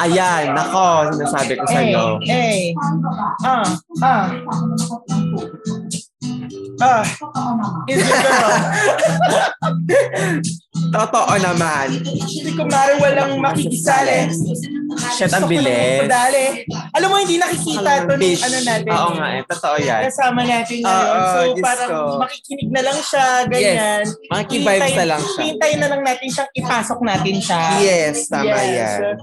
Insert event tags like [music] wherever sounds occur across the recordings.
Ayan, nako, sinasabi ko sa'yo. Eh, ah, ah. Ah, is it? [laughs] Totoo naman. Hindi ko mara walang makikisali. Shit, ang bilis. Dali. Alam mo, hindi nakikita ito Bitch. ano natin. Oo nga eh, totoo yan. Kasama natin ngayon. Oo, so, Diyos parang ko. makikinig na lang siya, ganyan. Makikivibes na lang siya. Hintayin na lang natin siyang ipasok natin siya. Yes, tama Yes. yan.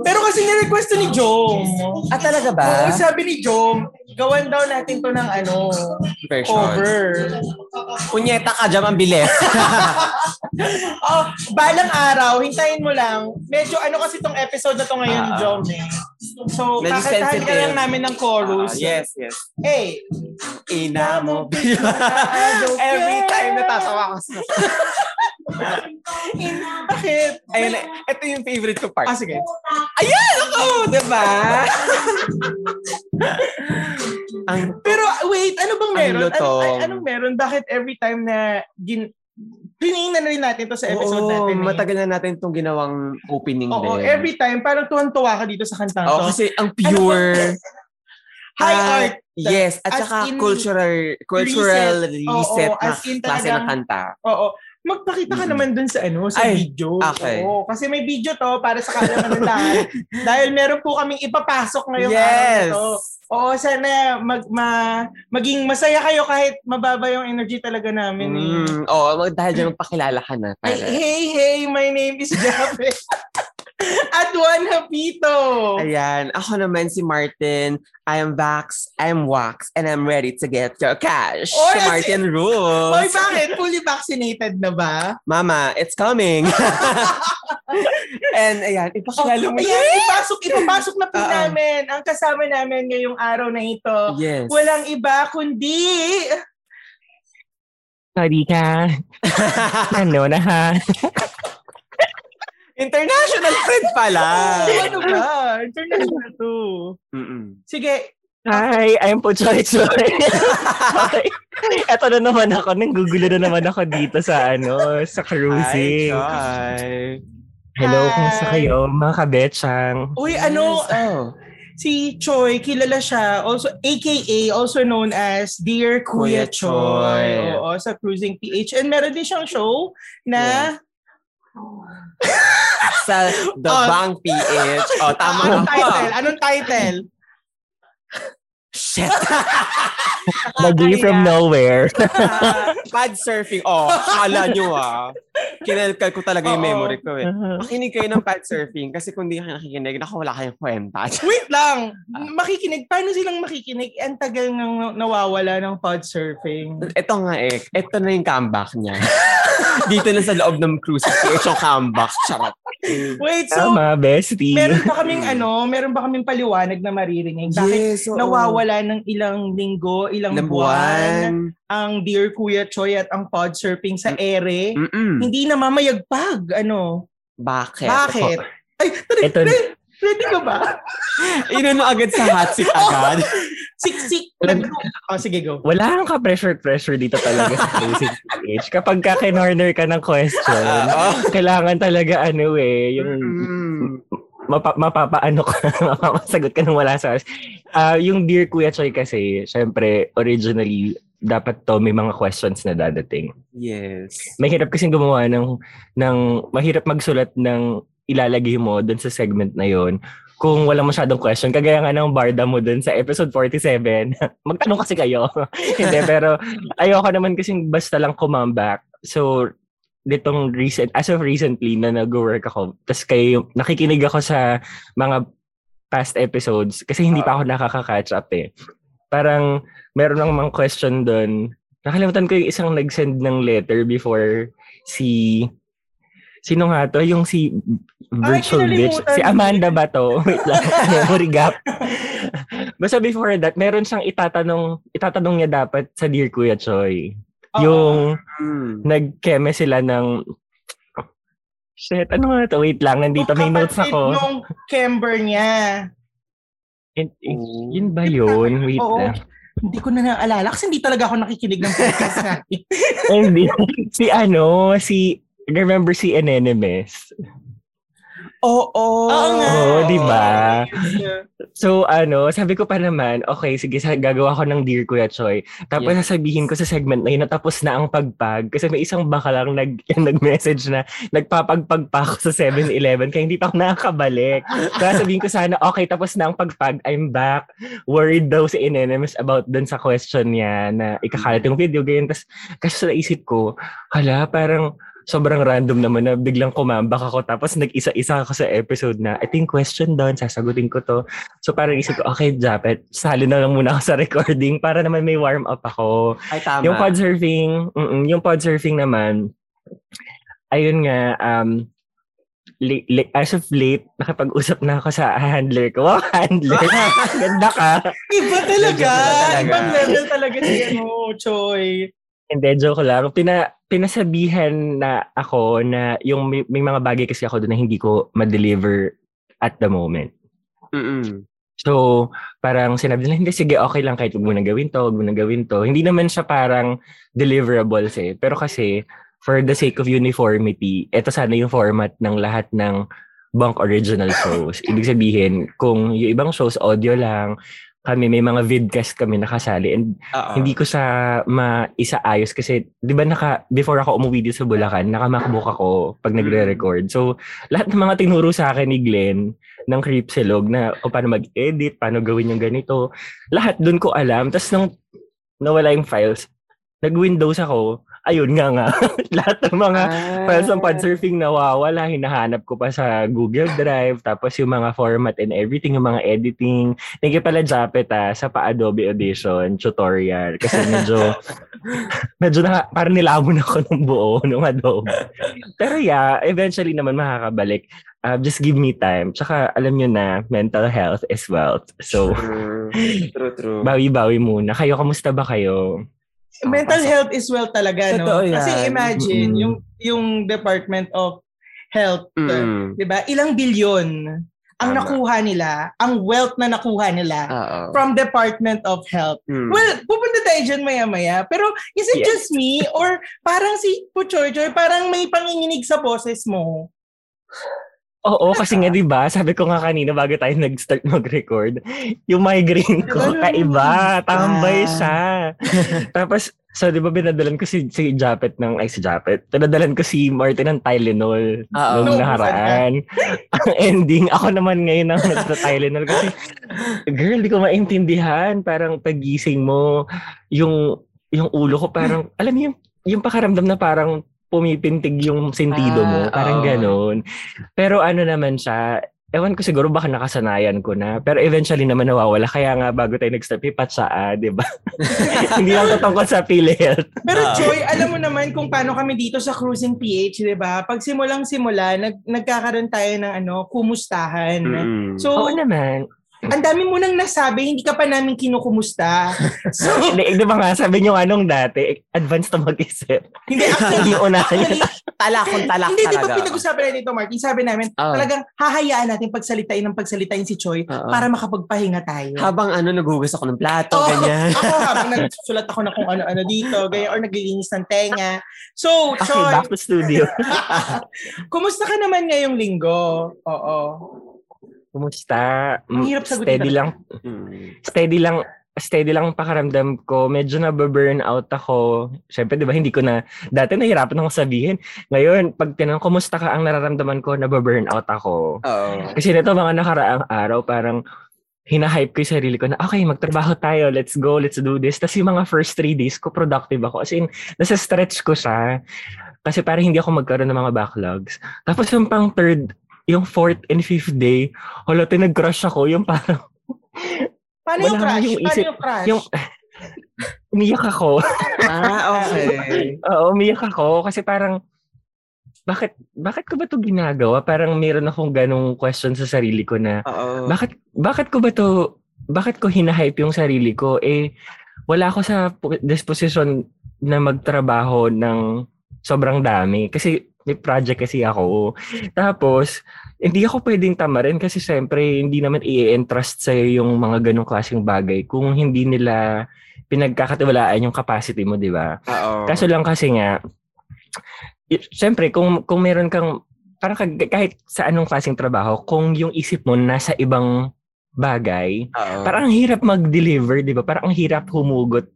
Pero kasi ni-request ni Jom. Ah, talaga ba? Oo, sabi ni Jom, gawan daw natin to ng ano, Version. cover. Punyeta ka dyan, ang bilis. [laughs] oh, balang araw, hintayin mo lang. Medyo ano kasi tong episode na to ngayon, Ah. Jom eh. So, Medyo kakasahan ka sensitive. lang namin ng chorus. Ah, yes, yes. Hey, Ina mo. [laughs] Every time natatawa ko sa... [laughs] bakit? Ayun, ito yung favorite ko part. Ah, sige. Ayan ako, di ba? ang Pero wait, ano bang Ang meron? Ano, lutong. ay- anong meron? Bakit every time na gin... Tiningnan na rin natin to sa episode Oo, natin. eh. matagal na natin itong ginawang opening Oo, din. every time, parang tuwan-tuwa ka dito sa kantang Oo, to. kasi ang pure. [laughs] High Ah, art. Yes, at As saka in, cultural cultural reset. reset, Oo, na as in klase ng kanta. Oo. Magpakita ka naman dun sa ano, sa Ay, video. okay. Oo, kasi may video to para sa kalaman ng lahat. [laughs] Dahil meron po kaming ipapasok ngayong araw Yes. na to. Oo, sana mag, ma, maging masaya kayo kahit mababa yung energy talaga namin. Eh. Mm, oo, mag- dahil dyan magpakilala ka na. Hey, Para. hey, hey, my name is Jabe. [laughs] [laughs] At Juan Hapito. Ayan, ako naman si Martin. I am Vax, I am Wax, and I'm ready to get your cash. Oy, si Martin Rules. Hoy, bakit? Fully vaccinated na ba? Mama, it's coming. [laughs] and ayan, ipakilala mo. Ayan, ipasok, ipapasok na po Oo. namin ang kasama namin ngayong araw na ito. Yes. Walang iba kundi... Sorry ka. [laughs] ano na ha? International friend pala. [laughs] ano ba? International to. Mm-mm. Sige, Hi, I'm po Choy Choy. okay. Eto na naman ako. Nanggugulo na naman ako dito sa ano, sa Hi, cruising. Joy. Hello, Hi. kumusta kayo? Mga kabetsang. uy, ano, Yes, oh. si Choi, kilala siya, also, aka, also known as Dear Kuya, Kuya Choi. Choi. Oo, sa Cruising PH. And meron din siyang show na, Sa The Oh. Bang PH. Oh, tama anong na title? Anong title? Shit. [laughs] Nag-i from nowhere. Ah, [laughs] [laughs] pad surfing. Oh, kala nyo ah. Kinalkal ko talaga yung memory ko eh. Makinig kayo ng pad surfing kasi kung di kayo nakikinig, naku, wala kayong kwenta. Wait lang! Makikinig. Paano silang makikinig? Ang tagal nang nawawala ng pod surfing. Ito nga eh. Ito na yung comeback niya. Dito na sa loob ng cruise. Ito yung comeback. Charot. Wait, so, Tama, bestie. meron ba kaming [laughs] ano, meron ba kaming paliwanag na maririnig? Bakit Yes, oo. nawawala ng ilang linggo, ilang Ilang buwan, buwan. ang Dear Kuya Choi at ang pod surfing sa ere? Mm-mm. Hindi na mamayagpag. Ano? Bakit? Bakit? Ay, ready, Ito- ready, ready ka ba? [laughs] Inano agad sa hot seat [laughs] agad. Siksik. Nag- oh, sige, go. Wala kang ka-pressure-pressure dito talaga sa cruising PH. Kapag ka kinorner ka ng question, oh. [laughs] kailangan talaga ano eh, yung Mm. mapa, mapapaano ka, [laughs] mapapasagot ka nang wala sa Ah, yung Dear Kuya Choy kasi, syempre, originally, dapat to may mga questions na dadating. Yes. Mahirap kasing gumawa ng, ng mahirap magsulat ng ilalagay mo dun sa segment na yon kung wala masyadong question. Kagaya nga ng barda mo dun sa episode 47. [laughs] Magtanong kasi kayo. [laughs] Hindi, pero ayoko naman kasing basta lang kumambak. So, ditong recent, as of recently na nag-work ako, tapos kayo, nakikinig ako sa mga past episodes kasi hindi pa ako nakaka-catch up eh. Parang meron lang mga question doon. Nakalimutan ko yung isang nag-send ng letter before si Sino nga to? Yung si Virtual Ay, Bitch. Si. Amanda ba to? [laughs] Wait lang. Memory gap. [laughs] Basta before that, meron siyang itatanong, itatanong niya dapat sa Dear Kuya Choi. Yung Mm. nag-keme sila ng Shit, ano nga to? Wait lang, nandito may notes ako. nung Camber niya. Yun- Yun ba yun? Wait Oo. lang. Hindi ko na naalala kasi hindi talaga ako nakikinig ng podcast natin. Ay, [laughs] Hindi. si ano, si, remember si Anenemes? Oo. Oo nga. Oo, di ba? [laughs] So ano, sabi ko pa naman, okay, sige, gagawa ko ng Dear Kuya Choi. Tapos Yes. sasabihin ko sa segment na yun, natapos na ang pagpag. Kasi may isang baka lang nag, [laughs] nag-message na nagpapagpag pa ako sa 7-Eleven kaya hindi pa ako nakakabalik. Kaya sabihin ko sana, okay, tapos na ang pagpag, I'm back. Worried daw si Inenemis about dun sa question niya na ikakalat yung video, ganyan. Tapos kasi sa naisip ko, hala, parang sobrang random naman na biglang kumambak ako tapos nag-isa-isa ako sa episode na ito yung question doon, sasagutin ko to. So parang isip ko, okay, Japet, sali na lang muna ako sa recording para naman may warm up ako. Ay, tama. Yung pod surfing, yung pod surfing naman, ayun nga, um, li- li- as of late, nakapag-usap na ako sa handler ko. [laughs] Wow, handler! [laughs] Ganda ka! Iba talaga. Iba talaga. Ibang level talaga si ano, Choy. Hindi, joke lang. Pina, pinasabihan na ako na yung may, may mga bagay kasi ako doon na hindi ko ma-deliver at the moment. Mm-mm. So, parang sinabi nila, hindi, sige, okay lang kahit huwag mo na gawin to, huwag mo na gawin to. Hindi naman siya parang deliverables eh. Pero kasi, for the sake of uniformity, ito sana yung format ng lahat ng Bunk Original shows. Ibig sabihin, kung yung ibang shows, audio lang, kami, may mga vidcast kami nakasali. And Oo. hindi ko sa maisaayos kasi 'di ba naka before ako umuwi dito sa Bulacan, naka-MacBook ako pag nagre-record. So lahat ng mga tinuro sa akin ni Glenn ng Creepsilog na kung paano mag-edit, paano gawin yung ganito, lahat doon ko alam. Tapos nung nawala yung files, nag-Windows ako, ayun nga nga, [laughs] lahat ng mga Ah. files ng podsurfing nawawala, hinahanap ko pa sa Google Drive, tapos yung mga format and everything, yung mga editing. Thank you pala, Japet, ah, sa pa-Adobe Audition tutorial. Kasi medyo, [laughs] medyo na, parang nilamon ako ng buo [laughs] ng Adobe. Pero yeah, eventually naman makakabalik. Uh, just give me time. Tsaka alam nyo na, mental health is wealth. So, True, true. true. bawi-bawi muna. Kayo, kamusta ba kayo? Mental health is well talaga, no? Totoo yan. Kasi imagine, Mm-mm. yung yung Department of Health, Mm-mm. 'di ba? Ilang bilyon ang Tama. nakuha nila, ang wealth na nakuha nila Oo. from Department of Health. Mm. Well, pupunta tayo dyan maya-maya. Pero is it Yes. just me? Or parang si Puchoy-Choy, parang may panginginig sa boses mo? Oo, kasi nga 'di ba, sabi ko nga kanina bago tayo nag-start mag-record, yung migraine ko kaiba, tambay Ah. siya. Tapos so 'di ba binadalan ko si si Japet ng ay si Japet. Pinadalan ko si Martin ng Tylenol Oo. nung No, nakaraan. Ang [laughs] ending ako naman ngayon ang nagta-Tylenol kasi girl, di ko maintindihan, parang pagising mo yung yung ulo ko parang alam yung yung pakaramdam na parang pumipintig yung sentido mo. Ah, Parang oo. ganon. Pero ano naman siya, ewan ko siguro baka nakasanayan ko na. Pero eventually naman nawawala. Kaya nga bago tayo nag-start, pipat siya, ah, di ba? [laughs] Hindi lang to tungkol sa PhilHealth. Pero Ah. Joy, alam mo naman kung paano kami dito sa Cruising PH, 'di ba? Pag simulang simula, nag nagkakaroon tayo ng ano, kumustahan. Mm-mm. So, Oo naman. Ang dami mo nang nasabi, hindi ka pa namin kinukumusta. So, [laughs] Di, di ba nga, sabi nyo nga nung dati, advance na mag-isip. hindi [laughs] Hindi actually, actually, talak kung talak hindi, di ba pinag-usapan natin dito, Martin? Sabi namin, Oo. talagang hahayaan natin pagsalitain ng pagsalitain si Choi Oo. para makapagpahinga tayo. Habang ano, nagugas ako ng plato, Oo. ganyan. ako [laughs] habang nagsusulat ako na kung ano-ano dito, ganyan, or naglilinis ng tenga. So, Okay, Choi, back to studio. kumusta ka naman ngayong linggo? Oo. Kumusta? Ang Mm, hirap sagutin Steady lang. Mm. Steady lang steady lang ang pakaramdam ko. Medyo na burn out ako. Siyempre, di ba, hindi ko na, dati nahirapan ako sabihin. Ngayon, pag tinanong, kumusta ka ang nararamdaman ko, na burn out ako. Oo. Kasi nito mga nakaraang araw, parang hinahype ko yung sarili ko na, okay, magtrabaho tayo, let's go, let's do this. Tapos yung mga first three days ko, productive ako. As in, nasa stretch ko siya. Kasi parang hindi ako magkaroon ng mga backlogs. Tapos yung pang third, yung fourth and fifth day, hala, tinag-crush ako. Yung parang, [laughs] Paano yung crush? yung Paano isip- yung crush? yung, [laughs] umiyak ako. Ah, okay. [laughs] Oo, umiyak ako. Kasi parang, bakit, bakit ko ba to ginagawa? Parang meron akong ganong question sa sarili ko na, Oo. bakit bakit ko ba to bakit ko hinahype yung sarili ko eh wala ako sa po- disposition na magtrabaho ng sobrang dami kasi may project kasi ako tapos hindi ako pwedeng tamarin kasi siyempre hindi naman i-entrust sa yung mga ganong klaseng bagay kung hindi nila pinagkakatiwalaan yung capacity mo, di ba? Kaso lang kasi nga, syempre, kung, kung meron kang parang kahit sa anong klaseng trabaho, kung yung isip mo nasa ibang bagay, Oo. parang ang hirap mag-deliver, di ba? Parang ang hirap humugot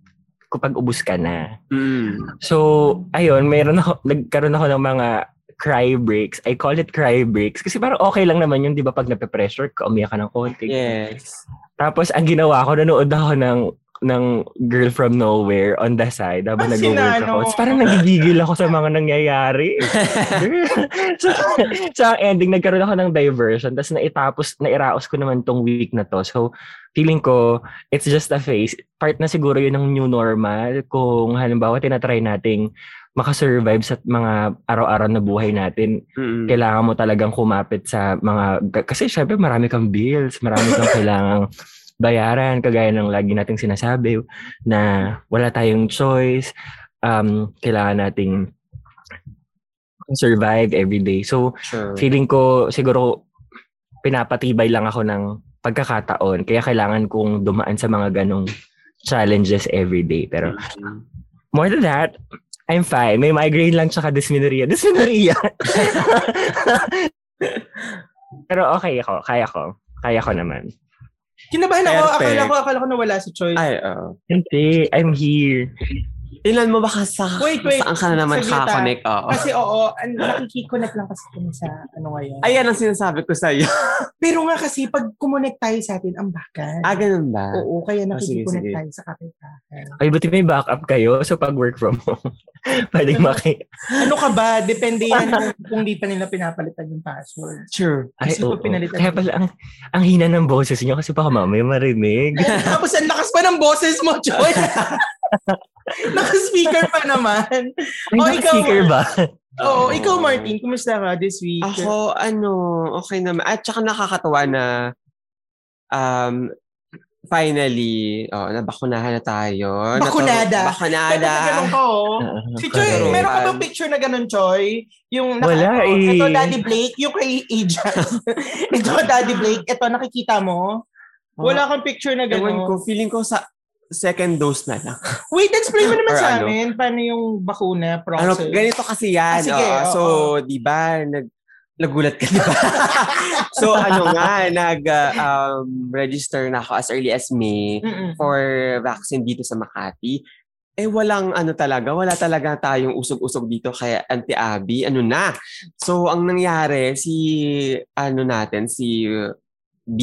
kapag ubus ka na. Mm. So, ayun, meron ako, nagkaroon ako ng mga cry breaks. I call it cry breaks. Kasi parang okay lang naman yun, di ba? Pag nape-pressure ka, umiyak ka ng konti. Yes. Tapos, ang ginawa ko, nanood ako ng ng Girl From Nowhere on the side habang nag-work ako. ano? Parang nagigigil ako sa [laughs] mga nangyayari. [laughs] so, so, ang ending, nagkaroon ako ng diversion. Tapos naitapos, nairaos ko naman tong week na to. So, feeling ko, it's just a phase. Part na siguro yun ng new normal. Kung halimbawa, tinatry nating makasurvive sa mga araw-araw na buhay natin, Mm. kailangan mo talagang kumapit sa mga, kasi syempre marami kang bills, marami kang [laughs] kailangang bayaran, kagaya ng lagi nating sinasabi, na wala tayong choice, um, kailangan nating survive every day. So, Sure. feeling ko siguro pinapatibay lang ako ng pagkakataon, kaya kailangan kong dumaan sa mga ganong challenges every day. Pero more than that, I'm fine. May migraine lang tsaka dysmenorrhea. Dysmenorrhea! [laughs] [laughs] Pero okay ako. Kaya ko. Kaya ko naman. Kinabahan ako, Perfect. akala ko, akala ko nawala si Choi. Ay, oo. Hindi. I'm here. Ilan mo baka sa Wait, wait. saan ka na naman Saglit, ah. kakakonect? Oo. Kasi oo, an- nakikiconnect lang kasi kami sa ano ngayon. Ayan ang sinasabi ko sa'yo. [laughs] Pero nga kasi pag kumonect tayo sa atin, ang bakan. ah, ganun ba? Oo, kaya Ah, sige, nakikiconnect sige. tayo sa kapitbahay. Ay, buti may backup kayo. So, pag work from home, [laughs] pwedeng maki... Ano ka ba? Depende yan kung, di pa nila pinapalitan yung password. Sure. Ay, Kasi oo. pag pinalitan Kaya pala, ang, ang hina ng boses niyo kasi baka mamaya marinig. [laughs] Tapos ang lakas pa ng boses mo, Joy. [laughs] Naka-speaker pa naman. Ay, Oh, ikaw, speaker ba? [laughs] Oo, ikaw Martin, kumusta ka this week? Ako, ano, okay naman. At saka nakakatawa na um, finally, oh, nabakunahan na tayo. Bakunada? Natu- Bakunada. Ganun ko, oh. [laughs] Si Choy, Correct. meron ka bang picture na ganun, Choy? Yung naka, Wala ano, eh. Ito, Daddy Blake, yung kay Ajax. ito, Daddy Blake. Ito, nakikita mo? Wala kang picture na Ewan ko, ganun. feeling ko sa second dose na lang. [laughs] Wait, explain mo naman Or sa ano? amin paano yung bakuna ano, process. ganito kasi yan. Ah, sige, oo. so, di ba, nag, nagulat ka, di ba? [laughs] so, ano nga, nag-register na ako as early as May Mm-mm. for vaccine dito sa Makati. Eh, walang ano talaga, wala talaga tayong usog-usog dito kaya anti-abi, ano na. So, ang nangyari, si, ano natin, si B.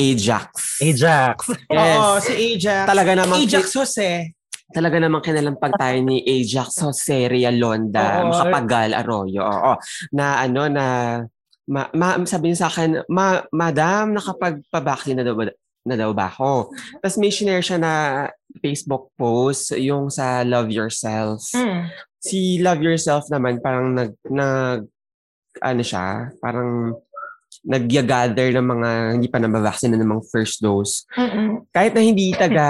Ajax. Ajax. Yes. Oo, si Ajax. Talaga namang Ajax Jose. talaga namang kinalampag tayo ni Ajax Jose Realonda, Oo. Makapagal Arroyo. Oo. Na ano na ma, ma, sabi niya sa akin, ma, Madam, nakapagpabaksin na daw ba, na daw ba ako? Tapos may share siya na Facebook post yung sa Love Yourself. Mm. Si Love Yourself naman parang nag, nag ano siya, parang nag-gather ng mga hindi pa nababaksin na namang first dose Mm-mm. kahit na hindi taga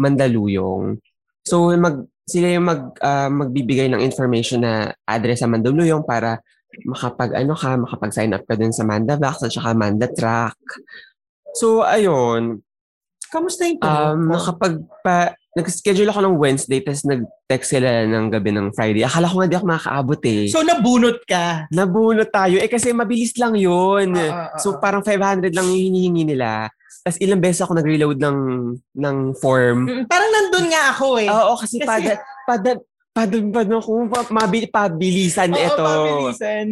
Mandaluyong. So mag sila yung mag ah, magbibigay ng information na address sa Mandaluyong para makapag ano ka, makapag sign up ka dun sa Mandavax at saka Mandatrack. So ayun, Kamusta yung um tulog mo? nakapag pa nag-schedule ako ng Wednesday tapos nag-text sila ng gabi ng Friday. Akala ko nga di ako makakaabot eh. So, nabunot ka. Nabunot tayo. Eh kasi mabilis lang yun. Ah, ah, ah, so parang 500 lang yung hinihingi nila. Tapos ilang beses ako nag-reload ng, ng form. Mm, Parang nandun nga ako eh. Oo, kasi, Kasi- pada, pada, pada, pada, mabil, pabilisan Oo, ito. pabilisan.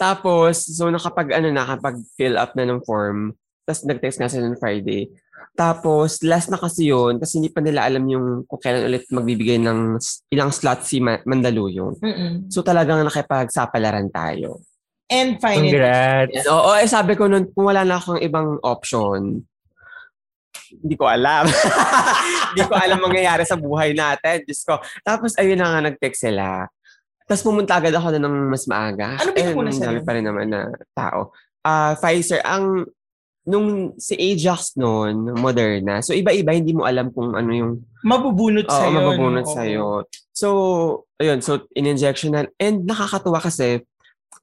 Tapos, so nakapag, ano, nakapag fill up na ng form. Tapos nag-text nga sila ng Friday. Tapos, last na kasi yun, kasi hindi pa nila alam yung kung kailan ulit magbibigay ng ilang slot si Ma- Mandaluyong. Mm-mm. So talagang nakipagsapalaran tayo. And finally, Congrats. Oo, eh sabi ko nun, kung wala na akong ibang option, hindi ko alam. [laughs] hindi ko alam mangyayari sa buhay natin. Diyos ko. Tapos ayun na nga, nag-text sila. Tapos pumunta agad ako na ng mas maaga. Ano pinakuna sa'yo? dami pa rin naman na tao. Ah, Pfizer, ang nung si Ajax noon, Moderna. So iba-iba, hindi mo alam kung ano yung mabubunot Oo, sa'yo. mabubunot no? sa'yo. So, ayun, so in-injection na. And nakakatuwa kasi,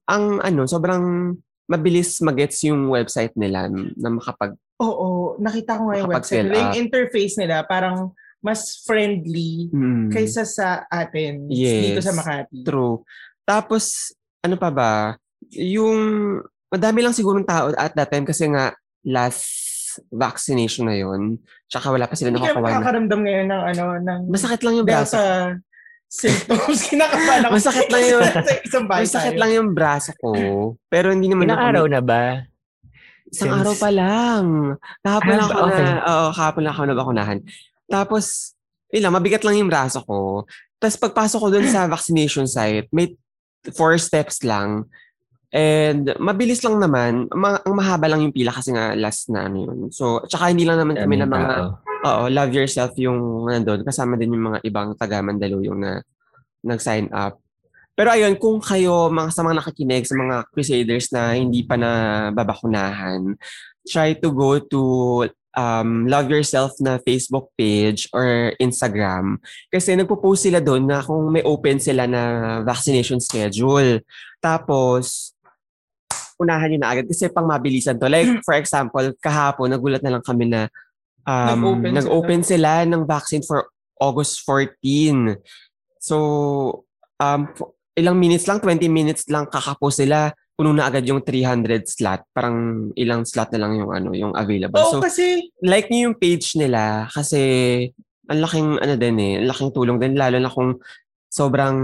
ang ano, sobrang mabilis magets yung website nila na makapag, Oo, nakita ko nga yung website. nila. Yung interface nila parang mas friendly mm, kaysa sa atin Yes. dito sa Makati. true. Tapos, ano pa ba? Yung, madami lang sigurong tao at that time kasi nga last vaccination na yon Tsaka wala pa sila Hindi ka nakakuha na. makakaramdam ngayon ng ano, ng Masakit lang yung braso. Delta symptoms. [laughs] Kinakabahan ako. Masakit lang yun. [laughs] Sa isang Masakit tayo. lang yung braso ko. Pero hindi naman Ilang ako- araw na ba? Isang Since- araw pa lang. Kahapon Ah, lang ako okay. na, oo, kahapon lang ako nabakunahan. Tapos, yun lang, mabigat lang yung braso ko. Tapos pagpasok ko dun sa [laughs] vaccination site, may four steps lang. And mabilis lang naman. Ma- ang mahaba lang yung pila kasi nga last na ano yun. So, tsaka hindi lang naman kami na mga, oo, love yourself yung nandun. Kasama din yung mga ibang taga Mandaluyong na nag-sign up. Pero ayun, kung kayo, mga sa mga nakikinig, sa mga crusaders na hindi pa na babakunahan, try to go to um, Love Yourself na Facebook page or Instagram. Kasi nagpo-post sila doon na kung may open sila na vaccination schedule. Tapos, unahan nyo na agad kasi pang mabilisan to. Like, [clears throat] for example, kahapon, nagulat na lang kami na um, Nag-open sila. nag-open sila ng vaccine for August 14. So, um, ilang minutes lang, 20 minutes lang kakapost sila, puno na agad yung 300 slot. Parang ilang slot na lang yung ano, yung available. Oo, so, kasi like niyo yung page nila kasi ang laking ano din eh, ang laking tulong din lalo na kung sobrang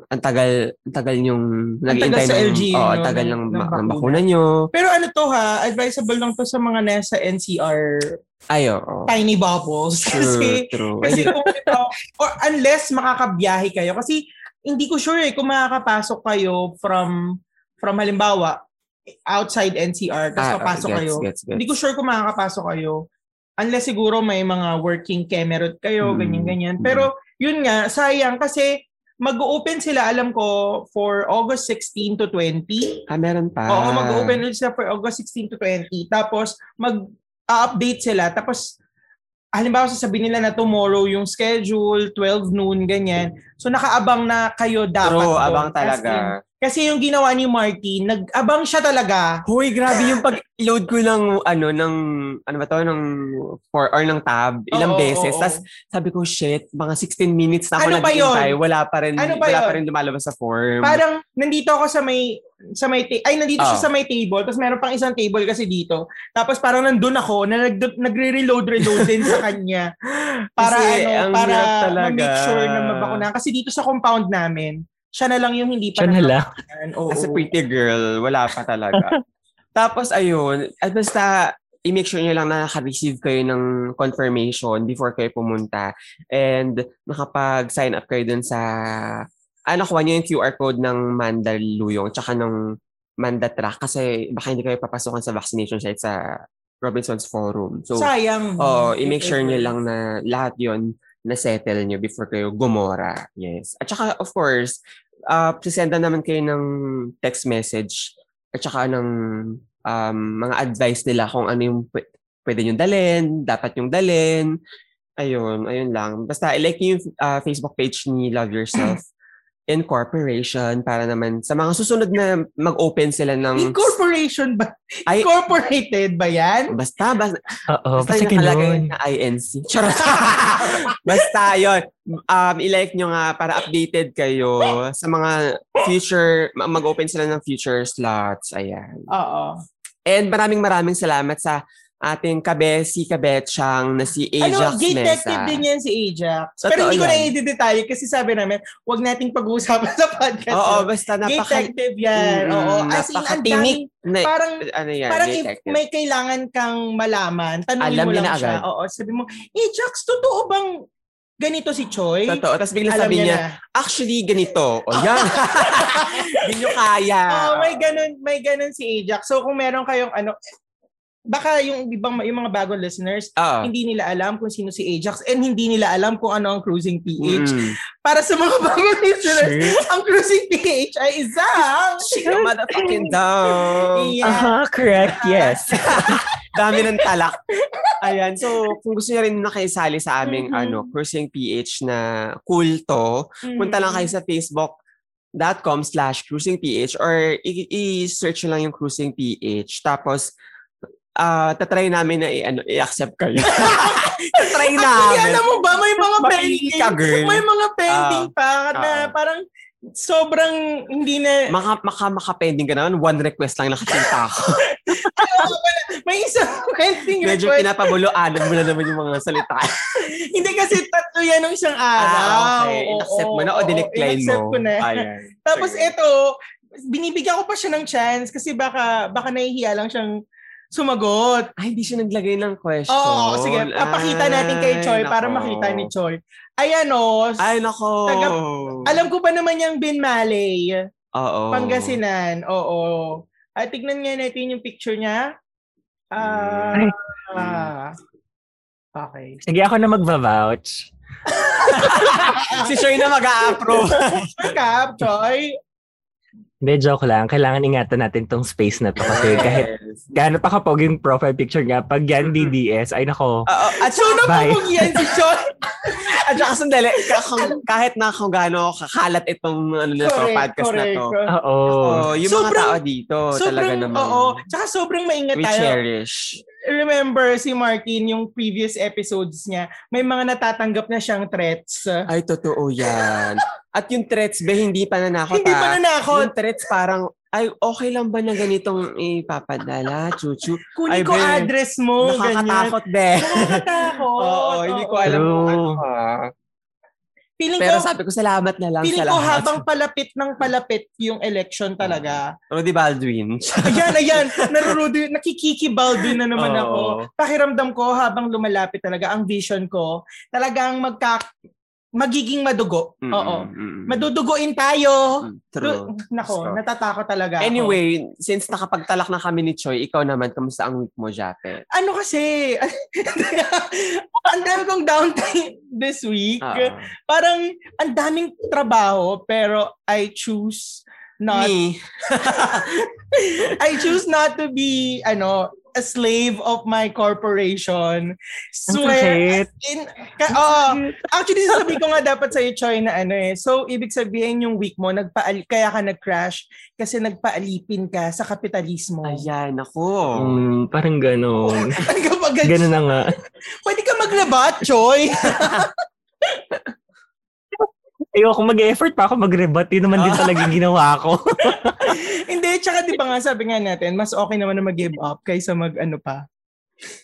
ang tagal ang tagal yung sa ng LGU, oh, ang tagal ng- ng, ng ng bakuna. bakuna nyo. Pero ano to ha, advisable lang to sa mga nasa NCR Ay, oo. tiny bubbles. [laughs] Kasi, True, true. kasi kung ito, or unless makakabiyahe kayo. Kasi hindi ko sure eh kung makakapasok kayo from, from halimbawa, outside NCR, tapos Ah, papasok gets, kayo. Gets, gets. Hindi ko sure kung makakapasok kayo. Unless siguro may mga working camerot kayo, Mm. ganyan-ganyan. Mm. Yun nga, sayang kasi mag-open sila, alam ko, for August 16 to 20. Ah, meron pa. Oo, mag-open ulit sila for August 16 to 20. Tapos, mag-update sila. Tapos, halimbawa sasabihin nila na tomorrow yung schedule, 12 noon, ganyan. So, nakaabang na kayo dapat. True, abang talaga. Kasi yung ginawa ni Martin, nag-abang siya talaga. Hoy, grabe yung pag-load ko ng ano ng ano ba to ng for or ng tab ilang Oo, beses. oo, oo. Tapos sabi ko, shit, mga 16 minutes na ako Ano naghihintay. Wala pa rin Ano ba wala yun? pa rin lumalabas sa form. Parang nandito ako sa may sa may ta- ay nandito siya Oh. sa may table tapos meron pang isang table kasi dito tapos parang nandun ako na nag, nagre-reload reload din sa kanya [laughs] para Kasi ano para ma-make sure na mabakunahan kasi dito sa compound namin siya na lang yung hindi pa Siya na lang. Oo. As a pretty girl, wala pa talaga. [laughs] Tapos ayun, at basta i-make sure nyo lang na naka-receive kayo ng confirmation before kayo pumunta. And nakapag-sign up kayo dun sa, ah, nakuha nyo yung QR code ng Mandaluyong tsaka ng Mandatrack kasi baka hindi kayo papasukan sa vaccination site sa Robinson's Forum. So, sayang oh, i-make sure nyo lang na lahat yon na-settle nyo before kayo gumora. Yes. At saka, of course, uh, sisenda naman kayo ng text message at saka ng um, mga advice nila kung ano yung pw- pwede nyo dalhin, dapat yung dalhin. Ayun, ayun lang. Basta, i-like nyo yung uh, Facebook page ni Love Yourself Incorporation para naman sa mga susunod na mag-open sila ng... incorporation ba incorporated ba yan basta, basta, Oo, Basta basta yung nakalagay na INC. Charot. [laughs] Basta yun. Um, i-like nyo nga para updated kayo sa mga future, ma- mag-open sila ng future slots. Ayan. oo And maraming maraming salamat sa ating kabesi kabetsyang na si ano Ajax gay detective Mesa. din yan si Ajax Totoo pero hindi ko na i-detalye kasi sabi namin wag nating pag-uusapan [laughs] sa podcast Oo, yun. basta Gay napaka... detective yan Mm, oo as in ang daming na, parang ano yan, Parang if detective. may kailangan kang malaman, tanungin Alam mo niya lang siya. agad. Oo, sabi mo, eh, Jax, totoo bang ganito si Choi? Totoo. Tapos bigla Alam sabi niya, na. actually, ganito. O [laughs] yan. [laughs] Hindi nyo kaya. Oo, may ganun, may ganun si Ajax. So kung meron kayong ano, baka yung ibang yung mga bagong listeners, Oo. hindi nila alam kung sino si Ajax and hindi nila alam kung ano ang Cruising PH. Mm. Para sa mga [laughs] bagong listeners, ang Cruising PH ay isang She a motherfucking dog. Yeah. Aha, correct, yes. [laughs] Dami ng talak. Ayan. So, kung gusto niyo rin nakisali sa aming Mhm. ano, Cruising PH na kulto, punta lang kayo sa facebook.com slash cruisingph or i- i-search nyo lang yung cruising ph. Tapos, ah tatry namin na i- ano, i-accept kayo. [laughs] tatry Actually, namin. alam mo ba, may mga pending. ka, girl. May mga pending pa na Ah. parang sobrang hindi na... Maka, maka, maka-pending ka naman. One request lang nakakita ako. [laughs] May isang pending Medyo request. pinapabuloanan mo na naman yung mga salita. [laughs] hindi kasi tatlo yan ng isang araw. ah, okay. Oo, Accept mo na o oo, dinecline in-accept mo? ko na. Ayan. Tapos ito, binibigyan ko pa siya ng chance kasi baka baka nahihiya lang siyang sumagot. Ay, hindi siya naglagay ng question. Oo, sige. Papakita natin kay Choi Ay, para nako. makita ni Choi. Ayan o. Ay, nako. Taga- Alam ko pa naman yung Bin Malay. Oo. Pangasinan. Oo. At tignan nga natin yung picture niya. Ah. Ay. ah. okay. Sige, ako na magva-vouch. [laughs] si Choi na mag-a-approve. Kap, Choi. Hindi, joke lang. Kailangan ingatan natin tong space na to kasi kahit Yes. gaano pa kapag yung profile picture niya, pag yan DDS, ay nako. Oo, at saka, Bye. napapag yan si Choi. at saka sandali, kahit na kung gaano kakalat itong ano na to, podcast na to. Oo. Oh, yung mga Sobrang- tao dito, talaga Sobrang, naman. oo. Tsaka sobrang maingat We tayo. cherish. Remember si Martin, yung previous episodes niya, may mga natatanggap na siyang threats. Ay, totoo yan. At yung threats, be, hindi pa nanakot Hindi pa nanakot. Yung threats parang, ay, okay lang ba na ganitong ipapadala, chuchu? Kunin Ay, ko be, address mo, ganyan. Nakakatakot, be. Nakakatakot. [laughs] Oo, hindi ko alam kung True. ano Feeling Pero ko, sabi ko, salamat na lang feeling sa ko habang palapit ng palapit yung election talaga. Rudy Baldwin. [laughs] Ayan, ayan. Narurudo, nakikikibaldwin na naman Oo. ako. Pakiramdam ko habang lumalapit talaga ang vision ko, talagang magka magiging madugo. Mm, Oo. mm, mm. Maduduguin tayo. Mm, True. Nako, So, natatakot talaga ako. Anyway, since nakapagtalak na kami ni Choi, ikaw naman, kamusta ang week mo, Jape? ano kasi, [laughs] ang dami kong downtime this week. Oo. Parang ang daming trabaho, pero I choose not, Me. [laughs] I choose not to be, ano, a slave of my corporation. Swear, in, ka, oh, actually, [laughs] sabi ko nga dapat sa'yo, Choi, na ano eh. So, ibig sabihin yung week mo, nagpaal, kaya ka nag-crash kasi nagpaalipin ka sa kapitalismo. Ayan, ako. Mm, parang ganon. [laughs] Ganon na nga. Pwede ka maglabat, Choi. [laughs] Ayoko mag-effort pa ako mag-rebut. Yun naman din talaga yung ginawa ko. [laughs] Hindi, tsaka di ba nga sabi nga natin, mas okay naman na mag-give up kaysa mag-ano pa. [laughs]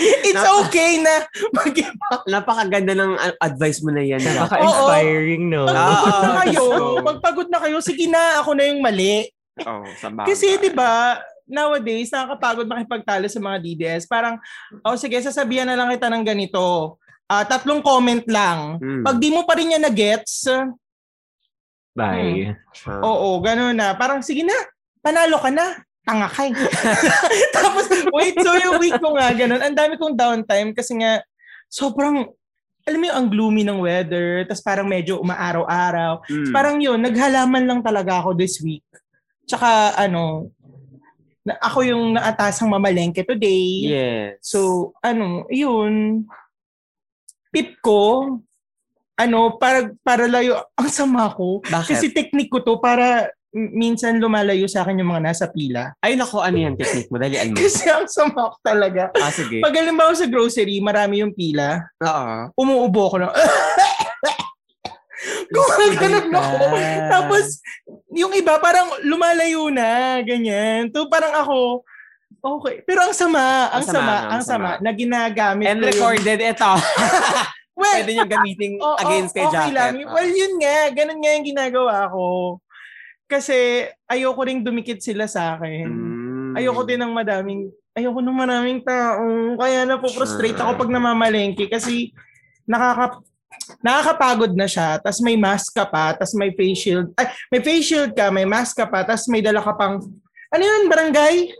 It's Na- okay na mag-give up. Napakaganda ng advice mo na yan. Napaka-inspiring, no? Pag Ah, pagod na kayo, so- pag pagod na kayo, sige na, ako na yung mali. Oh. Kasi di ba, nowadays, nakakapagod makipagtalo sa mga DDS. Parang, oh sige, sasabihan na lang kita ng ganito. Ah, tatlong comment lang. Mm. Pag di mo pa rin niya na-gets, Bye. Ah. Oo, gano'n na. Parang, sige na, panalo ka na. Tanga ka eh. [laughs] Tapos, wait, so yung week ko nga, gano'n. Ang dami kong downtime kasi nga, sobrang, alam mo yung ang gloomy ng weather, tapos parang medyo umaaraw-araw. Mm. Parang yun, naghalaman lang talaga ako this week. Tsaka, ano, na, ako yung naatasang mamalengke today. Yes. So, ano, yun. Tip ko, ano, para, para layo, [laughs] ang sama ko. Bakit? Kasi technique ko to para minsan lumalayo sa akin yung mga nasa pila. Ay, nako, ano yan technique mo? Dalian mo. [laughs] Kasi ang sama ko talaga. Ah, sige. Pag halimbawa sa grocery, marami yung pila, Oo. umuubo ko na. [laughs] Gumaganon ako. Tapos, yung iba parang lumalayo na, ganyan. To parang ako, okay. Pero ang sama, ang, Ang sama, sama, ang sama, sama. na ginagamit And yung- recorded ito. [laughs] Well, Pwede nyo gamitin [laughs] Oo, against kay okay Jacket. lang. Well, yun nga. Ganun nga yung ginagawa ko. Kasi ayoko ring dumikit sila sa akin. Mm. Ayoko din ng madaming, ayoko ng maraming tao. Kaya na po frustrate Sure. ako pag namamalengke kasi nakaka nakakapagod na siya, tas may mask ka pa, tas may face shield. Ay, may face shield ka, may mask ka pa, tas may dala ka pang ano yun, barangay?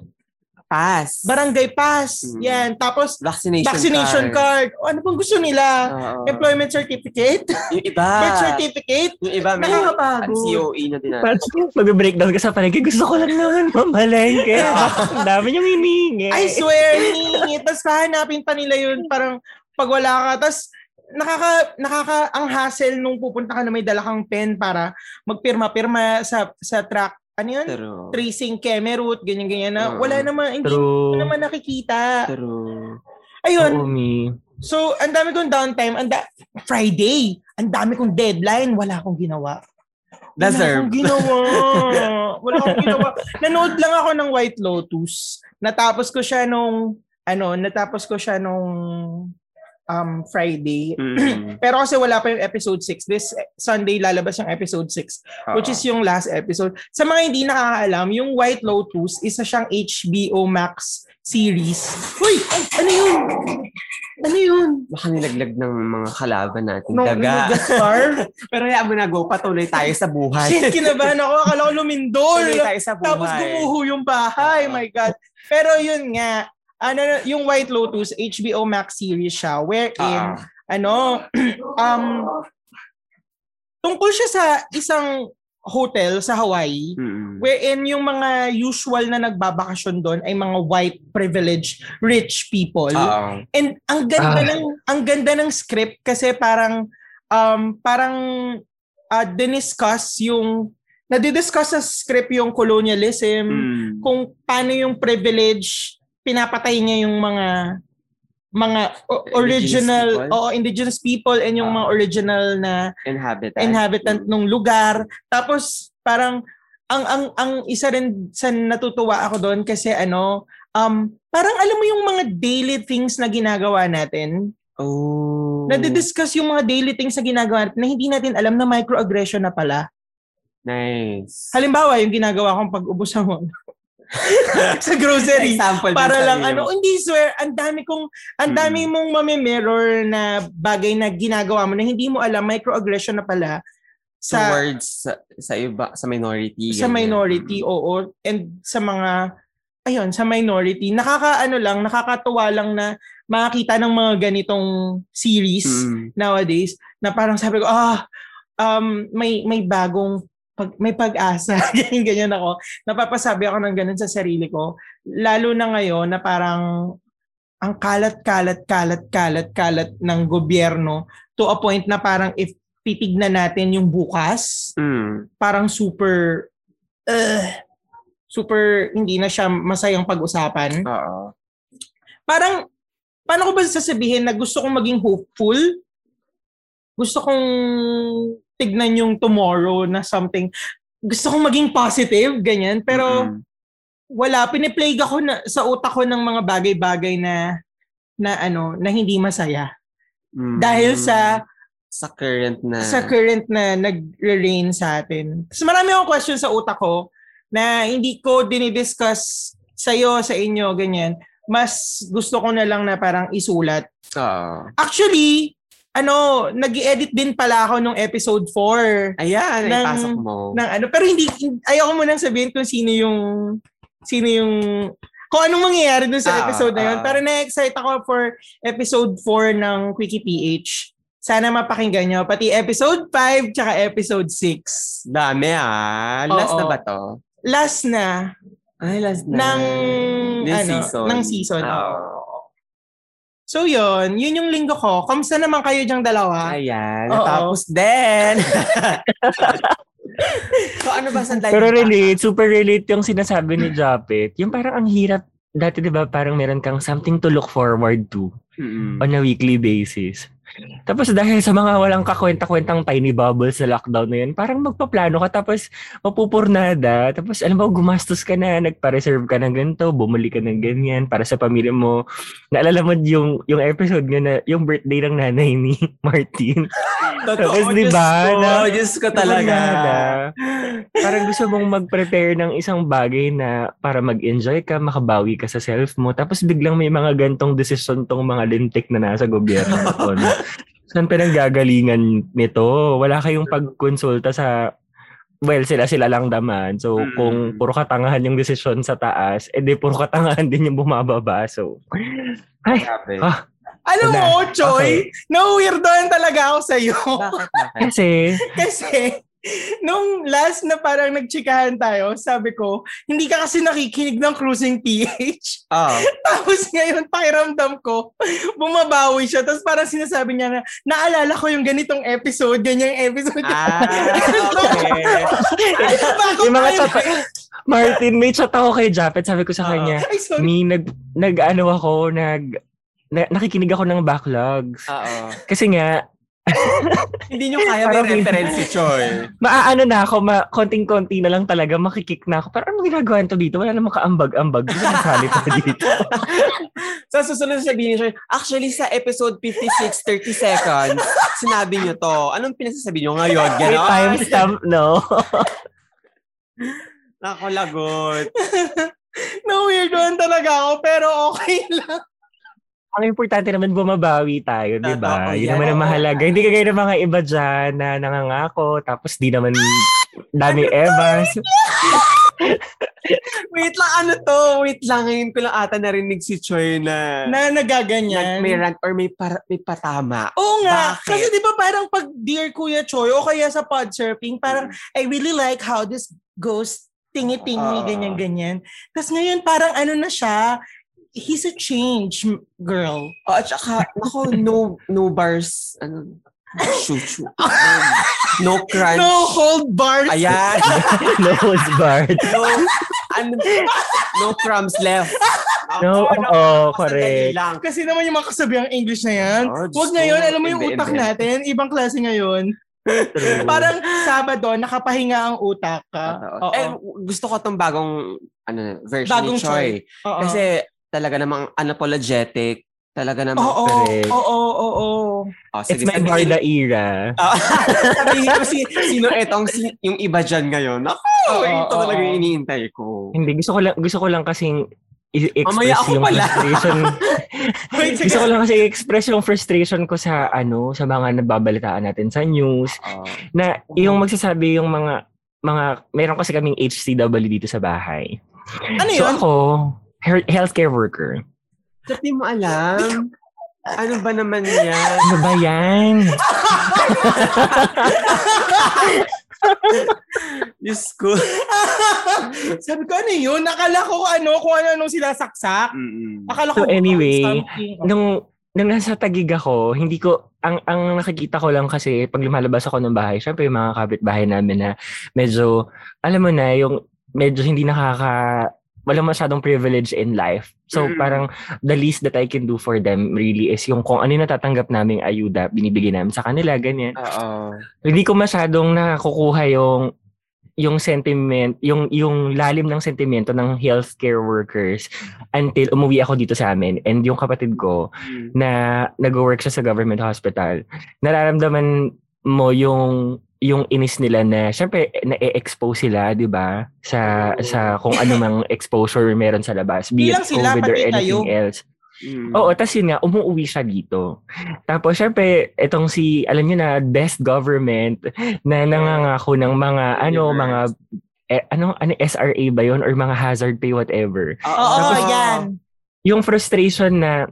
Pass. Barangay pass. Mm. Yan. Tapos, Vaccination, vaccination card. O, ano pang gusto nila? Oo. Employment certificate? Yung iba. [laughs] Birth certificate? Yung iba may Nakakapagod. ang COE na din. Parang mag-breakdown ka sa palengke, gusto ko lang naman [laughs] mamalengke. [laughs] Ang dami niyong hiningi. I swear, hihingi. Tapos hahanapin pa nila yun. Parang pag wala ka. Tapos nakaka, nakaka, ang hassle nung pupunta ka na may dala kang pen para magpirma-pirma sa sa track. Ano yun? True. Tracing Kemerut, ganyan-ganyan na. Oo. Wala naman, hindi True. naman nakikita. True. Ayun. Oo, me. So, ang dami kong downtime. Ang da- Friday. Ang dami kong deadline. Wala akong ginawa. Wala Deserve. akong ginawa. Wala akong [laughs] ginawa. Nanood lang ako ng White Lotus. Natapos ko siya nung, ano, natapos ko siya nung um, Friday. Mm. [clears throat] Pero kasi wala pa yung episode 6. This Sunday lalabas yung episode 6, which is yung last episode. Sa mga hindi nakakaalam, yung White Lotus, isa siyang HBO Max series. Uy! Ano yun? Ano yun? Baka nilaglag ng mga kalaban natin. No, Daga. Gascar? [laughs] Pero hayaan mo na go, patuloy tayo sa buhay. Shit, kinabahan ako. Akala ko lumindol. Tuloy tayo sa buhay. Tapos gumuho yung bahay. My God. Pero yun nga, ano, yung White Lotus, HBO Max series siya, wherein, Ah. ano, [clears throat] um, tungkol siya sa isang hotel sa Hawaii, Mm. wherein yung mga usual na nagbabakasyon doon ay mga white privileged rich people. Oo. And ang ganda Ah. ng ang ganda ng script kasi parang um parang uh, diniscuss yung nadidiscuss sa script yung colonialism, Mm. kung paano yung privilege pinapatay niya yung mga mga o- Indigenous original people? o indigenous people and yung Ah. mga original na Inhabitant. inhabitant ng lugar. Tapos parang ang ang ang isa rin sa natutuwa ako doon kasi ano um parang alam mo yung mga daily things na ginagawa natin. Oh. Nadidiscuss yung mga daily things na ginagawa natin na hindi natin alam na microaggression na pala. Nice. Halimbawa, yung ginagawa kong pag-ubos mo [laughs] sa grocery. Example Para sa lang ano, hindi swear, ang dami kong ang dami Mm. mong mami-mirror na bagay na ginagawa mo na hindi mo alam microaggression na pala sa towards sa, sa iba sa minority sa ganyan. minority, oo. And sa mga, ayun, sa minority. Nakakaano lang, nakakatuwa lang na makakita ng mga ganitong series Mm. nowadays na parang sabi ko, ah, um, may, may bagong, pag, may pag-asa. [laughs] ganyan, ganyan ako. Napapasabi ako ng ganun sa sarili ko. Lalo na ngayon na parang ang kalat, kalat, kalat, kalat, kalat ng gobyerno to a point na parang if titignan natin yung bukas, Mm. parang super uh, super hindi na siya masayang pag-usapan. Oo. Parang paano ko ba sasabihin na gusto kong maging hopeful? Gusto kong tignan yung tomorrow na something gusto kong maging positive, ganyan. Pero Mm-mm. wala, piniplague ako na, sa utak ko ng mga bagay-bagay na na ano, na hindi masaya. Mm. Dahil sa sa current na sa current na nagre-reign sa atin. So marami akong question sa utak ko na hindi ko dinidiscuss sa iyo, sa inyo, ganyan. Mas gusto ko na lang na parang isulat. Oo. Actually, ano, nag edit din pala ako nung episode 4 Ayan, Ng- ipasok mo. ng ano, pero hindi ayoko mo nang sabihin kung sino yung sino yung kung anong mangyayari dun sa Ah, episode na yun. ah. Pero na-excite ako for episode 4 ng Quickie PH. Sana mapakinggan nyo. Pati episode 5 tsaka episode 6. Dami ah. Last Oo. na ba to? Last na Ay, last na. ng This ano, season. ng season. Oo. So yun, yun yung linggo ko. Kamusta naman kayo diyang dalawa? Ayan, Oo. natapos din. [laughs] so ano ba sa Pero relate, super relate yung sinasabi ni Japet. Yung parang ang hirap, dati di ba parang meron kang something to look forward to Mm-mm. on a weekly basis. Tapos dahil sa mga walang kakwenta-kwentang tiny bubbles sa lockdown na yun, parang magpaplano ka tapos mapupurnada. Tapos alam mo, gumastos ka na, nagpa-reserve ka ng ganito, bumili ka ng ganyan para sa pamilya mo. Naalala mo yung, yung episode nga na, yung birthday ng nanay ni [laughs] Martin. [laughs] Tapos di ba, Diyos ko, na- Diyos ko talaga. Purnada. Parang gusto mong mag-prepare ng isang bagay na para mag-enjoy ka, makabawi ka sa self mo. Tapos biglang may mga gantong desisyon tong mga lintik na nasa gobyerno. [laughs] Saan pinanggagalingan nito? Wala kayong pagkonsulta sa Well, sila sila lang naman. So, Mm. kung puro katangahan yung desisyon sa taas, edi puro katangahan din yung bumababa. So, ay. Ah. Alam mo, Choy, na-weirdoan talaga ako sa'yo. Bakit, bakit? kasi, [laughs] Kasi, nung last na parang nagchikahan tayo, sabi ko, hindi ka kasi nakikinig ng Cruising PH. Oh. [laughs] Tapos ngayon, pakiramdam ko, bumabawi siya. Tapos parang sinasabi niya na, naalala ko yung ganitong episode, ganyang episode. Ah, [laughs] okay. Yung mga chat, Martin, may chat ako kay Japet. Sabi ko sa Oo. kanya, Ay, sorry. Mi, nag, nag, ano ako, nag, na, nakikinig ako ng backlogs. Oo. Kasi nga, [laughs] Hindi nyo kaya may Parang- reference si Choi. Maaano na ako, ma, konting-konti na lang talaga, makikik na ako. Pero ano ginagawa nito dito? Wala namang kaambag-ambag. Hindi na nasali pa [laughs] dito. Sa susunod sabihin ni Choi, actually sa episode 56, 30 seconds, sinabi nyo to. Anong pinagsasabi nyo ngayon? May Ganon? timestamp, no? Ako lagot. No, weird one talaga ako, pero okay lang. Ang importante naman bumabawi tayo, di ba? Yun naman ang mahalaga. Hindi kagaya ng mga iba dyan na nangangako, tapos di naman dami Evas. [laughs] Wait lang, ano to? Wait lang, ngayon ko lang ata narinig si Choi na, Na nag, nagaganyan. may rant or may, para, may patama. Oo nga. Bakit? Kasi di ba parang pag Dear Kuya Choi o kaya sa pod surfing, parang I really like how this goes tingi-tingi, Ah. ganyan-ganyan. Tapos ngayon parang ano na siya, he's a change m- girl. Oh, at saka, ako, no, no bars, ano, shoot, shoot. [laughs] no crunch. No hold bars. Ayan. [laughs] Nose guard. no, ano, no crumbs left. No, oo, sandali correct. lang. Kasi naman yung mga kasabihan English na yan. Oh, Huwag ngayon, alam mo yung utak natin, ibang klase ngayon. Parang Sabado, nakapahinga ang utak ka. Oo. Eh, gusto ko tong bagong ano, version Bagong ni Choi. Oo. Kasi talaga namang unapologetic. Talaga namang, Oo, correct. oo, oo, oo. oh, It's my Barda era. Ah, [laughs] sabihin ko si, sino etong si, yung iba dyan ngayon. Ako, Oo, ito oo, talaga yung iniintay ko. Hindi, gusto ko lang, gusto ko lang kasing i- Mamaya express ako yung pala. frustration. [laughs] Wait, sige. gusto ko lang kasi i-express yung frustration ko sa ano, sa mga nababalitaan natin sa news. Oh. Na yung magsasabi yung mga mga meron kasi kaming HCW dito sa bahay. Ano So yun? ako, healthcare worker. Di mo alam? Ano ba naman yan? Ano ba yan? Diyos ko. Sabi ko, ano yun? Nakala ko ano, kung ano-anong sila saksak. Mm-mm. Akala So ko, anyway, something. nung nung nasa Tagig ako, hindi ko ang ang nakikita ko lang kasi pag lumalabas ako ng bahay, syempre yung mga kapitbahay namin na medyo alam mo na yung medyo hindi nakaka wala masyadong privilege in life. So Mm. parang the least that I can do for them really is yung kung ano yung natatanggap naming ayuda, binibigay namin sa kanila, ganyan. Oo. Hindi ko masyadong nakukuha yung yung sentiment, yung yung lalim ng sentimento ng healthcare workers until umuwi ako dito sa amin and yung kapatid ko Mm. na nag-work siya sa government hospital, nararamdaman mo yung yung inis nila na syempre na-expose sila, 'di ba? Sa sa kung ano mang [laughs] exposure meron sa labas, be it sila, COVID or anything kayo. else. Mm. Oo, tas yun nga, umuwi siya dito. Tapos syempre, itong si, alam niyo na, best government na nangangako ng mga, ano, Universe. mga, eh, ano, ano, SRA ba yun? Or mga hazard pay, whatever. Oo, Tapos- yan. Yung frustration na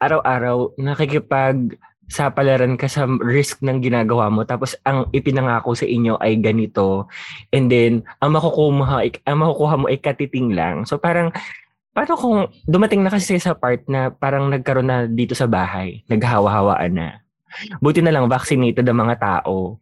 araw-araw nakikipag sa palaran ka sa risk ng ginagawa mo tapos ang ipinangako sa inyo ay ganito and then ang makukuha ang makukuha mo ay katiting lang. So parang paano kung dumating na kasi sa part na parang nagkaroon na dito sa bahay naghahawa-hawaan na. Buti na lang vaccinated ang mga tao.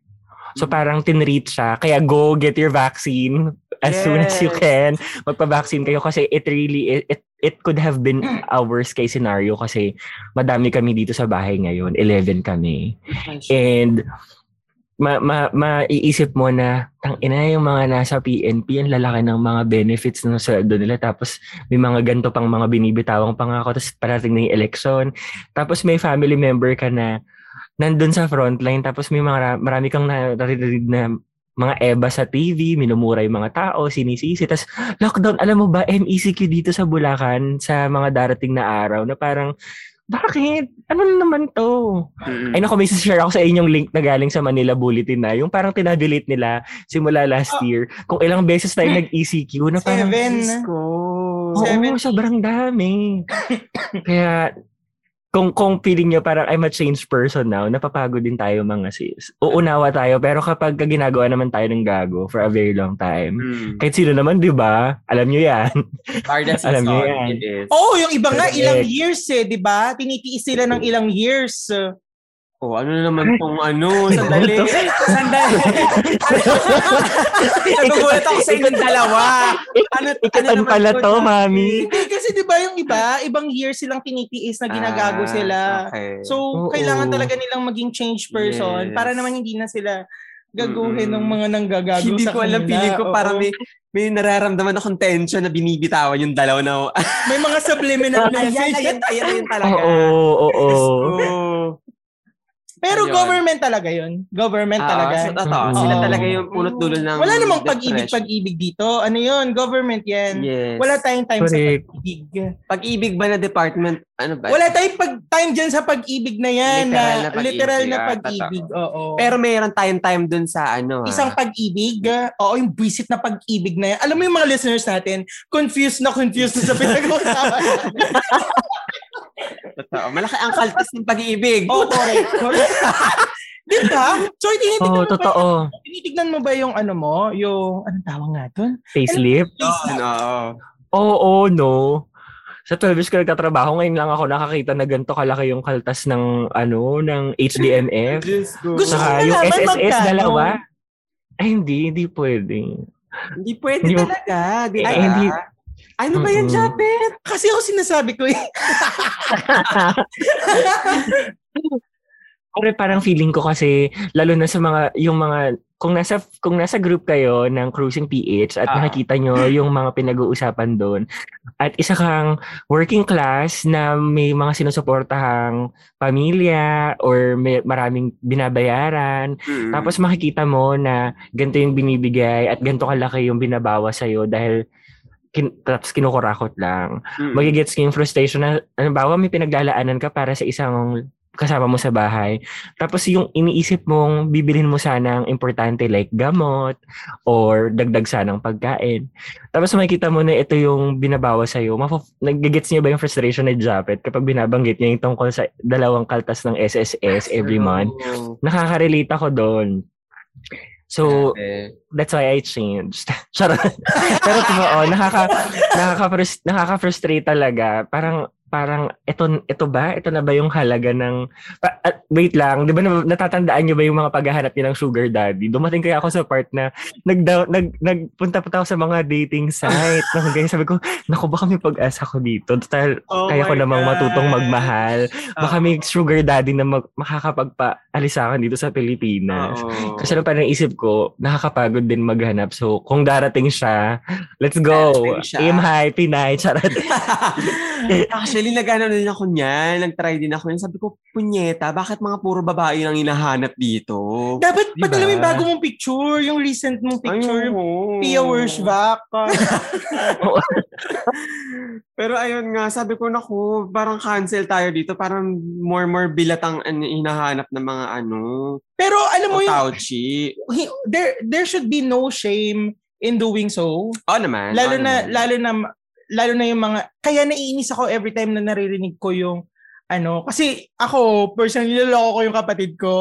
So parang tinreat siya. Kaya go get your vaccine as soon as you Yes. can. Magpa-vaccine kayo kasi it really it, it, it could have been a worst case scenario kasi madami kami dito sa bahay ngayon 11 kami. And ma, ma, maiisip mo na tang ina yung mga nasa PNP ang lalaki ng mga benefits ng sweldo nila tapos may mga ganto pang mga binibitawang pangako tapos parating na yung election tapos may family member ka na nandun sa frontline tapos may mga marami kang naririnig na mga EBA sa TV, minumura yung mga tao, sinisisi. Tapos, lockdown, alam mo ba, MECQ dito sa Bulacan sa mga darating na araw na parang, bakit? Ano na naman to? Ay naku, may share ako sa inyong link na galing sa Manila Bulletin na. Yung parang tinabilit nila simula last year. Kung ilang beses tayo nag-ECQ na parang, Seven. Ko. oo, Seven. sobrang dami. [laughs] Kaya, kung kung feeling nyo parang I'm a changed person now, napapagod din tayo mga sis. Uunawa tayo, pero kapag ginagawa naman tayo ng gago for a very long time, Mm. kahit sino naman, di ba? Alam nyo yan. [laughs] [laughs] Alam niyo yan. Oo, yung iba nga ilang years eh, di ba? Tinitiis sila ng ilang years. Ko, ano na naman tong ano, sandali. sandali. [laughs] Nagugulat ako sa inyong dalawa. Ano, Ikatan naman pala to, mami. Hindi, kasi di ba yung iba, ibang years silang tinitiis na ginagago Ah, sila. okay. So, Oo. kailangan talaga nilang maging change person Yes. para naman hindi na sila gaguhin ng mga nanggagago Hindi sa ko alam, feeling ko Oo. parang may, may nararamdaman akong tension na binibitawan yung dalaw na, May mga subliminal [laughs] ayan, message. ayan, ayan, ayan talaga. [laughs] Oo, oo. Oo. Pero Ayun. government talaga yun. Government Ah, talaga. So, totoo, Mm. sila talaga yung punot dulo ng Wala namang pag-ibig, pag-ibig dito. Ano yun? Government yan. Yes. Wala tayong time sa Correct. pag-ibig. Pag-ibig ba na department? Ano ba? Wala tayong pag time dyan sa pag-ibig na yan. Literal na, na pag-ibig, literal na ah, pag-ibig. Oo. Pero mayroon tayong time dun sa ano. ah. Isang pag-ibig, oo, yung visit na pag-ibig na yan. Alam mo yung mga listeners natin, confused na confused na sa [laughs] pinag-uusapan. [laughs] Totoo. Malaki ang kaltas ng pag-ibig. Oo, correct. correct. Di ba? So, tinitignan, Oo, mo ba, totoo. tinitignan mo ba yung ano mo, yung, anong tawag nga doon? Facelift? Oo. Oo, no. Sa 12 years ko nagtatrabaho, ngayon lang ako nakakita na ganito kalaki yung kaltas ng, ano, ng HDMF. [laughs] Gusto ko yung SSS magkano. dalawa. Ay, hindi, hindi pwede. Hindi pwede Hindi talaga. Di Eh, hindi- Ano ba yan. Japet? Kasi ako sinasabi ko eh. Pero parang feeling ko kasi, lalo na sa mga, yung mga, kung nasa, kung nasa group kayo ng Cruising PH at Ah. nakikita nyo yung mga pinag-uusapan doon, at isa kang working class na may mga sinusuportahang pamilya or may maraming binabayaran, Mm. tapos makikita mo na ganito yung binibigay at ganito kalaki yung binabawa sa'yo dahil kin, tapos kinukurakot lang. Mm. Magigets yung frustration na, ano ba, may pinaglalaanan ka para sa isang kasama mo sa bahay. Tapos yung iniisip mong bibilhin mo sana ang importante like gamot or dagdag sanang pagkain. Tapos makikita mo na ito yung binabawa sa'yo. Mafo- nagigets niya ba yung frustration ni Japet kapag binabanggit niya yung tungkol sa dalawang kaltas ng SSS every month? Nakaka-relate ako doon. So, Grabe. that's why I changed. [laughs] Charot. Pero totoo, nakaka nakaka nakaka-frustrate talaga. Parang parang ito ito ba? Ito na ba yung halaga ng pa, wait lang, 'di ba na- natatandaan niyo ba yung mga paghahanap niyo ng sugar daddy? Dumating kaya ako sa part na nag nag nagpunta pa ako sa mga dating site. Nang ganyan sabi ko, naku baka may pag-asa ko dito. Total, Oh kaya ko namang God. matutong magmahal. Baka may sugar daddy na mag, makakapagpaalis akin dito sa Pilipinas. Oo. Kasi lang parang isip ko, nakakapagod din maghanap. So, kung darating siya, let's go. Aim high, Pinay, charot. [laughs] Actually, nag-ano din ako niyan. Nag-try din ako. yan. Sabi ko, punyeta, bakit mga puro babae ang hinahanap dito? Dapat Diba? padala yung bago mong picture, yung recent mong picture. Ayoko. Pia Wurschbach. [laughs] Pero ayun nga, sabi ko, naku, parang cancel tayo dito. Parang more more bilatang hinahanap ng mga ano, Pero alam mo yung, there, there should be no shame in doing so. Oo naman. Lalo oo na, naman. lalo na, lalo na yung mga, kaya naiinis ako every time na naririnig ko yung, ano, kasi ako, personally, niloloko ko yung kapatid ko,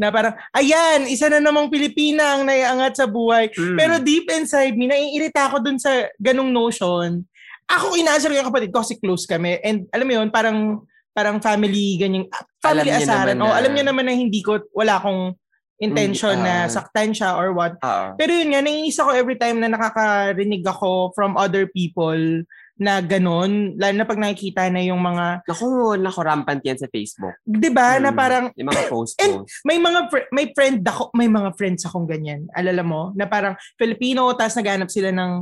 na parang, ayan, isa na namang Pilipina ang naiangat sa buhay. Mm. Pero deep inside me, naiirita ako dun sa ganong notion. Ako, inaasar ko yung kapatid ko kasi close kami. And alam mo yun, parang, parang family, ganyang, family Alam asaran. na- alam niya naman na hindi ko, wala akong intention Hindi, na ah. saktan siya or what. Oo. Pero yun nga, naiinis ako every time na nakakarinig ako from other people na ganun. Lalo na pag nakikita na yung mga, Naku, naku, rampant yan sa Facebook. di ba, na Mm. parang Yung mga post And- may mga fr- may friend ako, may mga friends akong ganyan. Alala mo, na parang Filipino tapos naghanap sila ng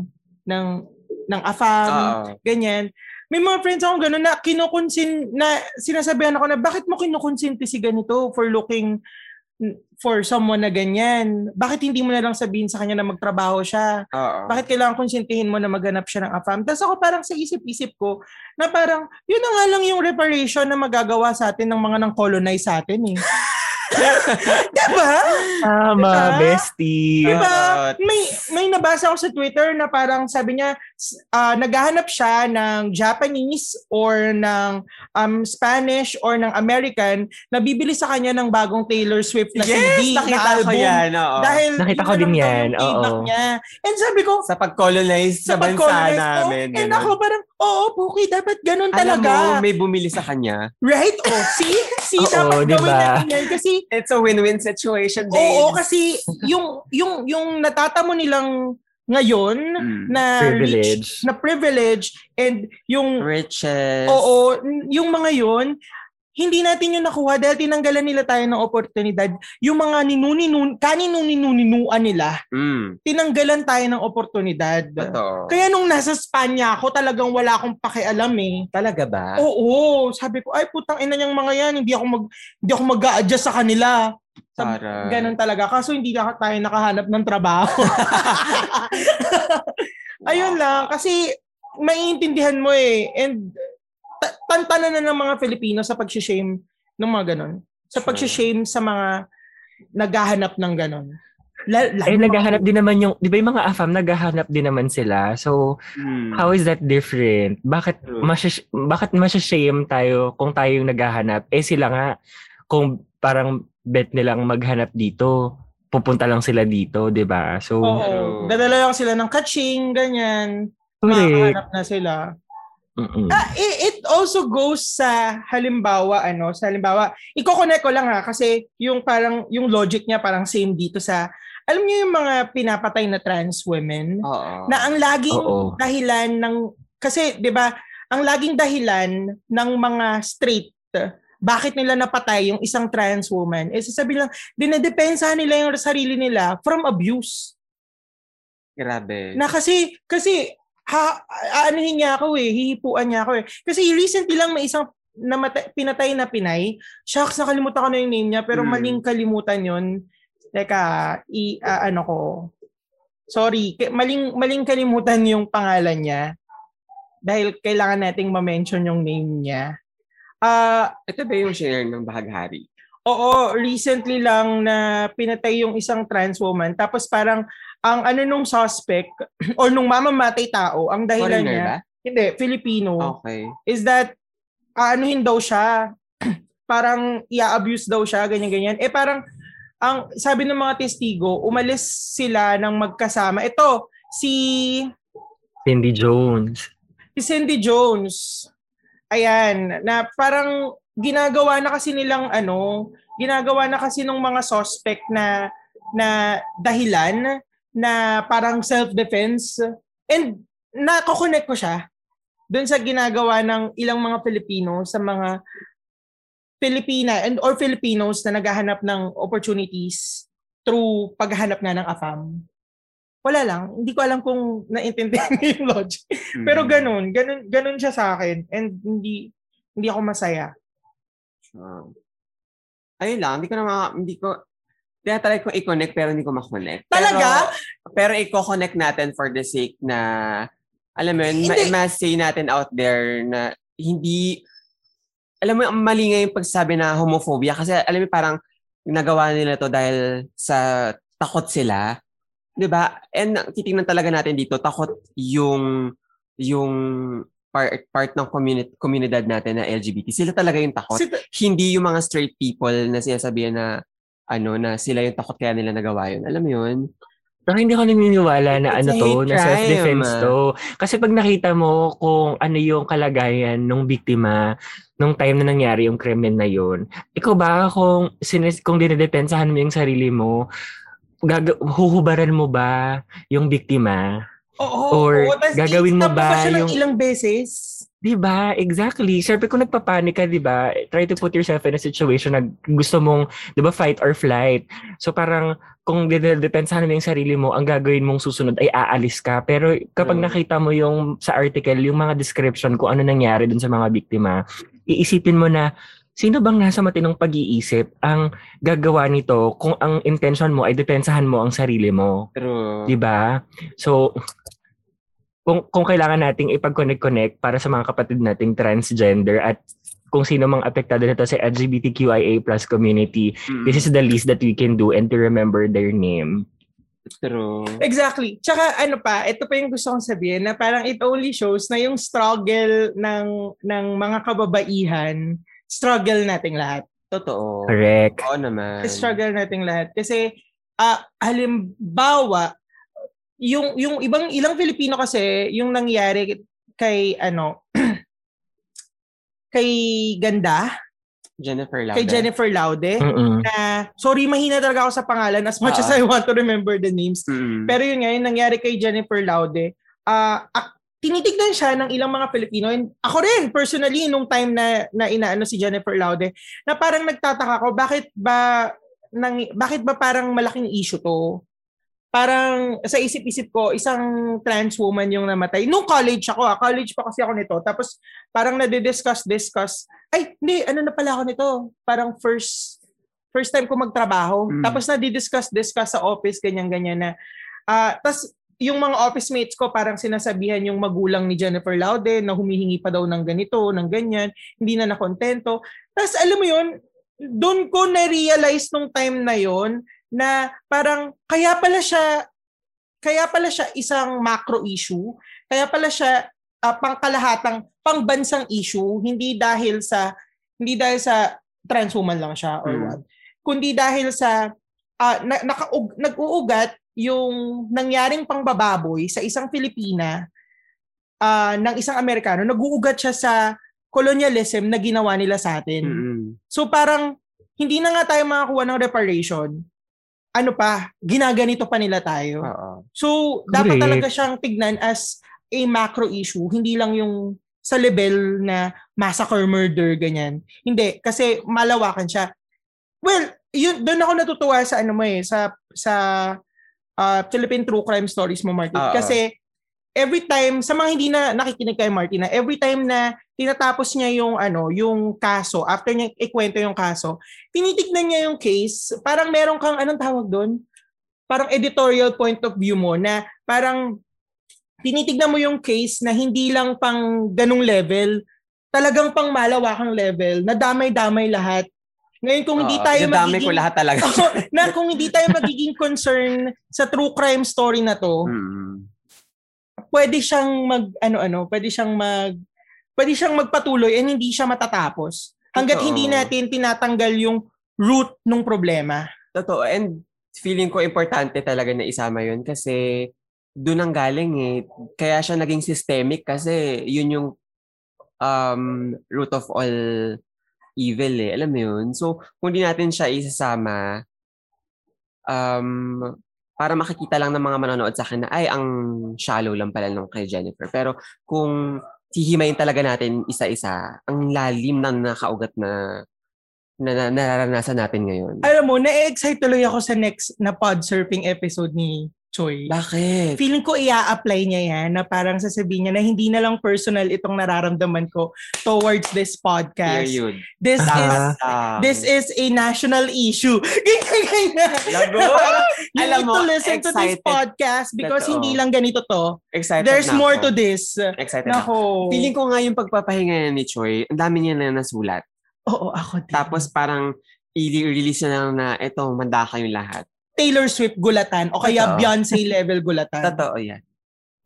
ng ng afam, Oo. ganyan. May mga friends akong gano'n na kinukonsin na sinasabihan ako na bakit mo kinukonsinti si ganito for looking for someone na ganyan? Bakit hindi mo na lang sabihin sa kanya na magtrabaho siya? Oo. Bakit kailangan konsintihin mo na maghanap siya ng AFAM? Tapos ako parang sa isip-isip ko na parang yun na nga lang yung reparation na magagawa sa atin ng mga nang colonize sa atin eh. [laughs] diba? Tama, Diba? bestie. Diba? May, may nabasa ako sa Twitter na parang sabi niya, ah, naghahanap siya ng Japanese or ng um, Spanish or ng American na bibili sa kanya ng bagong Taylor Swift na CD Yes, nakita na ko album. yan. Oo. Dahil Nakita ko na din yan, oo. niya. And sabi ko, sa pag-colonize sa, bansa pag-colonize, namin. oh, and ganun. ako parang, oo, Puki, dapat ganun Alam talaga. mo, may bumili sa kanya. Right? Oh, see? See, Oo, dapat diba? gawin natin yan. Kasi, It's a win-win situation, babes. oo, kasi yung, yung, yung natatamo nilang ngayon Mm. na Privilege. rich, na privilege and yung Riches. Oo, yung mga yon hindi natin yun nakuha dahil tinanggalan nila tayo ng oportunidad. Yung mga ninuni-nun, kaninuni-nunuan nila, Mm. tinanggalan tayo ng oportunidad. Totoo. Kaya nung nasa Spanya ako, talagang wala akong pakialam eh. Talaga ba? Oo, sabi ko, ay putang ina niyang mga yan, hindi ako mag hindi ako mag-a-adjust sa kanila. Tara. Ganun talaga. Kaso hindi na tayo nakahanap ng trabaho. [laughs] Ayun lang. Kasi maiintindihan mo eh. And ta- tantanan na ng mga Filipino sa pag-shame ng mga ganun. Sa Sure. pag-shame sa mga naghahanap ng ganun. La- la- Eh, naghahanap din naman yung, di ba yung mga AFAM, naghahanap din naman sila. So, Mm. how is that different? Bakit, True. masya, bakit masya-shame tayo kung tayo yung naghahanap? Eh, sila nga, kung parang bet nilang maghanap dito, pupunta lang sila dito, di ba? So, Oo. Dadala lang sila ng kaching, ganyan. Makahanap na sila. Mm-mm. Ah, it, it also goes sa halimbawa ano, sa halimbawa, iko-connect ko lang ha kasi yung parang yung logic niya parang same dito sa alam niyo yung mga pinapatay na trans women Oo. na ang laging Oo. dahilan ng kasi 'di ba, ang laging dahilan ng mga straight bakit nila napatay yung isang trans woman? Eh sasabihin lang, dinedepensa nila yung sarili nila from abuse. Grabe. Na kasi, kasi, ha, aanuhin niya ako eh, hihipuan niya ako eh. Kasi recently lang may isang namatay, pinatay na Pinay. Shucks, nakalimutan ko na yung name niya, pero Hmm. maling kalimutan yun. Teka, i, ah, ano ko. Sorry, maling, maling kalimutan yung pangalan niya. Dahil kailangan nating ma-mention yung name niya. Ah, Ito ba yung share ng bahaghari? Oo, recently lang na pinatay yung isang trans woman. Tapos parang ang ano nung suspect [clears throat] or nung mamamatay tao, ang dahilan Foreigner niya, ba? hindi, Filipino, Okay. is that aanuhin daw siya. [clears throat] parang i-abuse daw siya, ganyan-ganyan. Eh parang ang sabi ng mga testigo, umalis sila ng magkasama. Ito, si Cindy Jones. si Cindy Jones. Ayan, na parang ginagawa na kasi nilang ano, ginagawa na kasi ng mga suspect na na dahilan na parang self-defense. And nako-connect ko siya doon sa ginagawa ng ilang mga Pilipino sa mga Pilipina and or Filipinos na naghahanap ng opportunities through paghahanap nga ng AFAM. Wala lang. Hindi ko alam kung naintindihan niyo yung logic. Pero Mm. ganun, ganun, ganun siya sa akin and hindi hindi ako masaya. Sure. Ayun lang, hindi ko na ma- hindi ko tinatry ko i-connect pero hindi ko ma-connect. Talaga? Pero, pero i-connect natin for the sake na alam mo yun, Hindi. ma- say natin out there na hindi alam mo, mali nga yung pagsabi na homophobia kasi alam mo parang nagawa nila to dahil sa takot sila. 'Di ba? And titingnan talaga natin dito, takot yung yung part part ng community komunidad natin na LGBT. Sila talaga yung takot. Si, Hindi yung mga straight people na sinasabihan na ano na sila yung takot kaya nila nagawa yun. Alam mo yun? Pero hindi ako naniniwala na It's ano to, na self-defense to. Kasi pag nakita mo kung ano yung kalagayan ng biktima nung time na nangyari yung krimen na yun, ikaw ba kung, sinis, kung dinedepensahan mo yung sarili mo, gaga- huhubaran mo ba yung biktima? oo, Or oo, gagawin mo ba ng yung- ilang beses? Di ba? Exactly. Siyempre kung nagpapanik ka, di ba, try to put yourself in a situation na gusto mong, di ba, fight or flight. So parang kung dinedepensahan mo yung sarili mo, ang gagawin mong susunod ay aalis ka. Pero kapag nakita mo yung sa article, yung mga description kung ano nangyari dun sa mga biktima, iisipin mo na, sino bang nasa matinong pag-iisip ang gagawa nito kung ang intention mo ay depensahan mo ang sarili mo? Pero, 'di ba? So kung kung kailangan nating ipag-connect-connect para sa mga kapatid nating transgender at kung sino mang apektado nito sa LGBTQIA plus community, mm, this is the least that we can do and to remember their name. True. Exactly. Tsaka ano pa, ito pa yung gusto kong sabihin na parang it only shows na yung struggle ng ng mga kababaihan, struggle nating lahat. Totoo. Correct. Oo naman. Struggle nating lahat kasi ah halimbawa yung yung ibang ilang Filipino kasi yung nangyari kay ano [clears throat] kay Ganda, Jennifer Laude. kay Jennifer Laude Mm-mm. na sorry mahina talaga ako sa pangalan as much Ah. as I want to remember the names. Mm. Pero yun nga, yung nangyari kay Jennifer Laude, ah ah, tinitignan siya ng ilang mga Pilipino. And ako rin, personally, nung time na, na inaano si Jennifer Laude, na parang nagtataka ko, bakit ba, nang, bakit ba parang malaking issue to? Parang sa isip-isip ko, isang trans woman yung namatay. Nung college ako, ah, college pa kasi ako nito. Tapos parang nade-discuss, discuss. Ay, hindi, ano na pala ako nito? Parang first first time ko magtrabaho. Mm. Tapos nadi-discuss, discuss sa office, ganyan-ganyan na. Ah, tas yung mga office mates ko parang sinasabihan yung magulang ni Jennifer Laude na humihingi pa daw ng ganito, ng ganyan, hindi na nakontento. Tapos alam mo yun, doon ko na-realize nung time na yon na parang kaya pala siya kaya pala siya isang macro issue, kaya pala siya ah, pangkalahatang pangbansang issue, hindi dahil sa hindi dahil sa trans woman lang siya or what, kundi dahil sa ah, na, nakaug, nag-uugat yung nangyaring pangbababoy sa isang Filipina ah, ng isang Amerikano, nag-uugat siya sa colonialism na ginawa nila sa atin. Mm-mm. So parang hindi na nga tayo makakuha ng reparation. Ano pa, ginaganito pa nila tayo. Oo. So dapat Correct. talaga siyang tignan as a macro issue, hindi lang yung sa level na massacre, murder, ganyan. Hindi, kasi malawakan siya. Well, yun doon ako natutuwa sa ano mo eh, sa sa ah, Philippine True Crime Stories mo, Martin. Oo. Kasi every time, sa mga hindi na nakikinig kay Martin, na every time na tinatapos niya yung ano, yung kaso, after niya ikwento yung kaso, tinitignan niya yung case, parang meron kang, anong tawag doon? Parang editorial point of view mo na parang tinitignan mo yung case na hindi lang pang ganung level, talagang pang malawakang level, na damay-damay lahat. Ngayon kung hindi tayo Dinadamay magiging ko lahat talaga. [laughs] Na kung hindi tayo magiging concern sa true crime story na to, Mm. pwede siyang mag ano-ano, pwede siyang mag pwede siyang magpatuloy and hindi siya matatapos. Hangga't hindi natin tinatanggal yung root ng problema. Totoo. And feeling ko importante talaga na isama yun kasi doon ang galing eh. Kaya siya naging systemic kasi yun yung um, root of all evil eh. Alam mo yun? So, kung di natin siya isasama, um, para makikita lang ng mga manonood sa akin na ay, ang shallow lang pala nung kay Jennifer. Pero kung hihimayin talaga natin isa-isa, ang lalim na nakaugat na na, na nararanasan natin ngayon. Alam mo, na-excite tuloy ako sa next na pod surfing episode ni Choi. Bakit? Feeling ko ia-apply niya yan na parang sasabihin niya na hindi na lang personal itong nararamdaman ko towards this podcast. Period. This is Ah. this is a national issue. [laughs] Ganyan, ganyan. You Alam need mo, to listen to this excited. podcast because Totoo. hindi lang ganito to. Excited There's na more ako. to this. Excited na ako. Nako. Feeling ko nga yung pagpapahinga ni Choi, ang dami niya na nasulat. Oo, ako din. Tapos parang i-release na lang na eto, manda kayong lahat. Taylor Swift gulatan o kaya Totoo. Beyonce level gulatan. [laughs] Totoo yan.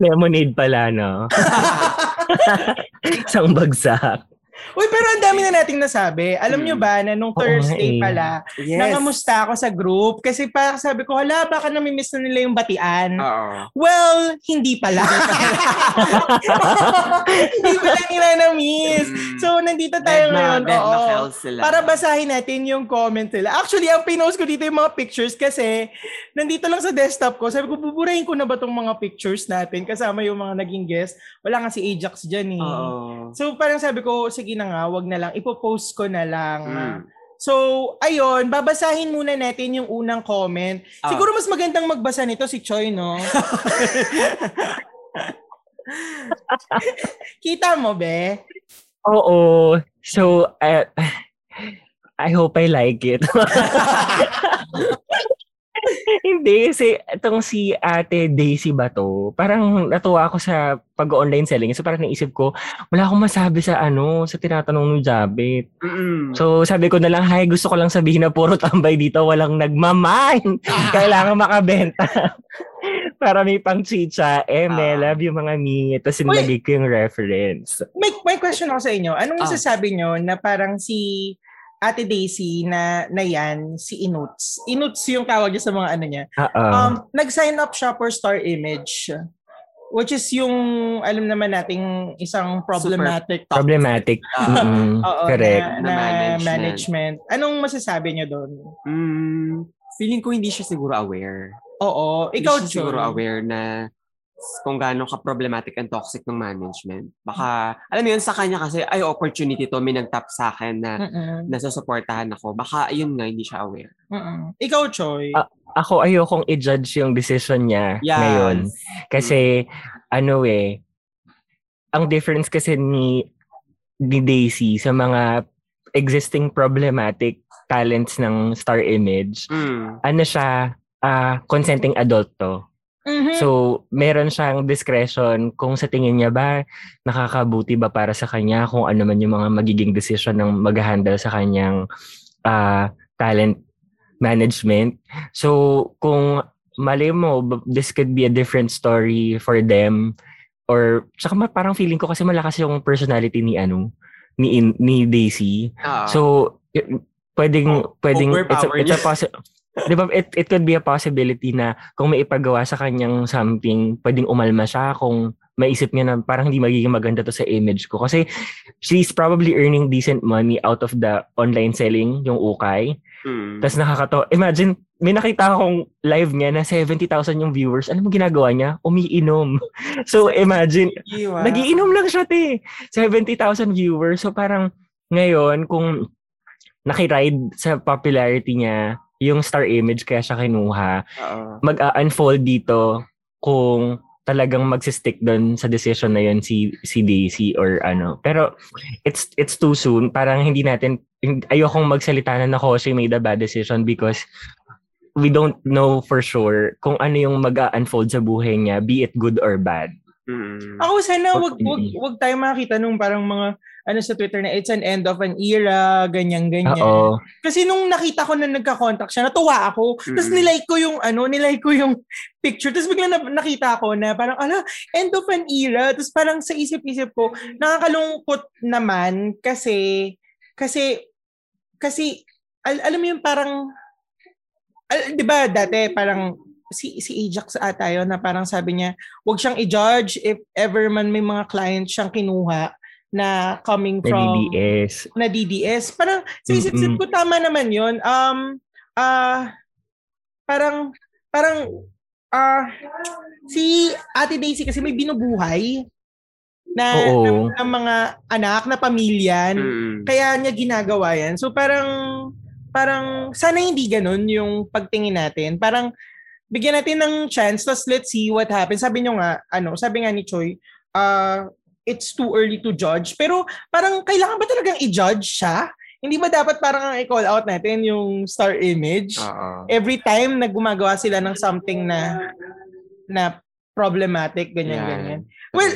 Lemonade pala, no? [laughs] [laughs] Isang bagsak. Uy, pero ang dami na nating nasabi. Alam Mm. nyo ba na nung Thursday eh. pala, Yes. nangamusta ako sa group kasi parang sabi ko, hala, baka namimiss na nila yung batian. Oo. Well, hindi pala. [laughs] hindi pala nila na-miss. Mm. So, nandito tayo na- ngayon. na oo. sila. Para basahin natin yung comment nila. Actually, ang pinost ko dito yung mga pictures kasi nandito lang sa desktop ko. Sabi ko, buburahin ko na ba tong mga pictures natin kasama yung mga naging guest. Wala nga si Ajax dyan eh. Oo. So parang sabi ko, sige na nga, wag na lang. Ipopost ko na lang. Mm. So, ayun, babasahin muna natin yung unang comment. Ah. Siguro mas magandang magbasa nito si Choi, no? [laughs] Kita mo, be? Oo. So, I, I hope I like it. [laughs] [laughs] Hindi, si, itong si ate Daisy ba to? Parang natuwa ako sa pag-online selling. So parang naisip ko, wala akong masabi sa ano, sa tinatanong ng Jabit. Mm-mm. So sabi ko na lang, hi, gusto ko lang sabihin na puro tambay dito, walang nagmamine. [laughs] Kailangan makabenta. [laughs] Para may pang chicha, eh, Ah. love yung mga mi. Tapos sinilagay ko yung reference. May, may question ako sa inyo. Anong Ah. masasabi nyo na parang si Ate Daisy na, na yan, si Inuts. Inuts yung tawag niya sa mga ano niya. Oo. Um, nag-sign up siya for Star Image. Which is yung, alam naman nating isang problematic topic. Problematic. [laughs] Mm-mm. Oo, Correct. Na, Na na management. management. Anong masasabi niyo doon? Mm, feeling ko hindi siya siguro aware. Oo. Hindi Ikaw, siya siguro aware na kung gaano ka-problematic and toxic ng management. Baka, alam mo yun, sa kanya kasi, ay, opportunity to, may nag-tap sa akin na Mm-mm. nasusuportahan ako. Baka, ayun nga, hindi siya aware. Mm-mm. Ikaw, Choy. Ah, Ako ayokong i-judge yung decision niya Yes. ngayon. Kasi, ano eh, ang difference kasi ni, ni Daisy sa mga existing problematic talents ng Star Image, Mm. ano siya, ah, consenting adult to. Mhm. So, meron siyang discretion kung sa tingin niya ba nakakabuti ba para sa kanya kung ano man yung mga magiging decision ng mag-handle sa kanyang ah, talent management. So, kung mali mo, this could be a different story for them or tsaka ma- parang feeling ko kasi malakas yung personality ni ano ni ni Daisy. Ah. So, pwedeng pwedeng it's a, it's a possi- 'Di ba it it could be a possibility na kung may ipagawa sa kanyang something, pwedeng umalma siya kung maisip niya na parang hindi magiging maganda to sa image ko kasi she's probably earning decent money out of the online selling yung ukay. Mm. Tapos nakakato. Imagine, may nakita akong live niya na 70,000 yung viewers. Ano mo ginagawa niya? Umiinom. [laughs] So imagine, Iwa. Nagiinom lang siya, te. 70,000 viewers. So parang ngayon, kung nakiride sa popularity niya, yung star image kaya siya kinuha, mag-unfold dito kung talagang magsistick doon sa decision na yun si si Daisy or ano. Pero it's it's too soon. Parang hindi natin ayokong magsalita na nako she made a bad decision because we don't know for sure kung ano yung mag-unfold sa buhay niya, be it good or bad. Mm. Ako sana wag wag wag tayo makita nung parang mga ano sa Twitter na it's an end of an era, ganyan ganyan. Oo. Kasi nung nakita ko na nagka-contact siya, natuwa ako. Tapos Mm. nilike ko yung ano, nilike ko yung picture. Tapos bigla na, nakita ko na parang ala, end of an era. Tapos parang sa isip-isip ko, nakakalungkot naman kasi kasi kasi al- alam mo yung parang al- 'di ba dati parang si si Ajax ata yun na parang sabi niya, wag siyang i-judge if ever man may mga clients siyang kinuha na coming Na from DDS. na DDS. Parang sa isip-isip ko tama naman 'yon. Um ah parang parang ah si Ate Daisy kasi may binubuhay na ng, ng mga anak na pamilya. Mm. Kaya niya ginagawa 'yan. So parang parang sana hindi ganun yung pagtingin natin. Parang bigyan natin ng chance tapos let's see what happens. Sabi niyo nga ano, sabi nga ni Choi, uh, it's too early to judge. Pero parang kailangan ba talagang i-judge siya? Hindi ba dapat parang i-call out natin yung star image? Oo. Every time na gumagawa sila ng something na na problematic, ganyan, Yan. ganyan. Well,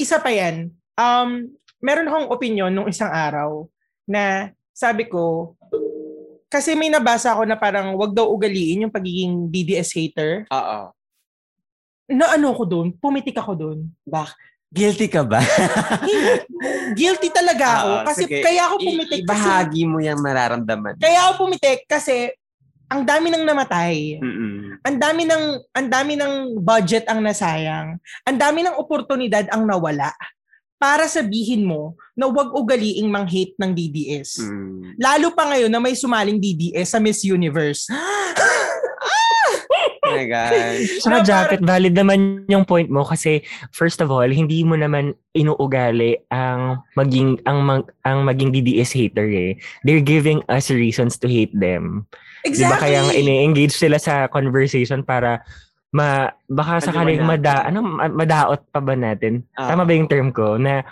isa pa yan. Um, meron akong opinion nung isang araw na sabi ko, kasi may nabasa ako na parang wag daw ugaliin yung pagiging BDS hater. Oo. Na ano ko doon, pumitik ako doon. Bak, guilty ka ba? [laughs] Guilty talaga ako Oo, kasi sige. kaya ako I- pumitik kasi Ibahagi mo yung mararamdaman. kaya ako pumitik kasi ang dami nang namatay. Mm-mm. Ang dami ng ang dami ng budget ang nasayang. Ang dami ng oportunidad ang nawala para sabihin mo na wag ugaliing mang-hate ng DDS. Mm. Lalo pa ngayon na may sumaling DDS sa Miss Universe. [gasps] [laughs] My gosh. [laughs] Saka Na jacket, valid naman yung point mo kasi first of all, hindi mo naman inuugali ang maging ang mag, ang maging DDS hater eh. They're giving us reasons to hate them. Di ba kaya nga ini-engage sila sa conversation para ma baka sakaling mada ano ma- madaot pa ba natin? Ah. Tama ba yung term ko na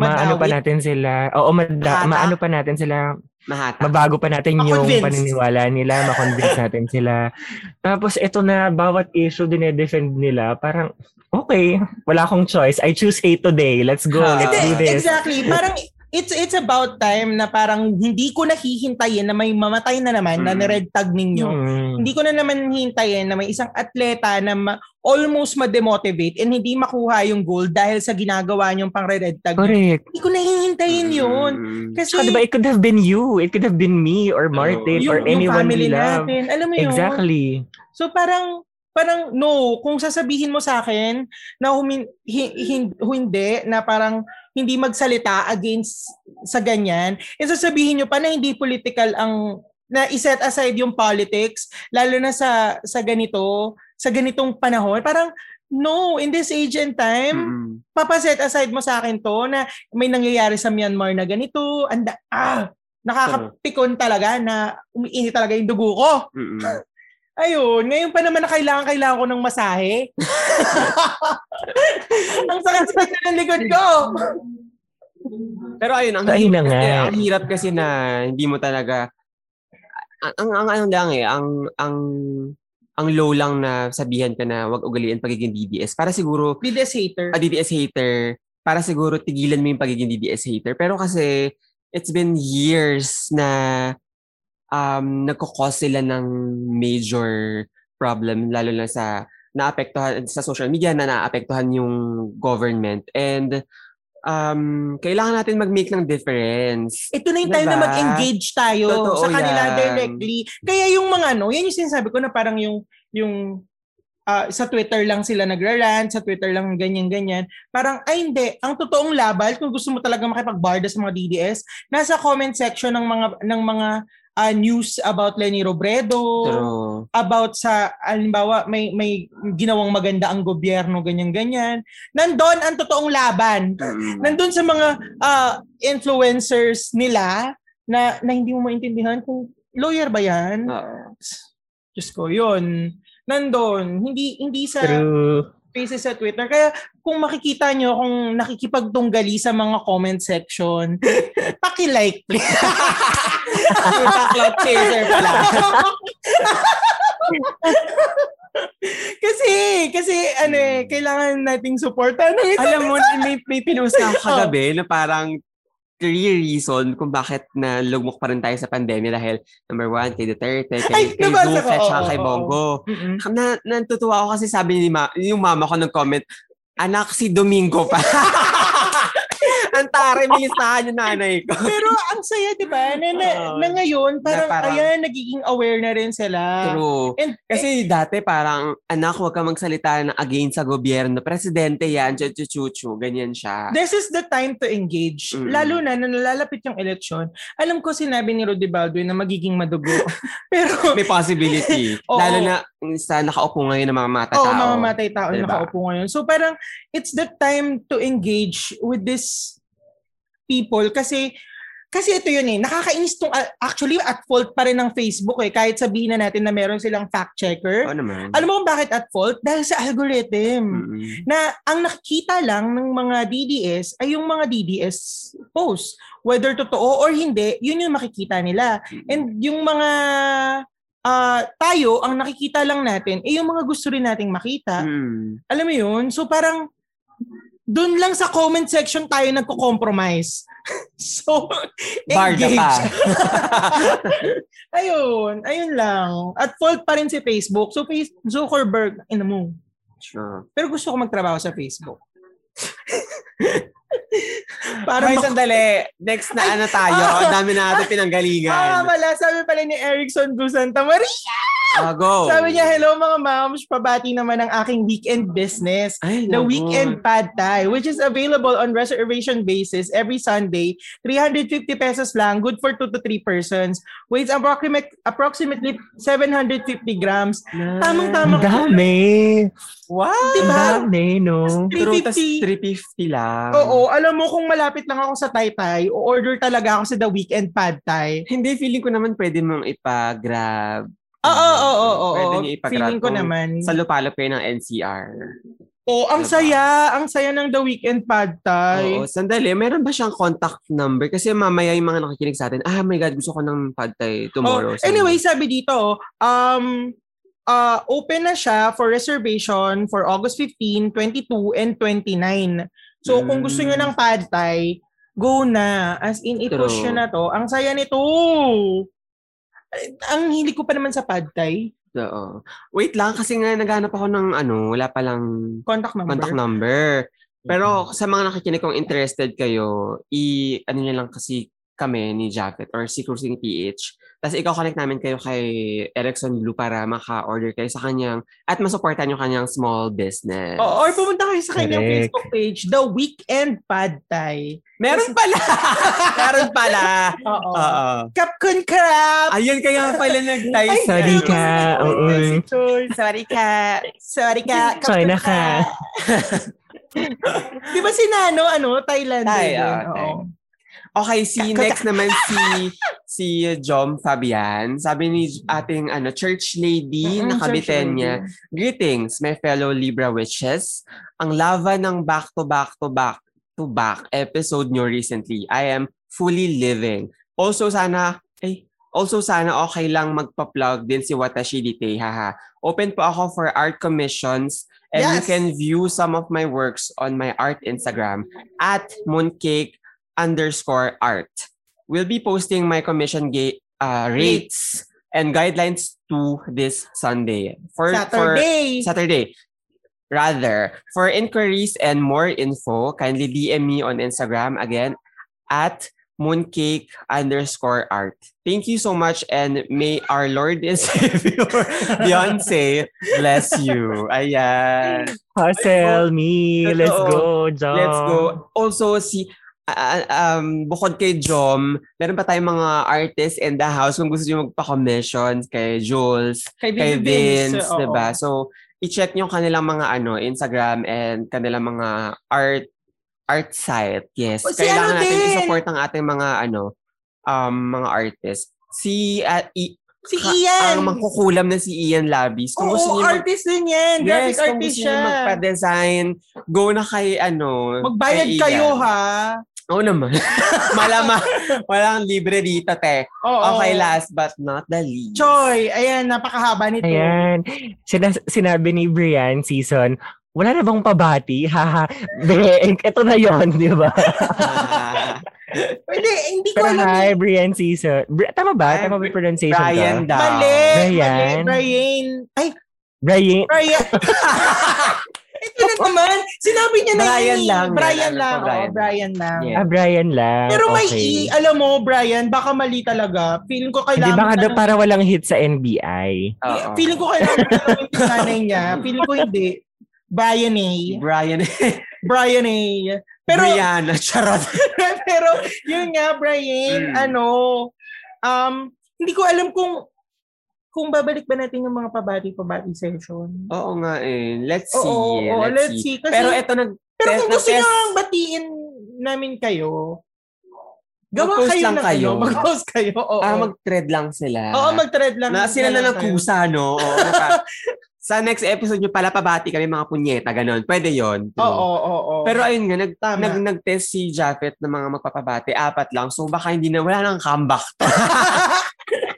maano pa natin sila. Oo, mada, maano pa natin sila. Mahata. Mabago pa natin yung Ma-convince. paniniwala nila, makonvince natin sila. Tapos ito na, bawat issue dinedefend nila, parang, okay, wala akong choice. I choose hate today. Let's go. Let's do this. exactly. Parang it's it's about time na parang hindi ko nahihintayin na may mamatay na naman na Mm. nired tag ninyo. Mm. Hindi ko na naman hintayin na may isang atleta na ma- almost ma-demotivate and hindi makuha yung goal dahil sa ginagawa niyong pang red tag. Correct. Hindi ko na hihintayin yun. Mm. Kasi Saka diba, it could have been you. It could have been me or Martin yung, or yung anyone family we love. natin, alam mo yun? Exactly. So parang parang no, kung sasabihin mo sa akin na humin, hi- hin- hindi na parang hindi magsalita against sa ganyan, eh sasabihin nyo pa na hindi political ang na iset aside yung politics lalo na sa sa ganito, sa ganitong panahon. Parang no, in this age and time, Mm-mm. papaset aside mo sa akin to na may nangyayari sa Myanmar na ganito, anda ah, nakakapikon talaga na umiinit talaga yung dugo ko. Mm-mm. Ayun, ngayon pa naman na kailangan, kailangan ko ng masahe. [laughs] ang sakit-sakit na ng likod ko. Pero ayun, ang, na hirap nga. kasi, ang hirap kasi na hindi mo talaga ang ang, ang ano lang eh, ang ang ang low lang na sabihan ka na wag ugaliin pagiging DDS. Para siguro BDS hater. a DDS hater, para siguro tigilan mo yung pagiging DDS hater. Pero kasi it's been years na um nagko-cause sila ng major problem lalo na sa naapektuhan sa social media na naapektuhan yung government and um kailangan natin mag-make ng difference. Ito na yung time na Diba? mag-engage tayo Totoo sa kanila yan. directly. Kaya yung mga ano, yan yung sinasabi ko na parang yung yung ah, sa Twitter lang sila nagra-rant, sa Twitter lang ganyan-ganyan. Parang, ay hindi, ang totoong labal, kung gusto mo talaga makipagbarda sa mga DDS, nasa comment section ng mga ng mga ah, news about Lenny Robredo, True. about sa halimbawa may may ginawang maganda ang gobyerno ganyan ganyan nandun ang totoong laban Mm. nandun sa mga ah, influencers nila na na hindi mo maintindihan kung lawyer ba yan Oo. Diyos ko yun nandun hindi hindi sa True. spaces sa Twitter kaya kung makikita nyo kung nakikipagtunggali sa mga comment section [laughs] paki-like please [laughs] cloud chaser pala. kasi kasi ano eh kailangan nating suportahan ng isa Alam mo, [laughs] may, may pinost na ako kagabi na parang three reason kung bakit na lugmok pa rin tayo sa pandemya dahil number one, kay Duterte, Ay, kay, kay ko. Duque, tsaka Oo, kay Bongo. Mm-mm. Na, natutuwa ako kasi sabi ni ma, yung mama ko nag-comment, anak si Domingo pa. [laughs] Ang tare, may listahan yung nanay ko. [laughs] Pero ang saya, di ba? Na, na, na ngayon, parang, Na parang- ayan, nagiging aware na rin sila. True. And, Kasi dati parang, anak, huwag ka magsalita ng against sa gobyerno. Presidente yan, chuchu ganyan siya. this is the time to engage. Mm. Lalo na, na nalalapit yung eleksyon. Alam ko sinabi ni Rudy Baldwin na magiging madugo. [laughs] Pero, May possibility. [laughs] Oo. Lalo na sa nakaupo ngayon ng mga mata Oo, tao. mga matay tao na Diba? nakaupo ngayon. So parang it's the time to engage with this people kasi kasi ito yun eh, nakakainis tong uh, actually at fault pa rin ng Facebook eh kahit sabihin na natin na meron silang fact checker. Oo naman. Alam mo kung bakit at fault? Dahil sa algorithm. Mm-mm. Na ang nakikita lang ng mga DDS ay yung mga DDS posts. Whether totoo or hindi, yun yung makikita nila. And yung mga ah, tayo, ang nakikita lang natin, eh yung mga gusto rin nating makita. Mm. Alam mo yun? So parang doon lang sa comment section tayo nagko-compromise. [laughs] so, engage. pa. [laughs] ayun, ayun lang. At fault pa rin si Facebook. So, face- Zuckerberg, ina mo. Sure. Pero gusto ko magtrabaho sa Facebook. [laughs] Para May sandali. Next na ano tayo. Ang dami na natin Ah, pinanggalingan. wala. Sabi pala ni Erickson Gu Santa Maria. Ah, go. Sabi niya, hello mga moms, pabati naman ang aking weekend business. Ay, The naku. Weekend Pad Thai, which is available on reservation basis every Sunday. 350 pesos lang, good for 2 to 3 persons. Weighs approximate, approximately 750 grams. Tamang-tama. Ang dami. Wow. Diba? Ang dami, no? True, tas 350. 350 lang. Oo, alam mo kung malapit lang ako sa Taytay, o-order talaga ako sa The Weekend Pad Thai. Hindi, feeling ko naman pwede mong ipa-grab. Oo, oo, oo. Pwede niyo ipa-grab Feeling ko naman. Sa lupalop kayo ng NCR. Oh, ang Diba? saya, ang saya ng The Weekend Pad Thai. Oo, sandali. Meron ba siyang contact number? Kasi mamaya yung mga nakikinig sa atin, ah, my God, gusto ko ng pad thai tomorrow. Oh, anyway, sabi dito, um, uh, open na siya for reservation for August 15, 22, and 29. So, kung gusto nyo ng pad thai, go na. As in, i-push True. nyo na to. Ang saya nito. Ang hilig ko pa naman sa pad thai. Oo. Wait lang, kasi nga naghanap ako ng ano, wala palang Contact number. contact number. Pero sa mga nakikinig kung interested kayo, i ano niya lang kasi kami ni Jacket or si Cruising PH. Tapos ikaw connect namin kayo kay Erickson Blue para maka-order kayo sa kanyang at masuportan yung kanyang small business. Oh, or pumunta kayo sa kanyang Correct. Facebook page, The Weekend Pad Thai. Meron pala! [laughs] Meron pala! Oo. Capcom Crab! Ayun kaya pala nag-type. Ay, Sorry ka. Oo. Sorry ka. Sorry ka. [laughs] Sorry na ka. [laughs] Di ba si Nano, ano, Thailand Thai, din? ah, Oo. Thai. Okay, si next naman [laughs] si si Jom Fabian. Sabi ni ating ano church lady Mm-mm, na church kabiten niya. lady. Greetings, my fellow Libra witches. Ang lava ng back to back to back to back episode nyo recently. I am fully living. Also sana eh also sana okay lang magpa-plug din si Watashi Dite. Haha. Open po ako for art commissions and you Yes. can view some of my works on my art Instagram at mooncake underscore art. We'll be posting my commission ga- uh, rates and guidelines to this Sunday. For, for Saturday. Saturday. Rather, for inquiries and more info, kindly DM me on Instagram again at mooncake underscore art. Thank you so much and may our Lord and [laughs] Savior Beyonce bless you. Ayan. Hustle me. Let's go, John. Let's go. Also, si um, bukod kay Jom, meron pa tayong mga artists in the house kung gusto nyo magpa-commission kay Jules, Kay kay Baby Vince, oo. diba? So, i-check nyo kanilang mga ano, Instagram and kanilang mga art art site. Yes. O, si Kailangan ano natin din? i-support ang ating mga ano, um, mga artists. Si, uh, i- Si ka- Ian. Ang mangkukulam na si Ian Labis. Kung gusto Oo, niyo mag- artist din yan. Graphic Yes, kung artist gusto siya. magpa-design, go na kay ano. Magbayad kay kayo, ha? Oo naman. [laughs] Malama. Walang libre dito, te. Oo. Okay, last but not the least. Choy, ayan, napakahaba nito. Ayan. Sina- sinabi ni Brian season, wala na bang pabati? [laughs] Haha. Be, ito na yon di ba? [laughs] Ah, Hindi, ko Pero alam. hi, Brian season. Bri- tama ba? Tama ba yung pronunciation Brian ko? daw. Mali, Brian. mali, Brian. Ay, Brian. Brian. Na naman. Sinabi niya na Brian yun lang. Brian lang. Brian? Oh, Brian lang. Yeah. Ah, Brian lang. Pero may okay. E, alam mo, Brian, baka mali talaga. Feeling ko Hindi kailangan baka mo daw tanong- para walang hit sa NBI. Oo. Feeling ko kailangan tanongin yung nanay niya. Feeling ko hindi. Brian A. Brian. Brian A. Pero, Brianna. Charot. [laughs] pero, yun nga, Brian, Mm. ano, um, hindi ko alam kung kung babalik ba natin yung mga pabati-pabati session. Oo nga eh. Let's see. Oo, oo, let's see. Kasi- Pero ito nag... Pero kung test- gusto nyo batiin namin kayo, gawa Mag-post kayo lang ng kayo. ano, mag-post kayo. Oo, Ah, mag-thread lang sila. Oo, mag-thread lang. Na, sila na lang kusa, no? Oo, [laughs] sa next episode nyo pala, pabati kami mga punyeta, ganon. Pwede yon Oo, oo, oo. Pero ayun nga, nag, Tama. nag, nag-test si Japheth ng mga magpapabati, apat lang. So baka hindi na, wala nang comeback. [laughs]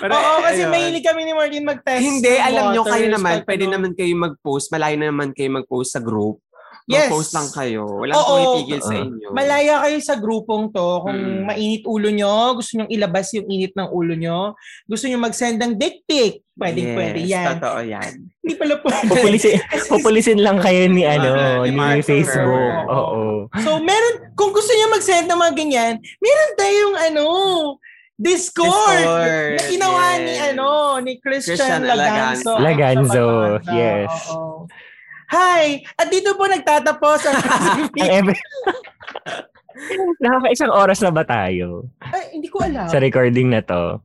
Pero, Oo, kasi ayun. mahilig kami ni Martin mag-test. Hindi, alam nyo, kayo naman, kahit pwede ano. naman kayo mag-post. Malayo na naman kayo mag-post sa group. Yes. Mag-post lang kayo. Walang Oo. pumipigil sa Oo. inyo. Malaya kayo sa grupong to. Kung Mm. mainit ulo nyo, gusto nyo ilabas yung init ng ulo nyo, gusto nyo mag-send ng dick pic, pwedeng yes, pwede yan. Totoo yan. Hindi pala pwede. Pupulisin, [laughs] pupulisin lang kayo ni ano, Ni ni Mark Facebook. Oo. So, meron, kung gusto niyo mag-send ng mga ganyan, meron tayong ano, Discord, Discord, na ginawa yes. ni ano, ni Christian, Christian Laganzo. Laganzo, Pampanga. yes. Oo. Hi! At dito po nagtatapos ang. [laughs] [laughs] Nakaka-isang oras na ba tayo Ay, hindi ko alam. sa recording na to?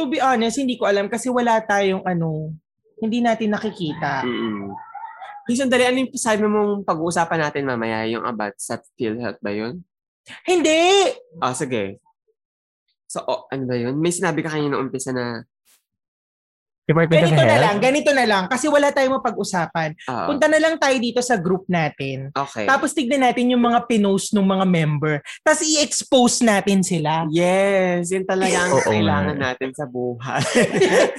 To be honest, hindi ko alam kasi wala tayong ano, hindi natin nakikita. Mm-mm. Hey, sandali, ano yung sabi mong pag-uusapan natin mamaya? Yung about sa PhilHealth ba yun? Hindi! Ah, sige. So, oh, ano ba yun? May sinabi ka kanina umpisa na Department Ganito na lang, ganito na lang. Kasi wala tayong mapag-usapan. Oo. Punta na lang tayo dito sa group natin. Okay. Tapos tignan natin yung mga pinost ng mga member. Tapos i-expose natin sila. Yes, yun talaga ang kailangan nga. natin sa buhay.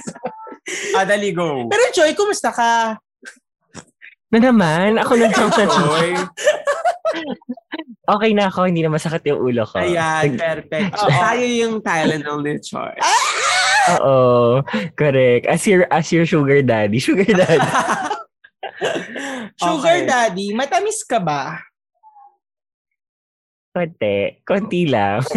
[laughs] ah, dali go. Pero Joy, kumusta ka? Na naman, ako na naman. [laughs] Joy. Okay na ako, hindi na masakit yung ulo ko. Ayan, perfect. Oo. Tayo yung Tylenol ni Char. [laughs] Oo, correct. As your, as your sugar daddy. Sugar daddy. [laughs] Sugar Okay. daddy, matamis ka ba? Konti. Konti lang. [laughs]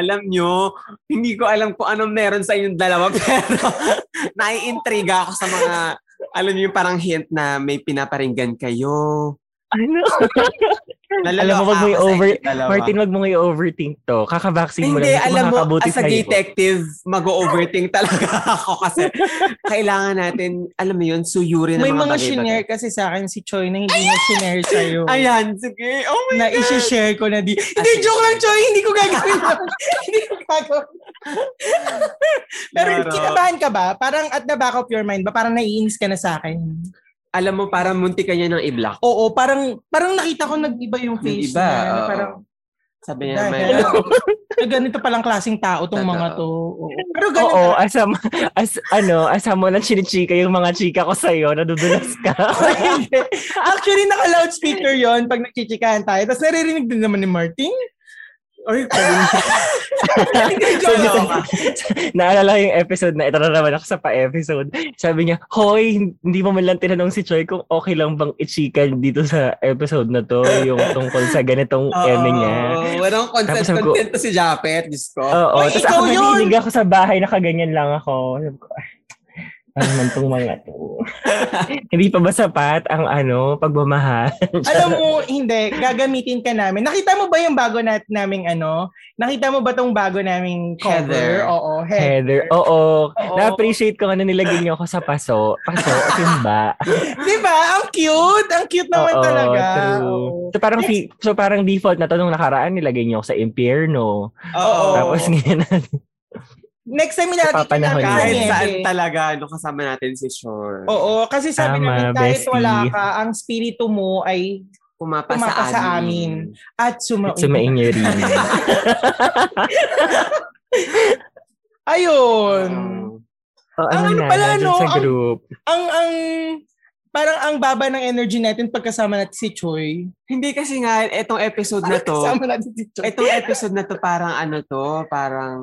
alam nyo, hindi ko alam kung anong meron sa inyong dalawa, pero naiintriga ako sa mga, alam nyo yung parang hint na may pinaparinggan kayo. Ano? [laughs] Alam mo, wag mo i-over-. Martin, wag mo i-overthink to. Kakavaccine mo Hindi, lang. alam mo, as a detective, mag-overthink talaga [laughs] ako kasi kailangan natin, alam mo yun, suyuri ng May mga mga shinare kasi sa akin si Choi na hindi niya shinare sa'yo. Ayan, sige. Oh my na God. isi-share ko na di. Hindi, joke lang, Choi. Hindi ko gagawin. [laughs] hindi ko gagawin. Pero Laro. kinabahan ka ba? Parang at the back of your mind ba? Parang naiinis ka na sa akin? Alam mo, parang munti ka niya ng i-block. Oo, parang parang nakita ko nag-iba yung Yung face iba, niya. na oo. parang, Sabi niya naman, dahil, na [laughs] ganito palang klaseng tao tong Totoo. mga to. Oo. Pero ganun Oo, na- asam, as, ano, asam mo lang chinichika yung mga chika ko sa'yo, nadudulas ka. [laughs] [laughs] Actually, naka-loudspeaker yon pag nagchichikahan tayo. Tapos naririnig din naman ni Martin. Ay, so, [laughs] [laughs] naalala ko yung episode na ito na naman ako sa pa-episode. Sabi niya, Hoy, hindi mo man lang tinanong si Choi kung okay lang bang ichika dito sa episode na to, yung tungkol sa ganitong [laughs] eme niya. Oo, Walang consent Tapos ko- content to si Japet, Diyos ko. Oo, Hoy, tapos ako yun! ako sa bahay, nakaganyan lang ako. Sabi ko, "Ah, ano man tong mga to. hindi pa ba sapat ang ano, pagmamahal? Alam mo, hindi. Gagamitin ka namin. Nakita mo ba yung bago nat naming ano? Nakita mo ba tong bago naming cover? Heather. Oo, Heather. Heather, oo. Oo. Na-appreciate ko ano nilagay niyo ako sa paso. Paso, timba. [laughs] Di ba? Ang cute! Ang cute naman Oo, talaga. true. Oo. So parang fi- so parang default na to nung nakaraan nilagay niyo ako sa impyerno. Oo. Tapos ngayon Next time ilalagay ka Napapanahon namin yun. sa Kahit niebe. saan talaga, no, kasama natin si Shore. Oo, kasi sabi Tama, namin kahit bestie. wala ka, ang spirito mo ay Pumapa, Pumapa sa, sa amin. at sumain. sumain niyo rin. [laughs] Ayun. Oh, Ang ano, ano na, pala, no, sa ang- group. Ang, ang, parang ang baba ng energy natin pagkasama natin si Choi. Hindi kasi nga, etong episode na to, Pagkasama natin si Choi. etong episode na to parang ano to, parang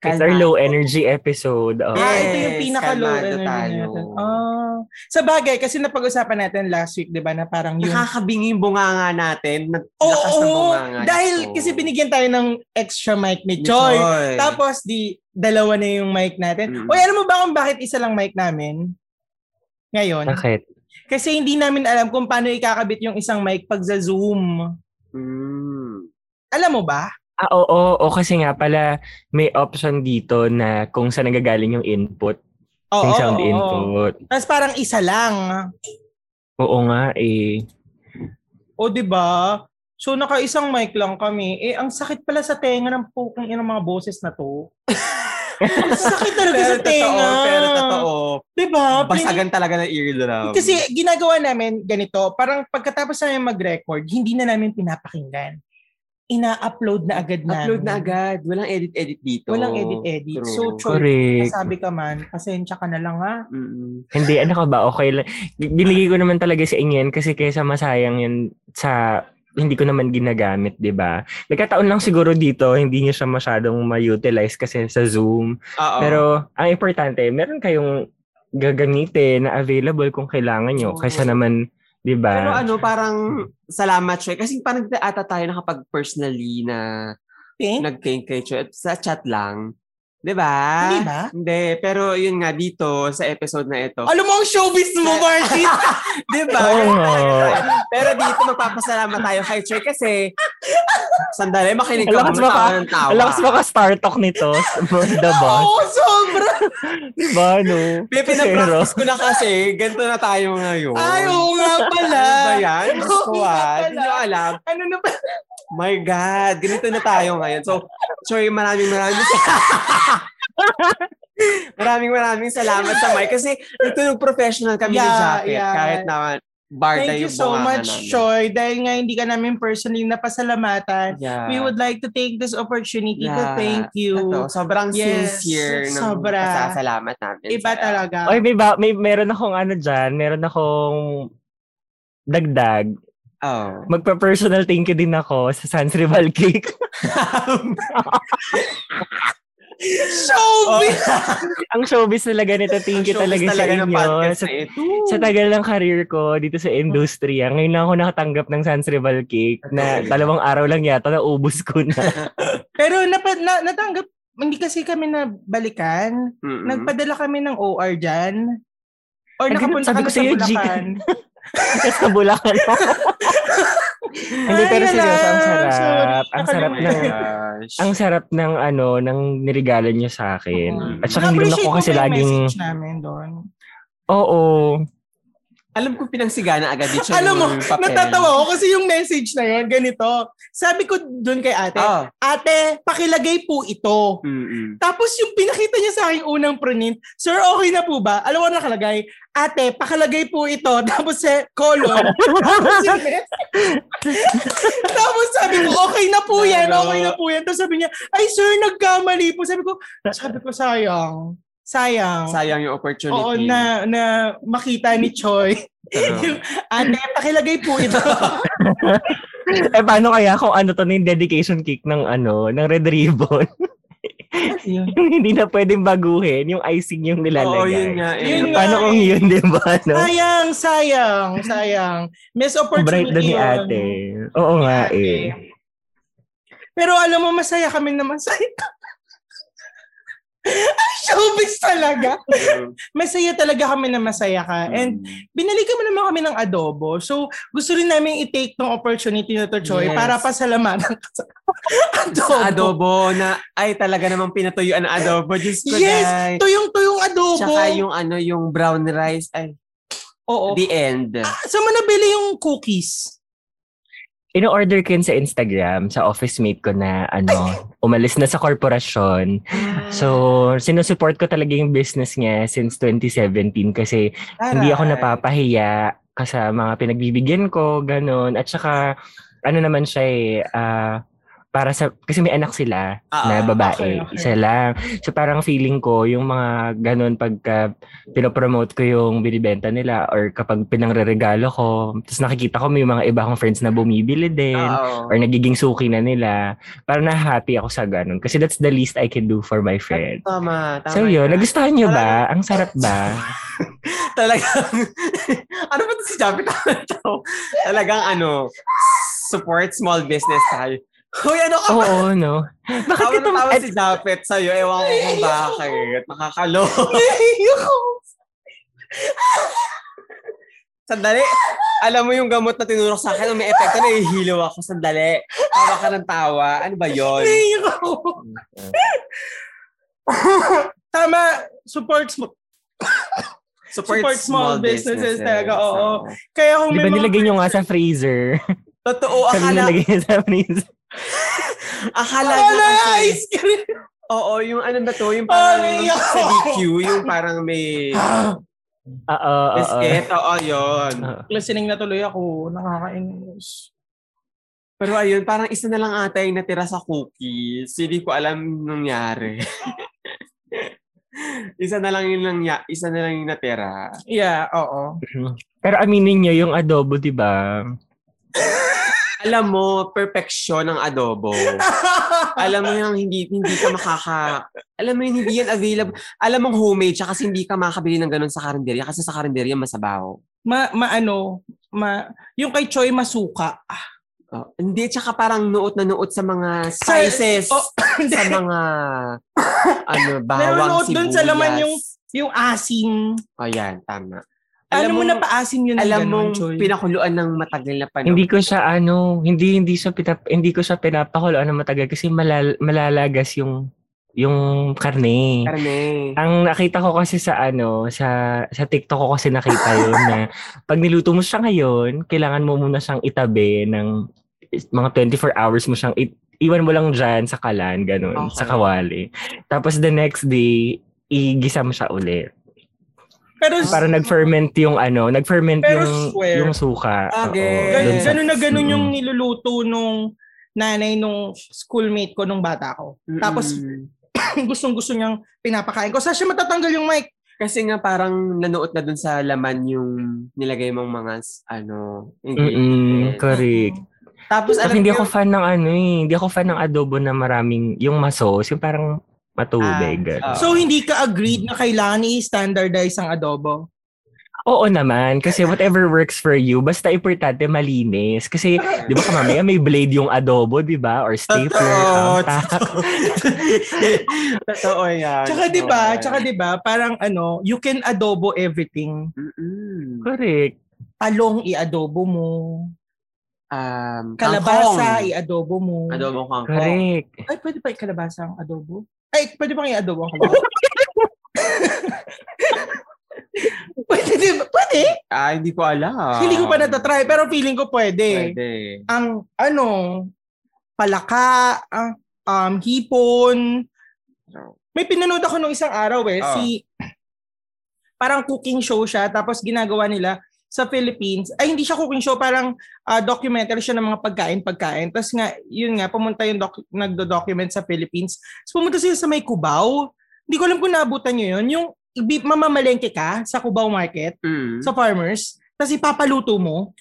It's our low energy episode. Oh. Ah, ito yung Yes, pinaka-low kalmado energy tayo. natin. Ah. Sa bagay, kasi napag-usapan natin last week, di ba, na parang yung... Nakakabingi yung bunganga natin. Nag- Oo, ng bunganga. dahil nito. kasi binigyan tayo ng extra mic ni. Choi. Tapos, di, dalawa na yung mic natin. Mm. Uy, alam mo ba kung bakit isa lang mic namin? Ngayon. Bakit? Kasi hindi namin alam kung paano ikakabit yung isang mic pag sa Zoom. Mm. Alam mo ba? Ah, oo, oo, kasi nga pala may option dito na kung saan nagagaling yung input, Oo, yung sound oo, oo. input. Tapos parang isa lang. Oo nga eh. O, di ba? So, naka-isang mic lang kami. Eh, ang sakit pala sa tenga ng pukong ina mga boses na to. [laughs] ang sakit talaga Pero sa tenga. totoo, pero totoo. Di ba? Basagan talaga ng eardrum. Kasi ginagawa namin ganito, parang pagkatapos namin mag-record, hindi na namin pinapakinggan. Ina-upload na agad namin. Upload na agad. Walang edit-edit dito. Walang edit-edit. True. So, Choy, Correct. sabi ka man, pasensya ka na lang ha. Mm-mm. Hindi, ano ka ba? Okay lang. Binigay ko naman talaga sa inyo yan kasi kaysa masayang yan sa hindi ko naman ginagamit, 'di ba? Nagkataon lang siguro dito, hindi niyo siya masyadong ma-utilize kasi sa Zoom. Oo. Pero ang importante, meron kayong gagamitin na available kung kailangan nyo. Oo. Kaysa naman, 'di ba? Pero ano, parang salamat siya. Kasi parang ata tayo nakapag-personally na Pink? nag-thank kay Choy. Sa chat lang. Di ba? Hindi ba? Hindi. Pero yun nga, dito sa episode na ito. Alam mo ang showbiz mo, Martin! [laughs] Di ba? Pero dito magpapasalamat tayo kay Choy kasi sandali, makinig ka Alakas muna tawa ng tawa. Alakas baka star talk nito. The boss. Oo, sobra! Di ba, no? May pinapractice ko na kasi, ganito na tayo ngayon. Ay, oo nga pala. Ano ba yan? Diyos ko ah. Hindi alam. Ano na ba? My God, ganito na tayo ngayon. So, sorry, maraming maraming [laughs] Maraming maraming salamat sa Mike kasi ito professional kami ni Yeah, Jacket yeah. kahit na barda Thank you yung so much, namin. Choi. Dahil nga hindi ka namin personally napasalamatan, Yeah. we would like to take this opportunity to Yeah. thank you. Ito, sobrang Yes, sincere ng sobra. pasasalamat namin. Iba sa'yo. talaga. Oy, may, ba, may meron akong ano dyan, meron akong dagdag. Oh. Magpa-personal thank you din ako sa Sans Rival Cake. Showbiz! [laughs] Ang showbiz talaga nito, thank you Showbiz talaga, sa inyo. Sa, na sa tagal ng career ko dito sa industriya, ngayon lang ako nakatanggap ng Sans Rival Cake na dalawang araw lang yata naubos ko na. [laughs] Pero napa, na, natanggap, hindi kasi kami na balikan. Mm-mm. Nagpadala kami ng OR dyan. Or Ay, nakapunta kami ko sa. Bulacan. [laughs] Tapos sa Bulacan. [laughs] Hindi, Ay, pero seryoso, ang sarap. Sorry, Ang sarap ng, ang sarap ng ano, ng nirigalo niyo sa akin. Oo. At saka hindi naman ako ko kasi laging, namin doon. oo, Alam ko pinangsigana agad dito [laughs] Alam mo, papel. natatawa ako kasi yung message na yun, ganito. Sabi ko doon kay ate, Oh. ate, pakilagay po ito. Mm-mm. Tapos yung pinakita niya sa akin unang print, Sir, okay na po ba? Alam mo na nakalagay, ate, pakalagay po ito. [laughs] Tapos sa colon. Tapos yung [laughs] sabi ko, okay na po yan, okay na po yan. Tapos sabi niya, ay sir, nagkamali po. Sabi ko, sabi ko, sayang. Sayang. Sayang yung opportunity. Oo, na, na makita ni Choi. Ano? [laughs] ate, pakilagay po ito. eh paano kaya kung ano to na yung dedication cake ng ano, ng red ribbon? Yung hindi na pwedeng baguhin, yung icing yung nilalagay. Oo, yun nga. Eh. Yun nga. Paano kung yun, di ba? No? sayang, sayang, sayang. Miss opportunity Bright doon ni ate. Oo nga Ate. eh. Pero alam mo, masaya kami na masaya. [laughs] Showbiz talaga. [laughs] Masaya talaga kami na masaya ka. And binalikan mo naman kami ng adobo. So, gusto rin namin i-take tong opportunity na to, Choy, Yes. para pasalamatan ka sa [laughs] adobo. sa adobo na ay talaga namang pinatuyuan ng adobo. Diyos ko, Yes! Day. Tuyong-tuyong adobo. Tsaka yung ano, yung brown rice. Ay, Oo. the end. Saan mo nabili yung cookies? Ino-order ko yun sa Instagram, sa office mate ko na ano, umalis na sa korporasyon. So, sinusupport ko talaga yung business niya since 2017 kasi hindi ako Aray. napapahiya kasi mga pinagbibigyan ko, ganun. At saka, ano naman siya eh, ah, para sa, kasi may anak sila Ah, na babae, okay, okay. isa lang. So parang feeling ko, yung mga ganun pagka pinopromote ko yung binibenta nila or kapag pinangreregalo ko, tapos nakikita ko may mga iba kong friends na bumibili din Oo. or nagiging suki na nila, parang na-happy ako sa ganun. Kasi that's the least I can do for my friend. Tama, tama. So yun, ka. nagustuhan nyo ba? Ang sarap ba? [laughs] Talagang, [laughs] ano ba ito si Javi to? [laughs] Talagang ano, support small business tayo. Hoy, ano ka ba? Oo, no? [laughs] Bakit Tawa ito? na tawa si Japet sa'yo. Ewan ko kung [laughs] bakit. Nakakalo. Sandali. Alam mo yung gamot na tinurok sa akin, may epekto, nahihilo ako. Sandali. Tawa ka ng tawa. Ano ba yon? Ayoko. Tama. Support mo. Support, Support small businesses talaga, oo. Kaya kung Di may ba nilagay nyo nga sa freezer? Totoo, akala, nilagay nyo sa freezer. [laughs] akala niya kasi, ice cream. oo, yung ano ba to, yung parang Ay, sa. DQ, yung parang may Oo, oo. biscuit, oo, yun. Oo. Listening na tuloy ako. Nakakainis. Pero ayun, parang isa na lang ata yung natira sa cookies. Hindi ko alam yung nangyari. [laughs] isa na lang yung nangya, isa na lang yung natira. Yeah, oo. Pero aminin nyo, yung adobo, di ba? [laughs] Alam mo, perfection ng adobo. [laughs] alam mo yung hindi hindi ka makaka alam mo yung hindi yan available. Alam mong homemade siya kasi hindi ka makakabili ng ganun sa karinderya kasi sa karinderya masabaw. ma, maano, ma, yung kay Choi masuka. Oh, hindi, tsaka parang nuot na nuot sa mga spices. oh, [laughs] sa mga ano, bawang, Meron sibuyas. doon sa laman yung yung asim. Oh, yan, tama. Alam mo na paasim yun ng alam Choi. pinakuluan ng matagal na panahon. Hindi ko siya ano, hindi hindi siya pinap, hindi ko siya pinapakulo ano matagal kasi malal, malalagas yung yung karne. Karne. Ang nakita ko kasi sa ano, sa sa TikTok ko kasi nakita yun na [laughs] pag niluto mo siya ngayon, kailangan mo muna siyang itabi ng mga 24 hours mo siyang it, iwan mo lang dyan sa kalan, ganun, Okay. sa kawali. Tapos the next day, igisa mo siya ulit. Pero Para nag-ferment yung ano, nag-ferment Pero yung swear. yung suka. Okay. Oo, Gan- ganun na ganun yung Mm. niluluto nung nanay nung schoolmate ko nung bata ko. Tapos Mm-mm. [coughs] gustong gusto niyang pinapakain ko. Saan siya matatanggal yung mic? Kasi nga parang nanuot na dun sa laman yung nilagay mong mga ano, ingredients. correct. Tapos Tapos alam hindi niyo- ako fan ng ano eh. Hindi ako fan ng adobo na maraming, yung masos, yung parang matubig. Oo. So hindi ka agreed na kailangan i-standardize ang adobo? Oo naman, kasi whatever works for you, basta importante malinis. Kasi, di ba kamamaya may blade yung adobo, di ba? Or stapler, Totoo, amtak. [laughs] Totoo yan. Tsaka 'di ba? Tsaka 'di ba? Parang ano, you can adobo everything. Mm-mm. Correct. Talong i-adobo mo, Um, kalabasa kangkong. i-adobo mo. Adobong kangkong. Correct. Ay, pwede pa i-kalabasa ang adobo? Ay, pwede bang i-adobo kalabasa? [laughs] pwede, di ba? Pwede? Ah, hindi ko alam. Hindi ko pa natatry, pero feeling ko pwede. Pwede. Ang, ano, palaka, ah, um, hipon. May pinanood ako nung isang araw eh, Ah. si, parang cooking show siya, tapos ginagawa nila sa Philippines. Ay, hindi siya cooking show, parang ah, documentary siya ng mga pagkain-pagkain. Tapos nga, yun nga, pumunta yung doc- nagdo-document sa Philippines. Tapos pumunta sila sa may Cubao. Hindi ko alam kung naabutan nyo yun. Yung ibi- mamamalengke ka sa Cubao Market, Mm. sa farmers, tapos ipapaluto mo.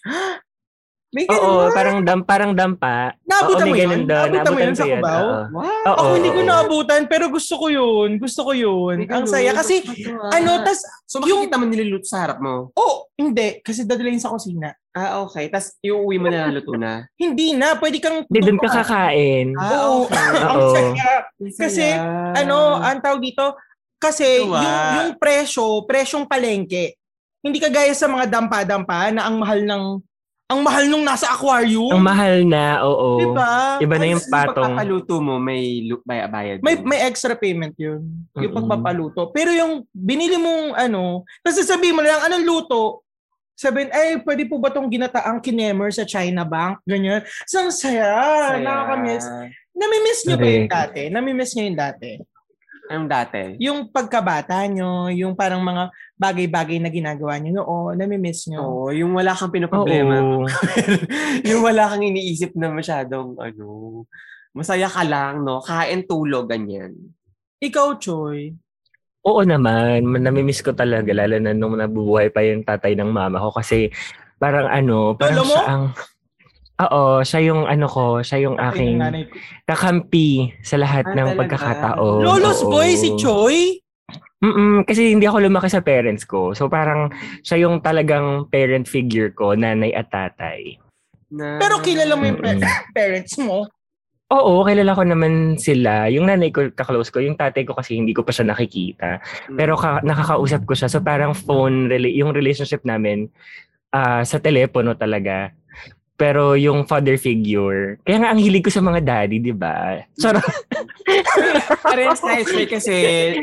May Oo, ganun. parang dam, parang dampa. Naabutan Oo, mo yun? ganun doon. Naabutan mo yun sa Cubao? oo. Wow. Oo, Ako hindi ko naabutan, pero gusto ko yun. Gusto ko yun. Ang saya. Kasi, ano, tas, So makikita mo niluluto sa harap mo? oh, hindi. Kasi dadalhin sa kusina. Ah, okay. Tapos iuwi mo na luto na? [laughs] Hindi na. Pwede kang... Hindi, doon ka kakain. Ah, Oo. okay. [laughs] Ang Oo. saya. Kasi, ano, ang tawag dito, kasi Tuwa. yung, yung presyo, presyong palengke, hindi kagaya sa mga dampa-dampa na ang mahal ng, ang mahal nung nasa aquarium. Ang mahal na, oo. Diba? Iba na yung Yung patong. pagpapaluto mo, may lu- bay- bayad. May may extra payment yun. Yung Mm-mm. pagpapaluto. Pero yung binili mong ano, kasi sabihin mo lang, anong luto? Sabihin, ay, pwede po ba tong ginataang kinemer sa China Bank? Ganyan. Sang saya. Saya. Nakakamiss. Namimiss nyo ba yung dati? Namimiss nyo yung dati? Anong dati? Yung pagkabata nyo, yung parang mga bagay-bagay na ginagawa nyo noon, namimiss nyo. Oo, yung wala kang pinoproblema. [laughs] Yung wala kang iniisip na masyadong, ano, masaya ka lang, no? Kain, tulog, ganyan. Ikaw, Choy. Oo naman, namimiss ko talaga lalo na nung nabubuhay pa yung tatay ng mama ko kasi parang ano, parang Lolo mo? siya ang Oo, siya yung ano ko, siya yung Ay, aking ko. kakampi sa lahat Ah, ng talaga? pagkakataon. Lolo's Oo. boy si Choy? Mm-mm, kasi hindi ako lumaki sa parents ko. So parang siya yung talagang parent figure ko, nanay at tatay. Na, Pero kilala mo yung pa- [laughs] parents mo. Oo, kilala ko naman sila. Yung nanay ko, kaklose ko. Yung tatay ko kasi hindi ko pa siya nakikita. Mm. Pero ka- nakakausap ko siya. So parang phone, rela- yung relationship namin ah, sa telepono talaga. Pero yung father figure, kaya nga ang hilig ko sa mga daddy, di ba? Sarap. [laughs] Parehas na Choy, [laughs] kasi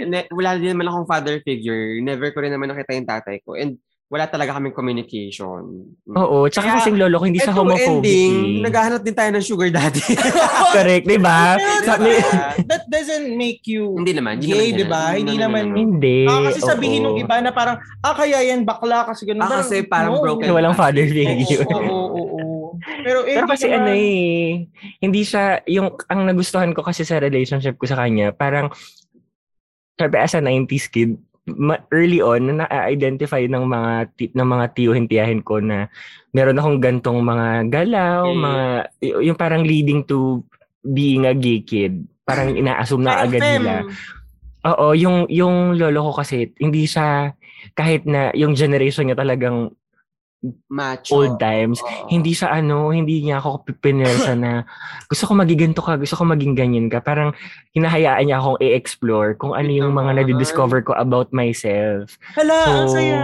ne, wala din naman akong father figure. Never ko rin naman nakita yung tatay ko. And wala talaga kaming communication. Oo, tsaka Kaya, kasing lolo ko hindi siya Ito homophobic. ending, eh. naghahanap din tayo ng sugar daddy. [laughs] Correct, di ba? Sabi, that doesn't make you hindi naman. Hindi gay, naman di ba? Hindi naman... hindi. Ah, kasi sabihin nung iba na parang, ah, kaya yan bakla kasi ganun. Ah, kasi parang broken. Walang father figure. oo, oo, oo. Pero, eh, Pero kasi naman- ano eh, hindi siya, yung, ang nagustuhan ko kasi sa relationship ko sa kanya, parang, sabi as a 90s kid, early on, na-identify ng mga, ti- ng mga tiyo-hintiyahin ko na meron akong gantong mga galaw, Okay. mga, y- yung parang leading to being a gay kid. Parang [laughs] ina-assume na agad nila. Oo, yung, yung lolo ko kasi, hindi siya, kahit na yung generation niya talagang Macho. old times, Oo. hindi sa ano, hindi niya ako pinelsa na gusto ko maging ganito ka, gusto ko maging ganyan ka. Parang hinahayaan niya akong i-explore kung ano yung mga nadidiscover ko about myself. Hala, So, ang saya.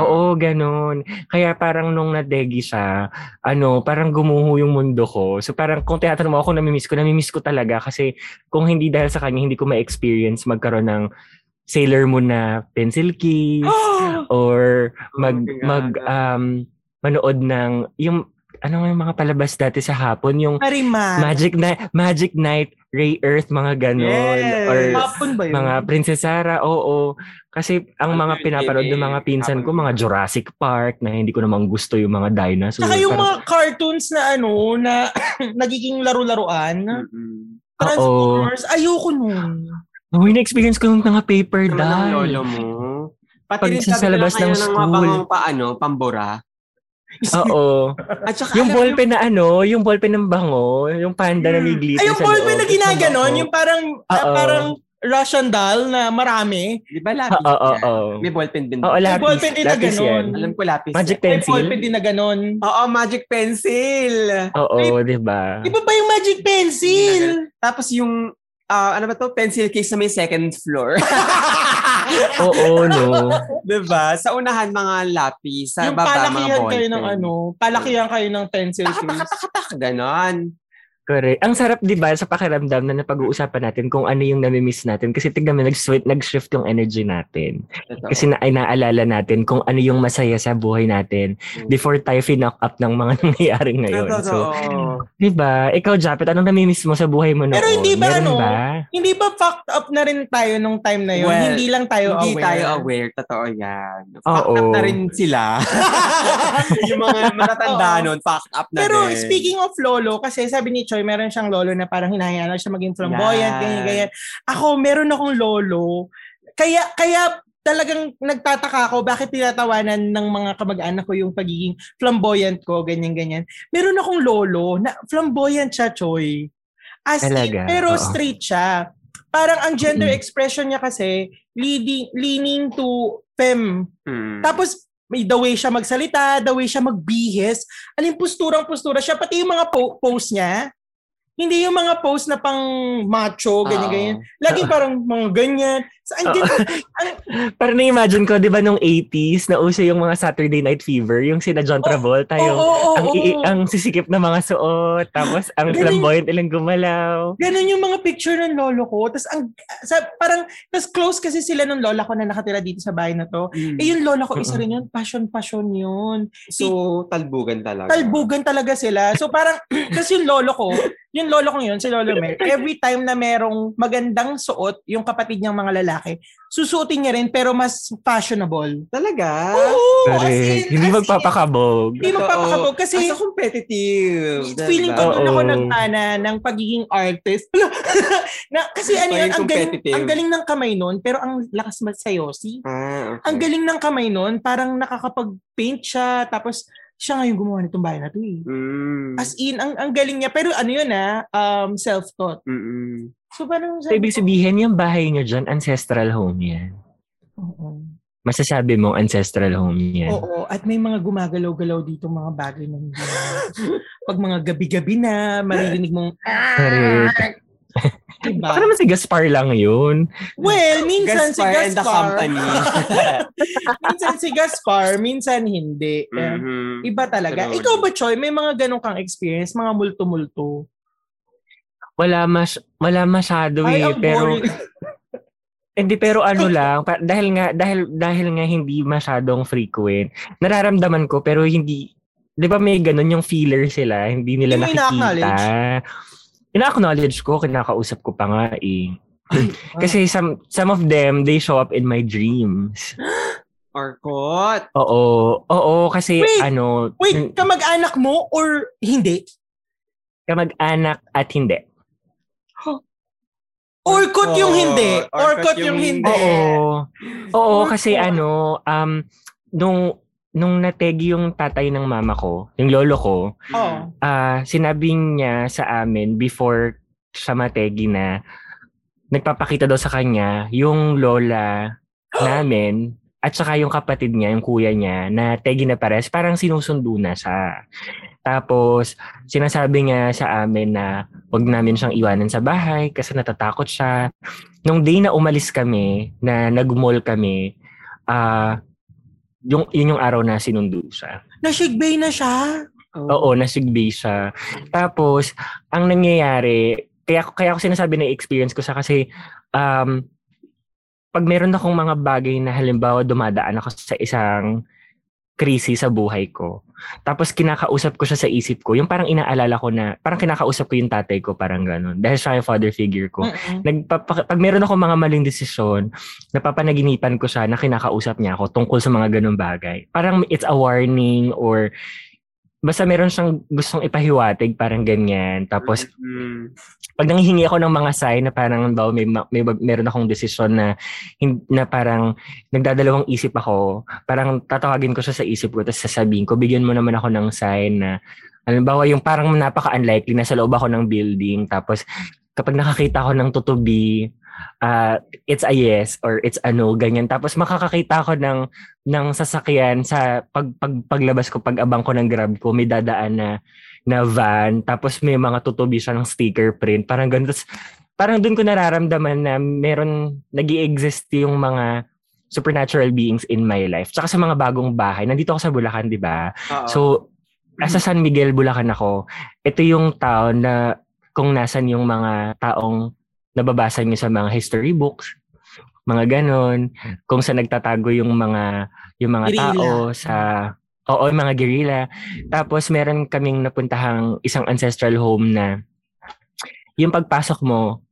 Oo, ganun. Kaya parang nung nadegi siya, ano, parang gumuho yung mundo ko. So parang kung tinatanong mo ako, namimiss ko, namimiss ko talaga kasi kung hindi dahil sa kanya, hindi ko ma-experience magkaroon ng Sailor Moon na pencil kiss [gasps] or mag Oh mag um manood ng yung ano nga yung mga palabas dati sa hapon, yung Marimar. Magic Night, Magic Night, Ray Earth, mga ganon. Yes. Or Hapon ba yun? mga Princess Sarah, oo. Kasi ang mga pinapanood ng mga pinsan ko, mga. Jurassic Park, na hindi ko namang gusto yung mga dinosaurs. Saka yung Parang- mga cartoons na ano, na [coughs] nagiging laro-laruan. Mm-mm. Transformers, ayoko nun. Oh, na-experience ko yung mga paper doll. lolo mo. Pati Pag rin sa sabi labas ng kayo ng mga school. bangong paano, pambura. Oo. [laughs] At saka yung ballpen na ano, yung ballpen ng bango, yung panda na may glitter Ay, yung sa ballpen na ginaganon, yung parang, ah, Oo. parang Russian doll na marami. Di ba lapis? Oo, oo, yan? oo. May ballpen din. Oo, May lapis. ballpen din na lapis ganon. yan. Alam ko lapis. Magic yan. May pencil. ballpen din na ganon. Oo, magic pencil. Oo, di ba? Di ba ba yung magic pencil? Tapos yung, ah, ano ba to? Pencil case na may second floor. [laughs] Oo, no. diba? Sa unahan, mga lapis. Sa yung baba, mga palakihan ballpen. kayo ng ano, palakihan kayo ng pencil case. ganon. Correct. Ang sarap, di ba, sa pakiramdam na napag-uusapan natin kung ano yung namimiss natin. Kasi tignan mo, nag-shift, nag-shift yung energy natin. Totoo. Kasi na, ay naalala natin kung ano yung masaya sa buhay natin before tayo finock up ng mga [laughs] nangyayari ngayon. So, Totoo. di ba? Ikaw, Japet, anong namimiss mo sa buhay mo noon? Pero hindi ba, Meron ano, ba? Hindi ba fucked up na rin tayo nung time na yun? Well, hindi lang tayo Hindi aware. tayo aware. Totoo yan. Fucked Oo. up na rin sila. [laughs] yung mga matatanda nun, fucked up na Pero din. speaking of lolo, kasi sabi ni Choi, meron siyang lolo na parang hinahayaan siya maging flamboyant, Yan. ganyan, ganyan. Ako, meron akong lolo. Kaya, kaya talagang nagtataka ako bakit tinatawanan ng mga kamag-anak ko yung pagiging flamboyant ko, ganyan, ganyan. Meron akong lolo na flamboyant siya, Choi. As in, Talaga? pero Oo. straight siya. Parang ang gender Mm. expression niya kasi leading, leaning to femme. Mm. Tapos, may the way siya magsalita, the way siya magbihis. Aling posturang-postura siya. Pati yung mga po- pose niya, hindi yung mga pose na pang macho, ganyan-ganyan. Lagi parang mga ganyan. So, ang [laughs] ang, Parang na-imagine ko, di ba, nung 80s, na uso yung mga Saturday Night Fever, yung sina John Travolta, oo, yung oo, oo, ang, oo. i- ang sisikip na mga suot, tapos ang Ganun- flamboyant ilang gumalaw. Ganun yung mga picture ng lolo ko. Tapos ang sa, parang tas close kasi sila ng lola ko na nakatira dito sa bahay na to. Mm. Eh yung lola ko isa rin yun, passion passion yun. So, talbugan talaga. Talbugan talaga sila. So parang [clears throat] kasi yung lolo ko, yung lolo ko yun, si Lolo Mer, every time na merong magandang suot yung kapatid niyang mga lalaki, susuotin niya rin pero mas fashionable. Talaga? Oo, as Correct. in, Hindi as in, magpapakabog. Hindi magpapakabog kasi Asa competitive. feeling ko diba? doon ako Oo. nagmana ng pagiging artist. [laughs] na, kasi ano yun, ang galing, ang galing ng kamay nun, pero ang lakas magsayosi. Ah, okay. Ang galing ng kamay nun, parang nakakapag-paint siya, tapos siya nga yung gumawa nitong bahay na to eh. Mm. As in, ang, ang galing niya. Pero ano yun ah, um, self-taught. Mm-mm. So parang So, ibig sabihin, yung bahay nyo dyan, ancestral home yan. Oo. Masasabi mo, ancestral home yan. Oo. At may mga gumagalaw-galaw dito mga bagay na hindi. Pag mga gabi-gabi na, maririnig mong, Correct. diba? Baka naman si Gaspar lang yun. Well, minsan si Gaspar and the Gaspar. company. [laughs] minsan si Gaspar, minsan hindi. Eh, Mhm. Iba talaga. True. Ikaw ba, Choy, may mga ganong kang experience? Mga multo-multo? Wala mas wala masyado Ay, eh. Pero, [laughs] hindi, pero ano lang, pa, dahil nga, dahil, dahil nga hindi masyadong frequent, nararamdaman ko, pero hindi, di ba may ganun yung feeler sila, hindi nila Hindi nakikita. ina-acknowledge? Ko, kinakausap ko pa nga eh. [gasps] Kasi some some of them, they show up in my dreams. [gasps] Orkot. Oo. Oo, kasi Wait, ano, Wait, kamag-anak mo or hindi? kamag-anak at hindi. Orkut yung hindi. Orkut Orkut yung yung hindi. Oo. Oo, Orkut. kasi ano, um, nung, nung nategi yung tatay ng mama ko, yung lolo ko, Oo. ah sinabi niya sa amin before siya mategi na nagpapakita daw sa kanya yung lola [gasps] namin at saka yung kapatid niya, yung kuya niya, na tegi na pares, parang sinusundo na siya. Tapos, sinasabi niya sa amin na wag namin siyang iwanan sa bahay kasi natatakot siya. Nung day na umalis kami, na nag-mall kami, ah yung, yun yung araw na sinundo siya. Nashigbay na siya. Oo, nasigbay siya. Tapos, ang nangyayari, kaya, kaya ako sinasabi na experience ko sa kasi um, pag meron akong mga bagay na halimbawa dumadaan ako sa isang crazy sa buhay ko. Tapos kinakausap ko siya sa isip ko. Yung parang inaalala ko na, parang kinakausap ko yung tatay ko, parang ganun. Dahil siya yung father figure ko. Mm-mm. Nagpapa, pag meron ako mga maling desisyon, napapanaginipan ko siya na kinakausap niya ako tungkol sa mga ganung bagay. Parang it's a warning or basta meron siyang gustong ipahiwatig, parang ganyan. Tapos, Mm. pag nanghihingi ako ng mga sign na parang daw may, ma- may meron akong desisyon na na parang nagdadalawang isip ako, parang tatawagin ko siya sa isip ko tapos sasabihin ko, bigyan mo naman ako ng sign na halimbawa yung parang napaka-unlikely na sa loob ako ng building tapos kapag nakakita ako ng tutubi, uh, it's a yes or it's a no, ganyan. Tapos makakakita ako ng, ng sasakyan sa pag, pag, paglabas ko, pag abang ko ng grab ko, may dadaan na, na van, tapos may mga tutubi siya ng sticker print. Parang ganun. Tapos, parang doon ko nararamdaman na meron, nag exist yung mga supernatural beings in my life. Tsaka sa mga bagong bahay. Nandito ako sa Bulacan, di ba? So, sa San Miguel, Bulacan ako. Ito yung town na kung nasan yung mga taong nababasa niyo sa mga history books, mga ganon, kung sa nagtatago yung mga yung mga Guerrilla. tao sa oo, mga guerrilla. Tapos meron kaming napuntahang isang ancestral home na yung pagpasok mo,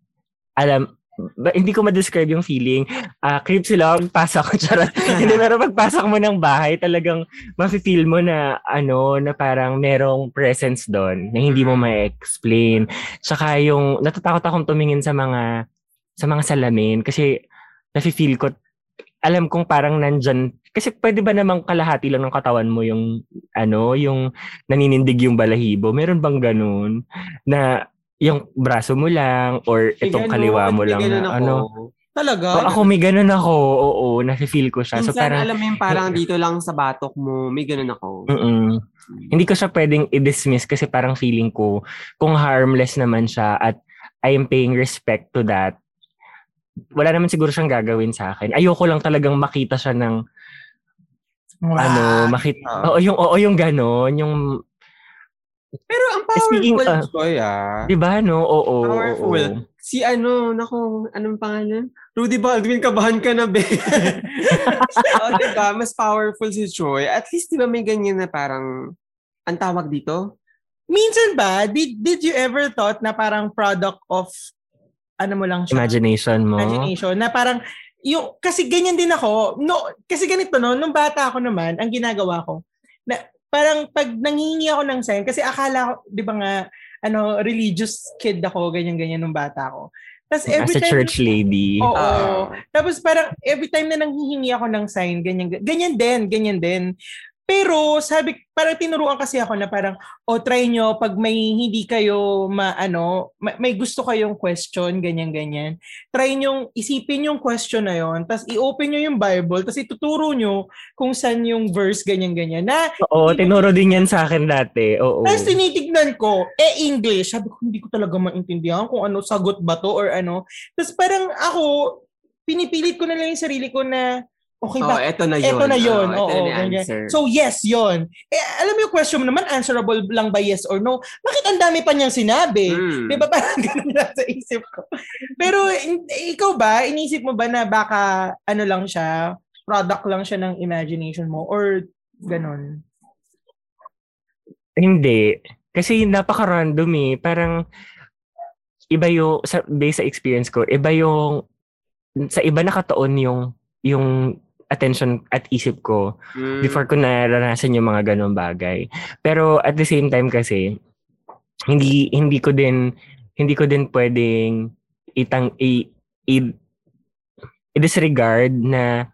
alam, ba, hindi ko ma-describe yung feeling. Ah, creep sila pagpasok ko. [laughs] Charot. hindi, pero pagpasok mo ng bahay, talagang mafe-feel mo na ano, na parang merong presence doon na hindi mo ma-explain. Tsaka yung natatakot akong tumingin sa mga sa mga salamin kasi nafe-feel ko alam kong parang nandyan kasi pwede ba namang kalahati lang ng katawan mo yung ano, yung naninindig yung balahibo. Meron bang ganun na yung braso mo lang or May itong ganun, kaliwa mo lang na ako. ano. Talaga? So, ako may ganun ako. Oo, nafe-feel ko siya. Minsan, So parang alam mo yung parang [laughs] dito lang sa batok mo, may ganun ako. Mm-mm. Hindi ko siya pwedeng i-dismiss kasi parang feeling ko kung harmless naman siya at I am paying respect to that, wala naman siguro siyang gagawin sa akin. Ayoko lang talagang makita siya ng Wow. ano, makita. Ah. Oo, yung oo yung ganon, yung Pero ang Speaking, powerful, ah, Joy, ah. 'di ba no? Oo. Powerful. oo. Si ano, nako, anong pangalan? Rudy Baldwin, kabahan ka na, be. [laughs] oh, diba? Mas powerful si Joy. At least, di ba may ganyan na parang, ang tawag dito? Minsan ba, did, did you ever thought na parang product of, ano mo lang siya? Imagination mo. Imagination. Na parang, yung, kasi ganyan din ako. No, kasi ganito no, nung bata ako naman, ang ginagawa ko, na parang pag nanghihingi ako ng sign, kasi akala ko, di ba nga, ano, religious kid ako, ganyan-ganyan nung bata ako. Tapos every As a time, church lady. Oo. Ah. Tapos parang every time na nanghihingi ako ng sign, ganyan, ganyan din, ganyan din. Pero sabi, parang tinuruan kasi ako na parang, o try nyo, pag may hindi kayo, ma, ano, ma- may gusto kayong question, ganyan, ganyan. Try nyo, isipin yung question na yon tapos i-open nyo yung Bible, tapos ituturo nyo kung saan yung verse, ganyan, ganyan. Na, Oo, tinuro din yan sa akin dati. Oo. tapos tinitignan ko, eh English. Sabi ko, hindi ko talaga maintindihan kung ano, sagot ba to or ano. Tapos parang ako, pinipilit ko na lang yung sarili ko na, okay Oh, ba? eto na yun. Ito na yun. Oh, Oo, ito na answer. So yes, yon. Eh, alam mo yung question mo naman, answerable lang ba yes or no? Bakit ang dami pa niyang sinabi? Hmm. Di ba parang [laughs] ganun lang sa isip ko. Pero in- ikaw ba, inisip mo ba na baka ano lang siya, product lang siya ng imagination mo or ganun? Hindi. Kasi napaka-random eh. Parang iba yung, sa, based sa experience ko, iba yung, sa iba nakataon yung, yung attention at isip ko Hmm. before ko naranasan yung mga ganong bagay. Pero at the same time kasi, hindi hindi ko din hindi ko din pwedeng itang i, i, i-disregard na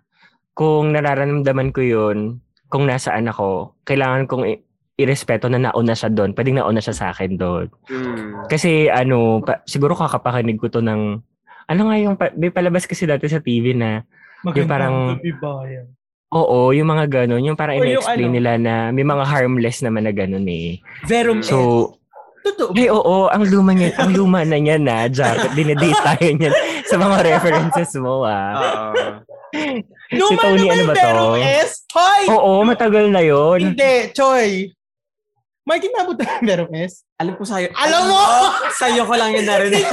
kung nararamdaman ko yun, kung nasaan ako, kailangan kong i- irespeto na nauna siya doon. Pwedeng nauna siya sa akin doon. Hmm. Kasi ano, pa, siguro kakapakinig ko to ng ano nga yung, pa- may palabas kasi dati sa TV na, Yung parang- gabi bayan. oo, yung mga ganon, yung parang ina-explain ano- nila na may mga harmless naman na ganon eh. Verum so, Totoo. ay oo, ang luma niya, ang luma na niya na, Jack. Dinedate tayo [laughs] niyan sa mga references mo ah. Oo. Luma si Tony, naman ano ba Verum to? S. Hoy! Oo, matagal na yon. Hindi, Choy. May kinabot na Verum S. Alam ko sa'yo. Alam mo! Sa'yo ko lang yun narinig. [laughs]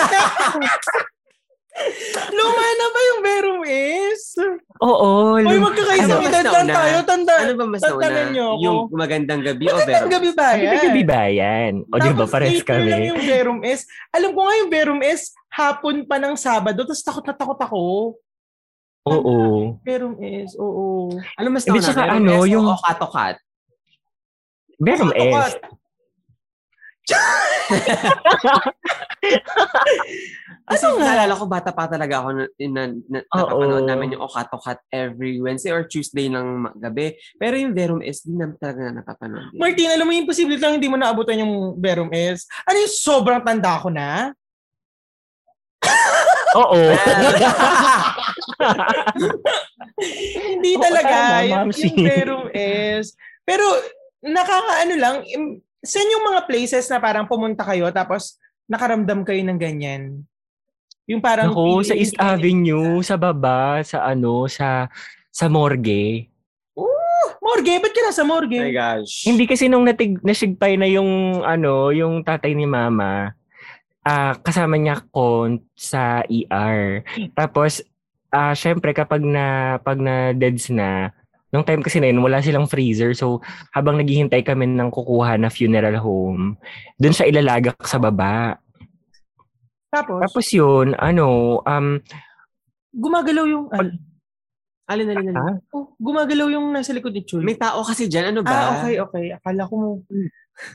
Luma na ba yung Verum is? Oo. Uy, magkakaisang Ano mas edad lang tayo. Tanda. Ano ba mas Tatanan nauna? niyo ako. Yung magandang gabi o Magandang Verum? gabi ba yan? ka ba yan? O di ba, Tapos pares kami. yung Verum is. Alam ko nga yung Verum is hapon pa ng Sabado. Tapos takot na takot ako. Oo. Verum is, oo. Ano mas nauna? tsaka Verum ano, S o yung- Okatokat? Verum Takot. S. [laughs] Kasi Ano naalala ko, bata pa talaga ako na, na, na, Oo. napapanood namin yung Okatokat every Wednesday or Tuesday ng gabi. Pero yung Verum S, di naman talaga napapanood. Martin, alam mo yung imposible lang hindi mo naabutan yung Verum is. Ano yung sobrang tanda ko na? [laughs] Oo. [laughs] Hindi talaga. tama, yung, Verum is. Pero nakakaano lang, im- saan yung mga places na parang pumunta kayo tapos nakaramdam kayo ng ganyan? Yung parang Ako, sa East Avenue, sa baba, sa ano, sa sa morgue. Morgue, ba't ka nasa Oh my morgue? gosh. Hindi kasi nung natig, nasigpay na yung ano, yung tatay ni mama, ah kasama niya ko sa ER. Tapos ah syempre kapag na pag na deads na nung time kasi na yun, wala silang freezer. So, habang naghihintay kami ng kukuha na funeral home, dun siya ilalagak sa baba. Tapos, Tapos yun, ano, um, gumagalaw yung, ano, Alin, alin, alin. Ah? oh, gumagalaw yung nasa likod ni Chul. May tao kasi dyan, ano ba? ah, okay, okay. Akala ko mo.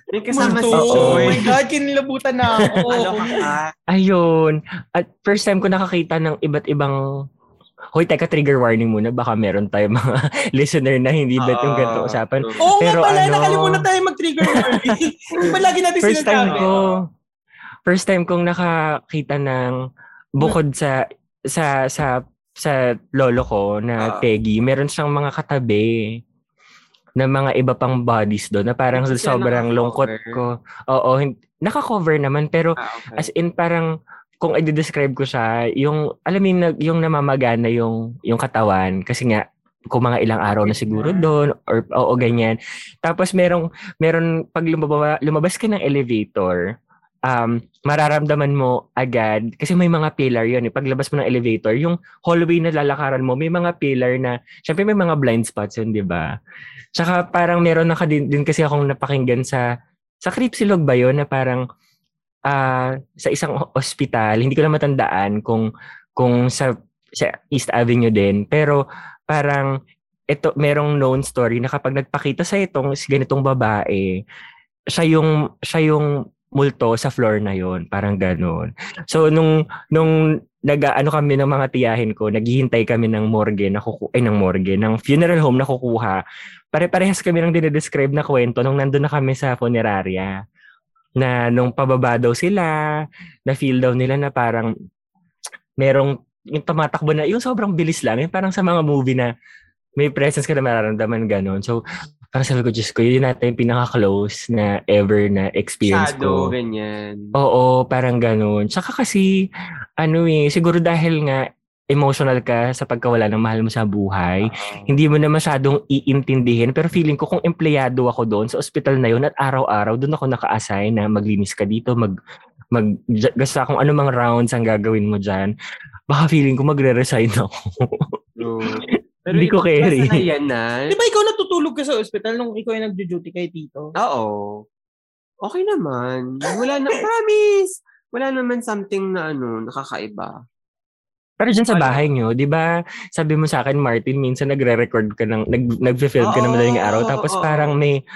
May kasama si. Oo. Oh my God, kinilabutan na ako. [laughs] Ano ka ayun. At first time ko nakakita ng iba't ibang Hoy, teka, trigger warning muna. Baka meron tayong mga [laughs] listener na hindi bet yung ganito usapan. Oo Pero nga pala, ano- nakalimutan tayo mag-trigger warning. [laughs] Yung ba lagi natin First time sinasabi? ko, first time kong nakakita ng bukod sa sa sa sa lolo ko na Ah. Peggy, meron siyang mga katabi na mga iba pang bodies doon na parang sobrang lungkot ko. Oo, naka-cover naman pero Ah, okay. as in parang kung i-describe ko siya, yung alam mo yung, namamagana yung yung katawan kasi nga kung mga ilang araw na siguro doon or oo ganyan. Tapos merong meron pag lumababa, lumabas ka ng elevator, um mararamdaman mo agad kasi may mga pillar yun. Eh. Paglabas mo ng elevator, yung hallway na lalakaran mo, may mga pillar na syempre may mga blind spots yun, 'di ba? Tsaka parang meron na din, din kasi akong napakinggan sa sa Cripsilog ba yun na parang ah sa isang ospital, hindi ko na matandaan kung kung sa sa East Avenue din, pero parang ito merong known story na kapag nagpakita sa itong si ganitong babae, siya yung siya yung multo sa floor na yon, parang ganoon. So nung nung nag-ano kami ng mga tiyahin ko, naghihintay kami ng morgue na kuku ay ng morgue, ng funeral home na kukuha. Pare-parehas kami ng dinedescribe na kwento nung nandun na kami sa funeraria na nung pababa daw sila, na feel daw nila na parang merong yung tumatakbo na, yung sobrang bilis lang, yung parang sa mga movie na may presence ka na mararamdaman ganon. So, parang sabi ko, Diyos ko, yun natin yung pinaka-close na ever na experience Shadow, ko. ganyan. Oo, parang ganun. Tsaka kasi, ano eh, siguro dahil nga emotional ka sa pagkawala ng mahal mo sa buhay, Oo. hindi mo na masyadong iintindihin. Pero feeling ko kung empleyado ako doon sa ospital na yun at araw-araw doon ako naka-assign na maglinis ka dito, mag mag gasta kung ano mga rounds ang gagawin mo diyan. Baka feeling ko magre-resign [laughs] ako. Pero Hindi ko carry. yan na. Di ba ikaw natutulog ka sa ospital nung ikaw yung nagjo-duty kay Tito? Oo. Okay naman. Wala na, promise. Wala naman something na ano, nakakaiba. Pero dyan sa bahay nyo, di ba, sabi mo sa akin, Martin, minsan nagre-record ka ng, nag, nag-film ka ng madaling araw, tapos oo. parang may,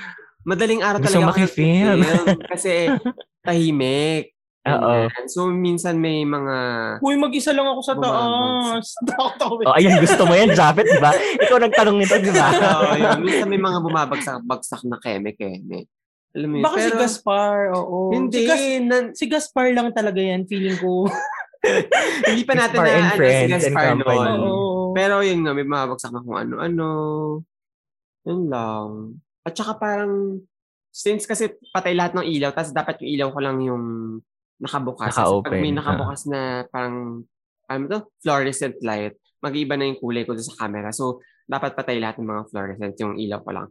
Madaling araw Gusto talaga ako makifilm. kasi [laughs] tahimik. Oo. So, minsan may mga... Uy, mag-isa lang ako sa taas. [laughs] Takot ako. oh, ayan, gusto mo yan, Japet, di ba? Ikaw nagtanong nito, di ba? [laughs] Oo, yun. Minsan may mga bumabagsak-bagsak na keme-keme. Alam mo yun? Baka si Pero, Gaspar, oo. Hindi. Si, Gas- nan- si Gaspar lang talaga yan, feeling ko. [laughs] hindi pa natin Gaspar na ano, si Gaspar noon. Oo. Pero yun nga, may bumabagsak na kung ano-ano. Yun lang. At saka parang, since kasi patay lahat ng ilaw, tapos dapat yung ilaw ko lang yung nakabukas. Naka-open, Pag may ah. nakabukas na parang, ano to, fluorescent light, mag-iiba na yung kulay ko sa camera. So, dapat patay lahat ng mga fluorescent, yung ilaw ko lang.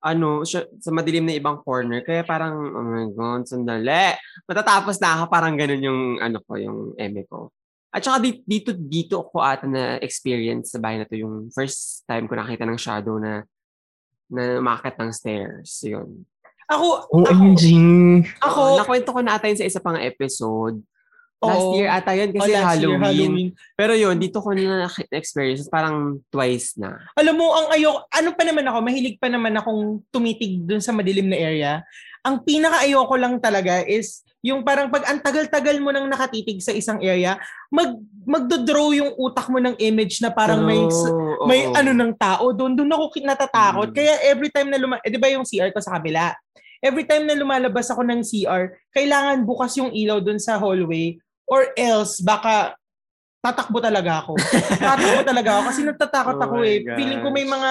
Ano, siya, sa madilim na ibang corner, kaya parang, oh my God, sandali. Matatapos na ako, parang ganun yung, ano ko, yung eme ko. At saka dito, dito, ako ata na experience sa bahay na to yung first time ko nakita ng shadow na na umakit ng stairs. Yun. Ako, ako, OMG. ako, Oh, nakwento ko na ata yun sa isa pang episode. Last year ata yun kasi oh, last year, Halloween. Pero yun, dito ko na experience parang twice na. Alam mo, ang ayoko, ano pa naman ako, mahilig pa naman akong tumitig dun sa madilim na area. Ang pinaka-ayoko lang talaga is yung parang pag ang tagal-tagal mo nang nakatitig sa isang area, mag magdo-draw yung utak mo ng image na parang may True, may oo. ano ng tao doon. Doon ako natatakot. Mm. Kaya every time na luma, eh, 'di ba yung CR ko sa kabila? Every time na lumalabas ako ng CR, kailangan bukas yung ilaw doon sa hallway or else baka tatakbo talaga ako. [laughs] tatakbo talaga ako kasi natatakot Oh ako eh. Feeling ko may mga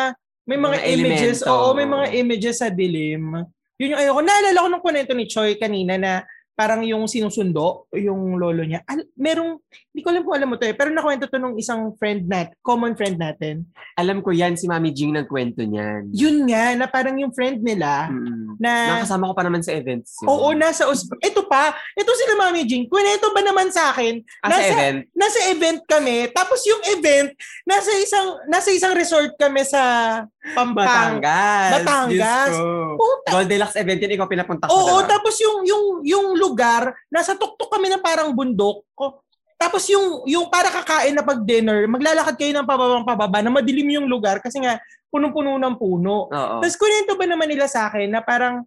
may mga, Mga images, elemento. oo, may mga images sa dilim. Yun yung ayoko. Naalala ko nung kwento ni Choi kanina na parang yung sinusundo, yung lolo niya. Al- merong, hindi ko alam kung alam mo to eh, pero nakwento to nung isang friend nat, common friend natin. Alam ko yan, si Mami Jing nagkwento niyan. Yun nga, na parang yung friend nila, Mm. na, Nakasama ko pa naman sa events yun. oo, nasa, ito pa, ito sila Mami Jing, kwento ba naman sa akin, Ah, sa nasa- event? nasa event kami, tapos yung event, nasa isang, nasa isang resort kami sa Pampanga. Batangas. Puta, Gold Deluxe event yun, ikaw pinapunta ko. Oo, diba? tapos yung yung yung lugar, nasa tuktok kami na parang bundok. O, Tapos yung yung para kakain na pag dinner, maglalakad kayo ng pababang pababa na madilim yung lugar kasi nga punong-puno ng puno. Oo. Tapos kunento ba naman nila sa akin na parang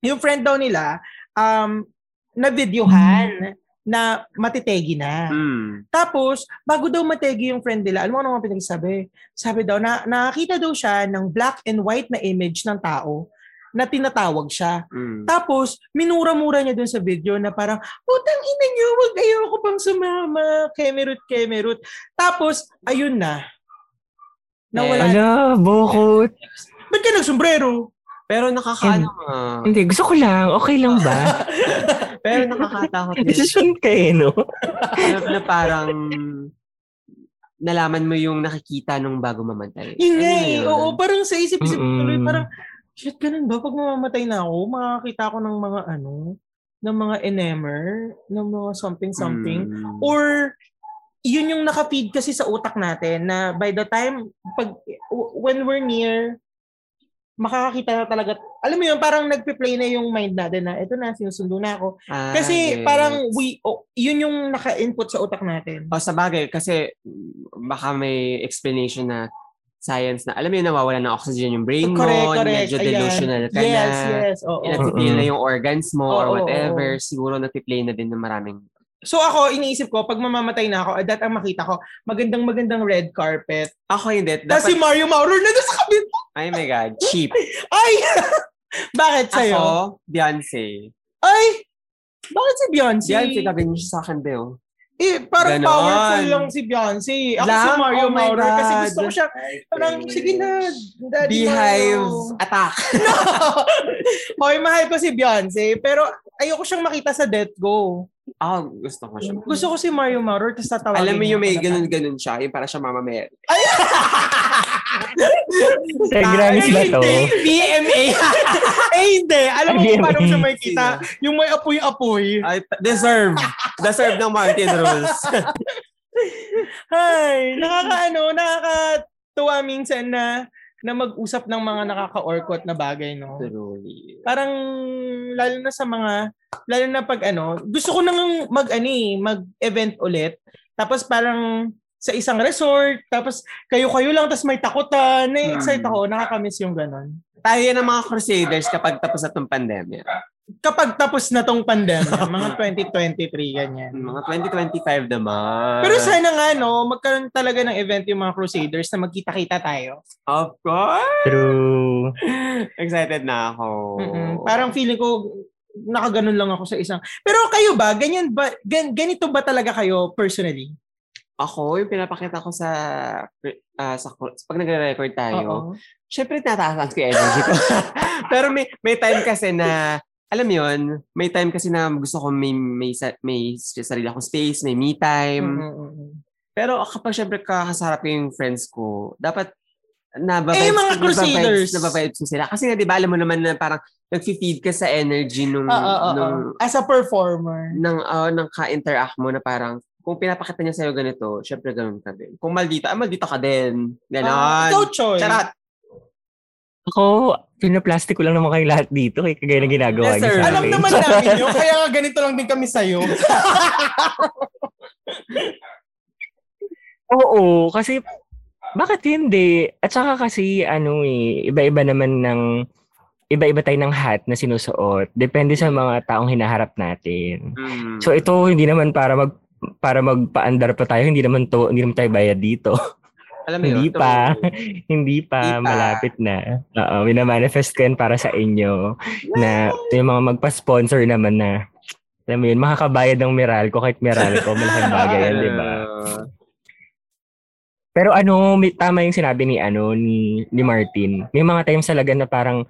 yung friend daw nila um na videohan na matitegi na. Mm. Tapos, bago daw mategi yung friend nila, alam mo ano nga pinagsabi? Sabi daw, na, nakakita daw siya ng black and white na image ng tao na tinatawag siya. Mm. Tapos, minura-mura niya dun sa video na parang, putang ina niyo, wag ayoko pang sumama. Kemerut, kemerut. Tapos, ayun na. Nawala. Ala, bukot. Ba't ka nagsombrero? Pero nakakaano nga. Hindi, gusto ko lang. Okay lang ba? [laughs] Pero nakakatakot din. Decision kayo, no? na, na parang nalaman mo yung nakikita nung bago mamatay. Nga Ano eh. yun? Oo, parang sa isip-isip ko tuloy, parang, shit, ganun ba? Pag mamamatay na ako, makakita ko ng mga ano, ng mga enemer, ng mga something-something. Mm. Or, yun yung nakafeed kasi sa utak natin na by the time, pag, when we're near, makakakita na talaga. Alam mo yun, parang nagpe-play na yung mind natin na ito na, sinusundo na ako. Ah, Kasi yes. parang we, oh, yun yung naka-input sa utak natin. O sa bagay, kasi baka may explanation na science na, alam mo yun, nawawala ng oxygen yung brain mo, correct, correct. medyo Ayan. delusional ka yes, na, yes. Oo. inapipil Mm-mm. na yung organs mo or Oo, whatever, siguro nagpiplay na din ng maraming So ako, iniisip ko, pag mamamatay na ako, that ang makita ko, magandang magandang red carpet. Ako hindi. Tapos si Dapat, Mario Maurer na doon sa kabit. Ay my God, cheap. Ay! [laughs] Bakit sa'yo? Ako, Beyonce. Ay! Bakit si Beyonce? Beyonce, sabi niyo siya sa akin, Beo. Eh, parang Ganon. powerful lang si Beyonce. Ako si Lang? Mario Oh Maurer kasi God. gusto ko siya. Parang, sige na, Daddy Beehive Mario. attack. [laughs] No! Hoy, mahal ko si Beyonce, pero ayoko siyang makita sa Death Go. Ako, gusto ko siya. Gusto ko si Mario Maurer, tapos tatawagin Alam mo yung may ganun-ganun siya, yung para siya Mama Mary. [laughs] Sa Grammys ba to? BMA! eh, [laughs] hindi. Alam mo kung paano siya makikita? Yung may apoy-apoy. Ay, deserve. Deserve ng Martin Rules. [laughs] Ay, nakakaano, nakakatuwa minsan na na mag-usap ng mga nakaka-orkot na bagay, no? Truly. Parang, lalo na sa mga, lalo na pag ano, gusto ko nang mag, ano eh, mag-event ulit. Tapos parang, sa isang resort, tapos kayo-kayo lang, tapos may takutan, na-excite Hmm. ako, nakakamiss yung ganon. Tayo yan ng mga crusaders kapag tapos na itong pandemya. Kapag tapos na tong pandemya, [laughs] mga 2023, ganyan. Mga 2025 naman. Pero sana nga, no, magkaroon talaga ng event yung mga Crusaders na magkita-kita tayo. Of course! True. [laughs] Excited na ako. Mm-mm. Parang feeling ko, nakaganon lang ako sa isang... Pero kayo ba, ganyan ba, gan, ganito ba talaga kayo personally? Ako, yung pinapakita ko sa ah, sa pag nagre-record tayo, Oo. syempre natataas ko yung energy ko. [laughs] Pero may may time kasi na alam mo yun, may time kasi na gusto ko may may may sarili akong space, may me time. Mm-mm. Pero kapag syempre kakasarap yung friends ko, dapat nababibes, Eh, mga Crusaders. nababibes ko sila. Kasi nga, di ba, alam mo naman na parang nag-feed ka sa energy nung, Oo, oo, oo. nung, As a performer. ng, ah, ng ka-interact mo na parang, kung pinapakita niya sa'yo ganito, syempre ganun ka din. Kung maldita, ah, maldita ka din. Ganon. Ah, ikaw, Choy. Charat. Ako, pinaplastic ko lang naman kayo lahat dito kaya kagaya na ginagawa Yes, niyo sa Alam naman namin yun, kaya ganito lang din kami sa'yo. [laughs] Oo, kasi bakit hindi? At saka kasi ano eh, iba-iba naman ng iba-iba tayo ng hat na sinusuot. Depende sa mga taong hinaharap natin. Mm. So ito hindi naman para mag para magpaandar pa tayo, hindi naman to, hindi naman tayo bayad dito. Alam mo yun? hindi pa. [laughs] hindi pa, Hindi pa. malapit na. Oo, minamanifest ko yan para sa inyo na yung mga magpa-sponsor naman na alam mo yun, makakabayad ng Meral ko kahit Meral ko, malaking bagay yan, di ba? [laughs] Pero ano, may, tama yung sinabi ni ano ni ni Martin. May mga times talaga na parang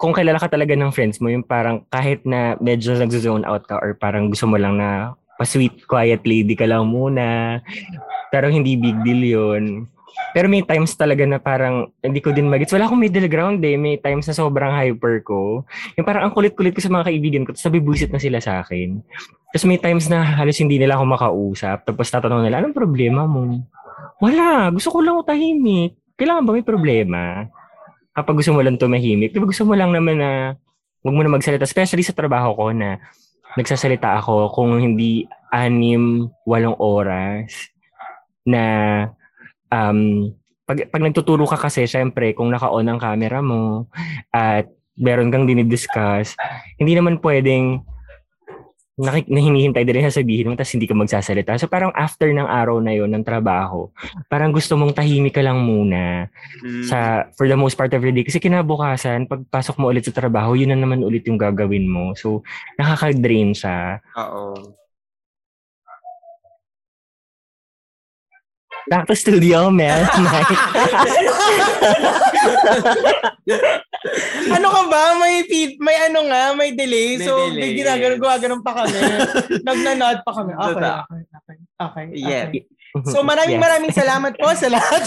kung kilala ka talaga ng friends mo, yung parang kahit na medyo nag-zone out ka or parang gusto mo lang na pa-sweet, quiet lady ka lang muna. Pero hindi big deal yun. Pero may times talaga na parang hindi ko din magets. Wala akong middle ground eh. May times na sobrang hyper ko. Yung parang ang kulit-kulit ko sa mga kaibigan ko. Tapos sabi buisit na sila sa akin. Tapos may times na halos hindi nila ako makausap. Tapos tatanong nila, anong problema mo? Wala. Gusto ko lang tahimik. Kailangan ba may problema? Kapag gusto mo lang tumahimik. Diba gusto mo lang naman na huwag mo na magsalita. Especially sa trabaho ko na nagsasalita ako kung hindi anim, walong oras na um, pag, pag nagtuturo ka kasi, syempre, kung naka-on ang camera mo at meron kang dinidiscuss, hindi naman pwedeng nakik- na hinihintay din na sabihin mo tapos hindi ka magsasalita. So parang after ng araw na yon ng trabaho, parang gusto mong tahimik ka lang muna mm. sa for the most part of your day. Kasi kinabukasan, pagpasok mo ulit sa trabaho, yun na naman ulit yung gagawin mo. So nakaka-drain siya. Oo. Back to studio. Mike. [laughs] ano ka ba? May feed, may ano nga, may delay. May so, delay, may ginagano, gumagano pa kami. [laughs] Nagnanod pa kami. Okay, okay, okay. Okay. Yeah. okay. So, maraming Yes. maraming salamat po sa lahat.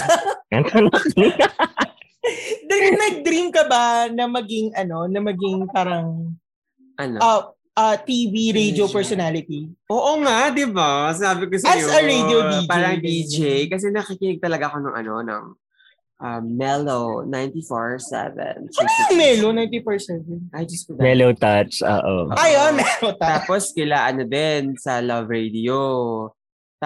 Dream, [laughs] nag-dream ka ba na maging, ano, na maging parang Ano? uh, uh, TV radio Radio. personality? Oo nga, di ba? Sabi ko sa As a radio DJ, Parang. DJ. Kasi nakikinig talaga ako ng ano, ng um, Mellow 94.7. Ano yung Melo, 90%? Ay, Diyos ko. dahil- Mellow touch, oo. Ayun, Melo ta. Tapos kila ano din sa Love Radio.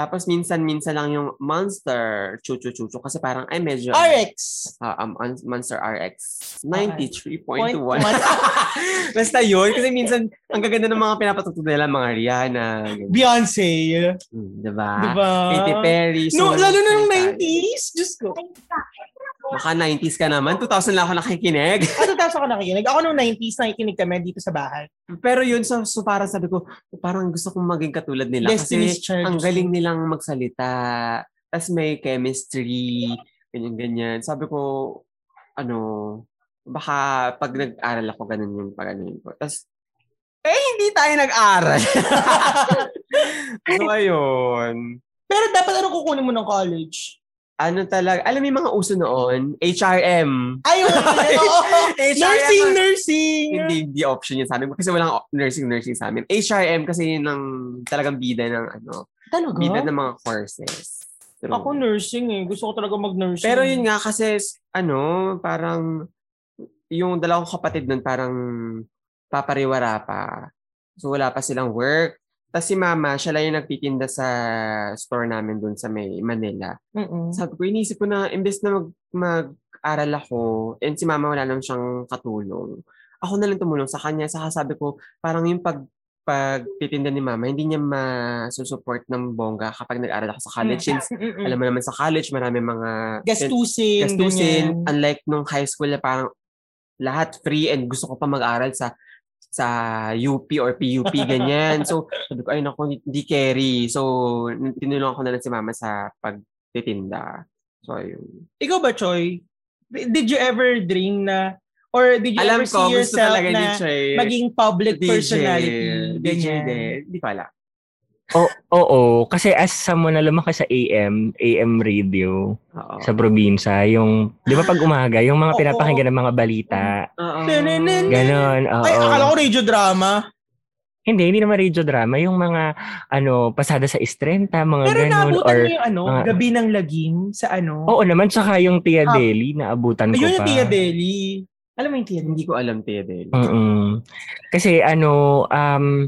Tapos minsan-minsan lang yung Monster Chuchu-chuchu kasi parang ay medyo RX. Ah, um, Monster RX Point 93.1. one. [laughs] Basta yun kasi minsan ang gaganda ng mga pinapatuto nila mga Rihanna. ganyan. Beyonce. Hmm, diba? Diba? Katy Perry. No, lalo na Tayo. 90s. Diyos ko. Baka 90s ka naman. 2000 lang ako nakikinig. Ano taas ako nakikinig? Ako nung 90s nakikinig kami dito sa bahay. Pero yun, so, so parang sabi ko, parang gusto kong maging katulad nila. Destiny's kasi ang galing nilang magsalita. Tapos may chemistry. Ganyan-ganyan. Sabi ko, ano, baka pag nag-aral ako, ganun yung pag ano yun ko. Tapos, eh, hindi tayo nag-aral. [laughs] so, ayun. Pero dapat ano kukunin mo ng college? Ano talaga, alam mo yung mga uso noon? HRM. Oo. [laughs] HRM. nursing, nursing. Hindi, hindi option yun sa amin. Kasi walang nursing, nursing sa amin. HRM kasi yun ang talagang bida ng ano, Talaga? bida ng mga courses. True. Ako nursing eh. Gusto ko talaga mag-nursing. Pero yun nga kasi, ano, parang, yung dalawang kapatid nun parang papariwara pa. So wala pa silang work. Tapos si mama, siya lang yung nagtitinda sa store namin dun sa may Manila. Mm-mm. Sabi ko, inisip ko na, imbes na mag, mag-aral ako, and si mama wala naman siyang katulong. Ako na lang tumulong sa kanya. Saka sabi ko, parang yung pag pagtitinda ni mama, hindi niya masusupport ng bongga kapag nag-aral ako sa college. Since alam mo naman sa college, marami mga Gastusin. gastusin. ganyan. Unlike nung high school na parang lahat free and gusto ko pa mag-aral sa sa UP or PUP, ganyan. So, [laughs] sabi ko, ay naku, hindi carry. So, tinulungan ko na lang si mama sa pagtitinda. So, ayun. Ikaw ba, Choy? Did you ever dream na or did you Alam ever ko, see yourself na Choy. maging public DJ, personality? DJ Ganyan. din. Hindi pala. O, oo, kasi as someone na lumaki sa AM, AM radio Oo. sa probinsya, yung, di ba pag umaga, yung mga Oo. pinapakinggan ng mga balita, Oo. Ganon. ganon, oo. Ay, akala ko radio drama. Hindi, hindi naman radio drama. Yung mga, ano, pasada sa Istrenta, mga Pero ganun. naabutan Or, mo yung ano, mga- Gabi ng Lagim sa ano? oo naman, tsaka yung Tia Ah, Deli, naabutan ko pa. yung Tia Deli. Alam mo yung Tia Deli? Hindi ko alam, Tia Del. Mm-mm. Kasi ano, um,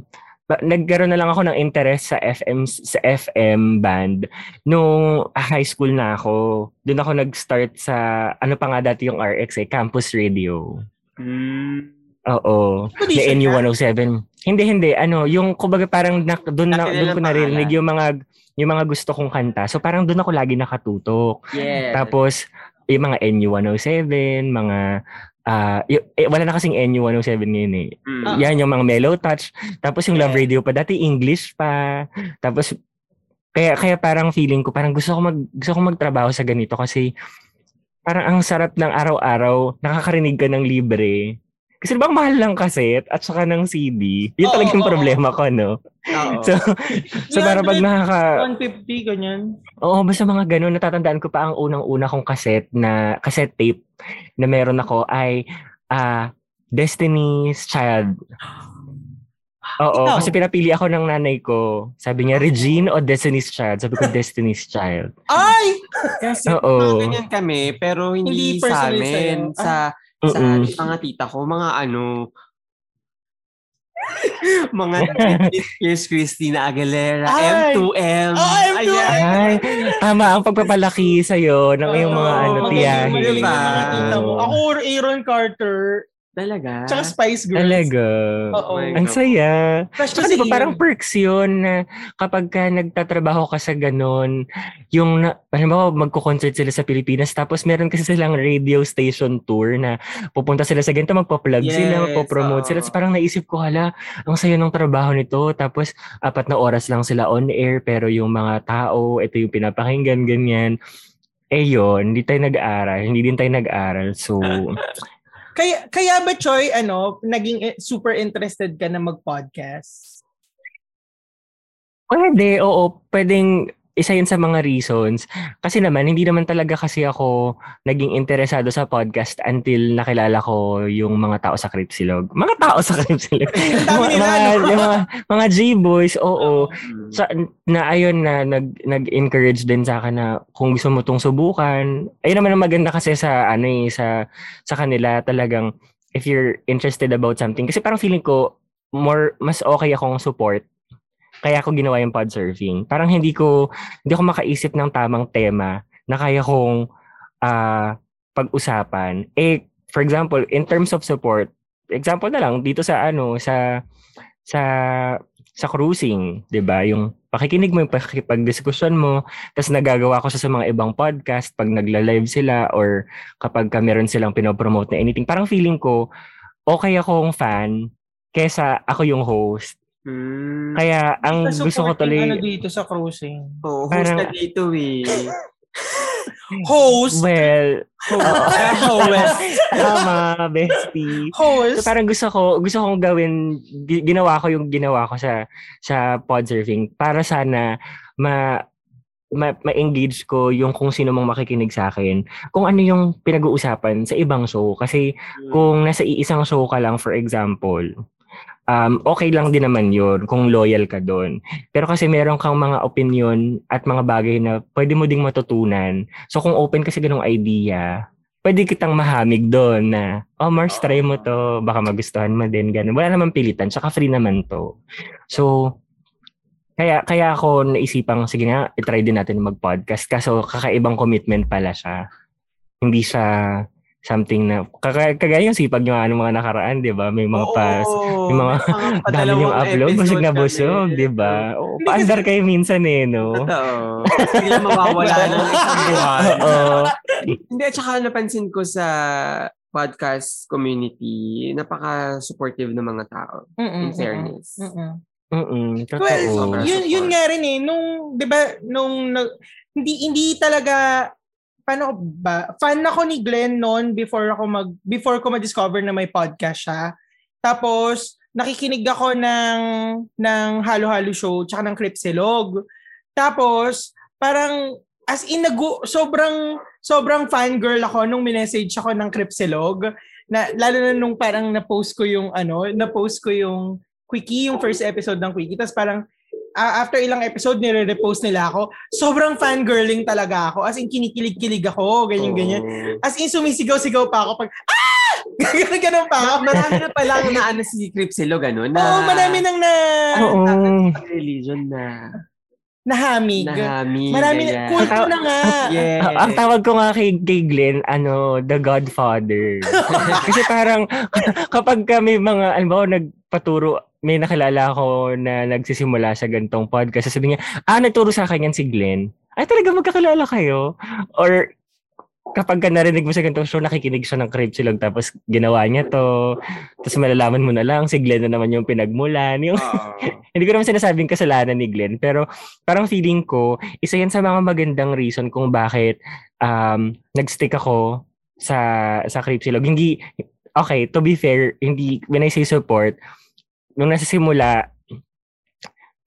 nagkaroon na lang ako ng interest sa FM sa FM band nung high school na ako. Doon ako nag-start sa ano pa nga dati yung RX eh, Campus Radio. Mm. Oo. Ni ka? NU107. Hindi hindi ano, yung kumbaga parang nak, doon na doon ko narinig yung mga yung mga gusto kong kanta. So parang doon ako lagi nakatutok. Yes. Tapos, yung mga NU107, mga, ah y- eh, wala na kasing NU107 ngayon eh. Mm. Yan yung mga mellow touch. Tapos yung love Yeah. radio pa, dati English pa. Tapos, kaya, kaya parang feeling ko, parang gusto ko, mag, gusto ko magtrabaho sa ganito kasi parang ang sarap ng araw-araw, nakakarinig ka ng libre. Kasi bang mahal ng kaset at saka ng CD. Yun Oo, talaga yung oo, problema ko, no? Oo. So, so para pag 300, nakaka... 150, ganyan. Oo, basta mga ganun. Natatandaan ko pa ang unang-una kong cassette na cassette tape na meron ako ay ah Destiny's Child. [gasps] Oo, Ikaw? kasi pinapili ako ng nanay ko. Sabi niya, Regine o Destiny's Child? Sabi ko, [laughs] Destiny's Child. Ay! Kasi Oo. ganyan kami, pero hindi, Hindi sa amin. sa'yo. Sa, sa Mm-mm. mga tita ko, mga ano, [laughs] mga [laughs] Kiss Christina Aguilera, Ay! M2M. Oh, M2M! Ayan. Ay, tama ang pagpapalaki sa'yo ng iyong mga ano, tiyahin. Oo. Ako, Aaron Carter, Talaga? tsaka Spice Girls. Talaga. Oo. Ang saya. Crush Tsaka ko di ba si parang perks yun na kapag ka nagtatrabaho ka sa ganun, yung na, halimbawa magko-concert sila sa Pilipinas tapos meron kasi silang radio station tour na pupunta sila sa ganito, magpa-plug Yes, sila, magpo-promote oo. sila. Tapos parang naisip ko, hala, ang saya ng trabaho nito. Tapos apat na oras lang sila on air pero yung mga tao, ito yung pinapakinggan, ganyan. Eh yun, hindi tayo nag-aaral. Hindi din tayo nag-aaral. So, [laughs] Kaya, kaya ba, Choi, ano, naging eh, super interested ka na mag-podcast? Pwede, oo. Pwedeng isa yun sa mga reasons. Kasi naman, hindi naman talaga kasi ako naging interesado sa podcast until nakilala ko yung mga tao sa Cripsilog. Mga tao sa Cripsilog. [laughs] [laughs] Mga, mga, mga, mga G-boys, oo. Sa, na ayun na nag, nag-encourage din sa akin na kung gusto mo tong subukan. Ayun naman ang maganda kasi sa ano eh, sa, sa kanila talagang if you're interested about something. Kasi parang feeling ko more mas okay akong support kaya ako ginawa yung pod surfing. Parang hindi ko hindi ako makaisip ng tamang tema na kaya kong ah, pag-usapan. Eh for example, in terms of support, example na lang dito sa ano sa sa sa cruising, 'di ba? Yung pakikinig mo, yung pakikipagdiskusyon mo, tapos nagagawa ko siya sa mga ibang podcast pag nagla-live sila or kapag ka meron silang pinopromote na anything. Parang feeling ko okay akong fan kesa ako yung host. Mm. Kaya ang Sa gusto ko supporting, Ano tuloy dito sa cruising? Oo, host Parang- ka dito eh. [laughs] Host! well, [laughs] [laughs] Host! tama, bestie. So Host! parang gusto ko gusto kong gawin gi- ginawa ko yung ginawa ko sa sa pod surfing para sana ma ma- ma-engage ko yung kung sino mang makikinig sa akin. Kung ano yung pinag-uusapan sa ibang show kasi kung nasa iisang show ka lang for example, um, okay lang din naman yun kung loyal ka doon. Pero kasi meron kang mga opinion at mga bagay na pwede mo ding matutunan. So kung open kasi ganong idea, pwede kitang mahamig doon na, oh Mars, try mo to, baka magustuhan mo din, ganun. Wala naman pilitan, tsaka free naman to. So, kaya kaya ako naisipang, sige nga, itry din natin mag-podcast. Kaso kakaibang commitment pala siya. Hindi siya something na, kagaya, kagaya yung sipag yung ano mga nakaraan, di ba? May mga pas, Oo, yung mga may [laughs] dami padalawang yung upload, busog na busog, di ba? Oo, paandar kayo minsan eh, no? [laughs] Totoo. Bigla [laughs] mawawala ng isang buwan. Oo. Hindi, at saka napansin ko sa podcast community, napaka-supportive ng mga tao. In fairness. Mm-mm. Mm-mm, Well, yun, yun nga rin eh. Nung, di ba, nung, hindi, hindi talaga, paano ba? Fan ako ni Glenn noon before ako mag, before ko ma-discover na may podcast siya. Tapos, nakikinig ako ng, ng Halo-Halo Show tsaka ng Cripsilog. Tapos, parang, as in, nagu, sobrang, sobrang fangirl ako nung minessage ako ng Cripsilog. Na, lalo na nung parang na-post ko yung, ano, na-post ko yung Quickie, yung first episode ng Quickie. Tapos parang, ah, after ilang episode, nire-repost nila ako. Sobrang fangirling talaga ako. As in, kinikilig-kilig ako, ganyan-ganyan. Oo. As in, sumisigaw-sigaw pa ako pag, ah! [laughs] Ganun-ganun pa ako. Marami na pala ang naano si Cripsilo, gano'n. Na, Oo, marami nang na, Oo. religion na nahamig. nahami. Marami na, ganyan. kulto na nga. [laughs] Yes. Ang tawag ko nga kay, kay Glenn, ano, the Godfather. [laughs] Kasi parang [laughs] kapag kami mga, alam mo, nagpaturo, may nakilala ako na nagsisimula sa gantong podcast. Sabi niya, ah, nagturo sa akin yan si Glenn. Ay, talaga magkakilala kayo? Or kapag ka narinig mo sa gantong show, nakikinig siya ng crib silog tapos ginawa niya to. Tapos malalaman mo na lang, si Glenn na naman yung pinagmulan. Yung, Oo. [laughs] hindi ko naman sinasabing kasalanan ni Glenn, pero parang feeling ko, isa yan sa mga magandang reason kung bakit um, nag-stick ako sa sa Crip Silog. Hindi, okay, to be fair, hindi, when I say support, nung nasa simula,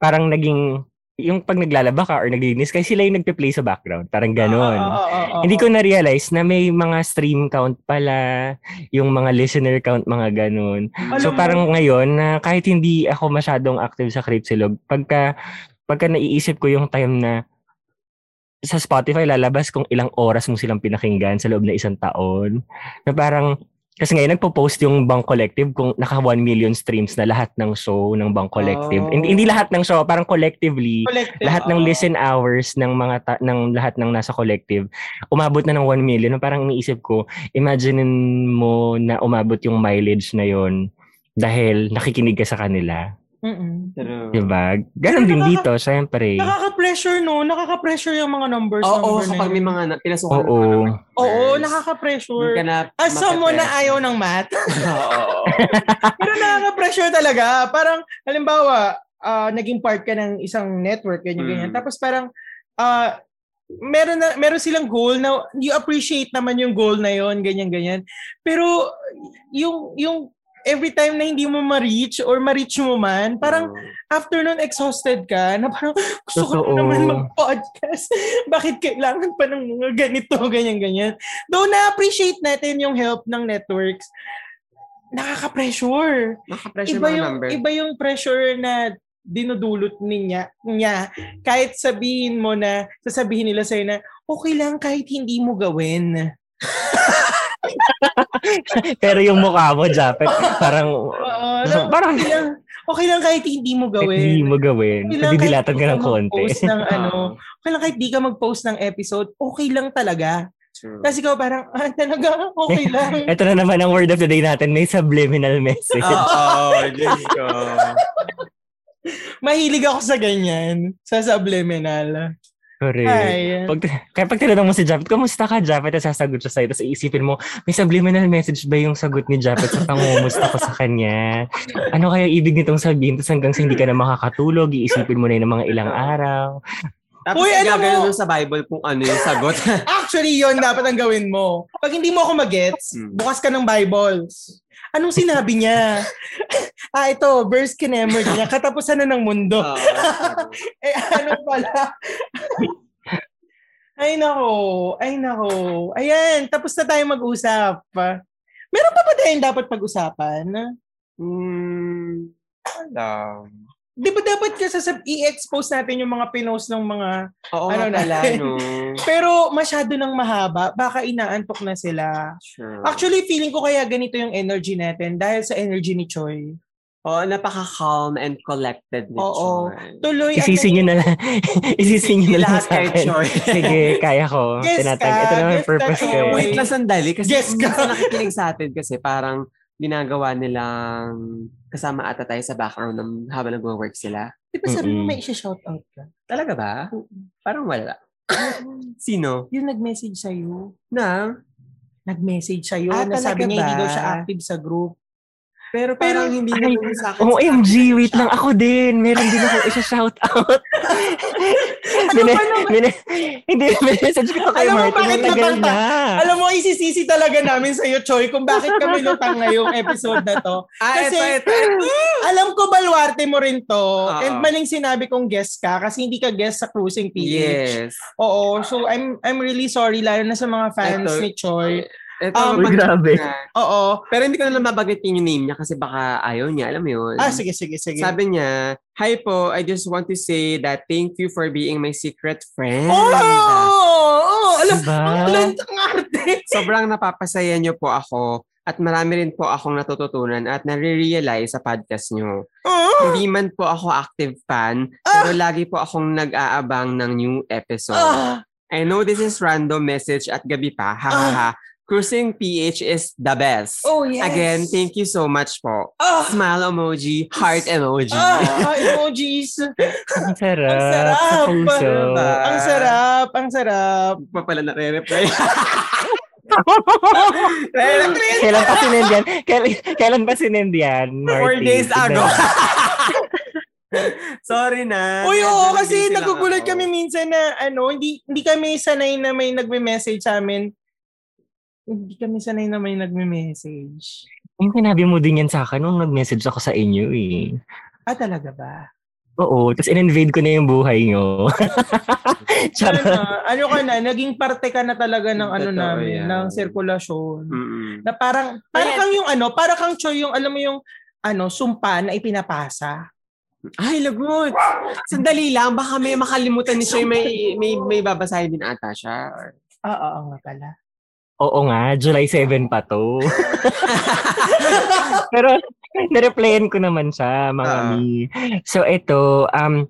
parang naging, yung pag naglalaba ka or naglinis, kasi sila yung nagpe-play sa background. Parang ganon. Oo, oo, oo, Hindi oo. ko na-realize na may mga stream count pala, yung mga listener count, mga ganun. So Alam mo, parang ngayon na kahit hindi ako masyadong active sa Cripsilog, pagka pagka naiisip ko yung time na sa Spotify lalabas kung ilang oras mo silang pinakinggan sa loob na isang taon. Na parang kasi ngayon nagpo-post yung Bang Collective kung naka 1 million streams na lahat ng show ng Bang Collective. Oh. Hindi, hindi lahat ng show, parang collectively collective. lahat ng Oo. listen hours ng mga ta- ng lahat ng nasa collective umabot na ng 1 million parang iniisip ko imagine mo na umabot yung mileage na yon dahil nakikinig ka sa kanila Mm-mm. True. diba ganon din nakaka- dito syempre Nakaka-pressure, no? Nakaka-pressure yung mga numbers. Oo, number na kapag may mga na, pinasukan oo Oo, Hindi nakaka-pressure. ka na As someone na ayaw ng math, [laughs] Oo. [laughs] pero nakaka-pressure talaga. Parang, halimbawa, ah, naging part ka ng isang network, ganyan-ganyan. Mm. Tapos parang, ah, meron na meron silang goal na you appreciate naman yung goal na yon ganyan ganyan pero yung yung every time na hindi mo ma-reach or ma-reach mo man parang after nun exhausted ka na parang [laughs] gusto ko na naman mag-podcast. [laughs] Bakit kailangan pa ng mga ganito, [laughs] ganyan-ganyan. Though na-appreciate natin yung help ng networks, nakaka-pressure. Makapressure Iba mga yung, number. iba yung pressure na dinudulot niya, niya kahit sabihin mo na, sasabihin nila sa'yo na, okay lang kahit hindi mo gawin. [laughs] pero yung mukha mo Japet parang Oo, parang okay lang, okay lang kahit hindi mo kahit gawin. hindi mo gawin Okay lang nadidilatan ka ng konti mag-post ng [laughs] ano, okay lang kahit di ka mag-post ng episode, okay lang talaga. True. Kasi ikaw parang, [laughs] ah, talaga, okay lang. ito na naman ang word of the day natin may subliminal message Oo, ko. Mahilig ako sa ganyan, sa subliminal. Correct Ay. Pag, kaya pag tinanong mo si Japet, kumusta ka, Japet? Tapos sasagot siya sa'yo. Tapos iisipin mo, may subliminal message ba yung sagot ni Japet sa pangumusta ko sa kanya? Ano kaya ibig nitong sabihin? Tapos hanggang sa hindi ka na makakatulog, iisipin mo na yun ng mga ilang araw. Tapos Uy, ano gagawin mo? sa Bible kung ano yung sagot. [laughs] Actually, yon dapat ang gawin mo. Pag hindi mo ako magets, Hmm. bukas ka ng Bibles. Anong sinabi niya? [laughs] ah, ito, verse kinemer niya, katapusan na ng mundo. Oo. [laughs] eh, ano pala? [laughs] ay nako, ay nako. Ayan, tapos na tayo mag-usap. Meron pa ba tayong dapat pag-usapan? Hmm, alam. Di ba dapat kasi sa i-expose natin yung mga pinost ng mga... Oo Ano nga pala, na? no? [laughs] Pero masyado nang mahaba, baka inaantok na sila. Sure. Actually, feeling ko kaya ganito yung energy natin dahil sa energy ni Choi. Oo, napaka-calm and collected ni Oo. Choi. Tuloy, Isisi nyo [laughs] na lang. Isisi nyo na lang sa akin. Choi. [laughs] Sige, kaya ko. Yes Tinatag. ka, Ito naman yes yung purpose ka, ko. Wait lang sandali kasi Yes, yes, ka. nakikinig sa atin kasi parang ginagawa nilang kasama ata tayo sa background ng habang nagwo-work sila. Di ba sabi mo may isa-shoutout ka? Talaga ba? Parang wala. Sino? Yung nag-message sa'yo. Na? Nag-message sa'yo Ah, na sabi niya hindi ba? daw siya active sa group. Pero Pero- parang hindi Ay, naman sa akin. OMG, wait lang. Ako din. Meron din ako isa shout out. [laughs] Ano ba naman? Hindi, message ko kay Alam mo Martin. bakit Ang tagal natangka? na. Alam mo, isisisi talaga namin sa'yo, Choi, kung bakit kami lutang ngayong episode na to. [laughs] Ah, Kasi, ito, ito, ito. [laughs] alam ko baluarte mo rin to. Oo. And maling sinabi kong guest ka kasi hindi ka guest sa Cruising PH. Yes. Oo. So, I'm I'm really sorry, lalo na sa mga fans Ito. ni Choi. Ito, Um, Uy, grabe. Oo. Pero hindi ko na lang mabagitin yung name niya kasi baka ayaw niya. Alam mo yun? Ah, sige, sige, sige. Sabi niya, Hi po, I just want to say that thank you for being my secret friend. Oh! oh alam, Diba? ang arte. [laughs] Sobrang napapasaya niyo po ako at marami rin po akong natututunan at nare-realize sa podcast niyo. Oh, Hindi man po ako active fan, Ah! pero lagi po akong nag-aabang ng new episode. ah, I know this is random message at gabi pa. Ha ha ha. Cruising PH is the best. oh, yes. Again, thank you so much po. Ah, Smile emoji, heart emoji. ah, emojis. Ang sarap. Ang sarap. Diba? Ang sarap, ang sarap. Pa pala nare-reply. [laughs] kailan pa sinend yan? Kailan, kailan pa sinend yan, Marty? Four days ago. [laughs] Sorry na. Uy, oo, kasi nagugulat kami minsan na ano, hindi hindi kami sanay na may nagme-message sa amin. Hindi kami sanay na may nagme-message. Yung sinabi mo din yan sa akin nung nag-message ako sa inyo eh. Ah, talaga ba? Oo, tapos in-invade ko na yung buhay nyo. [laughs] Ano, Charot. ano ka na, naging parte ka na talaga ng ano Totoo namin, yan. ng sirkulasyon. Mm-mm. Na parang, parang Ayan. kang yung ano, parang kang choy yung, alam mo yung, ano, sumpa na ipinapasa. Ay, lagot. Sandali lang. Baka may makalimutan ni Soy. May, may, may babasahin din ata siya. Or... Ah, oo nga pala. Oo nga, July 7 pa to. [laughs] Pero, nireplyan ko naman siya, mga Ah. mi. So, ito, um,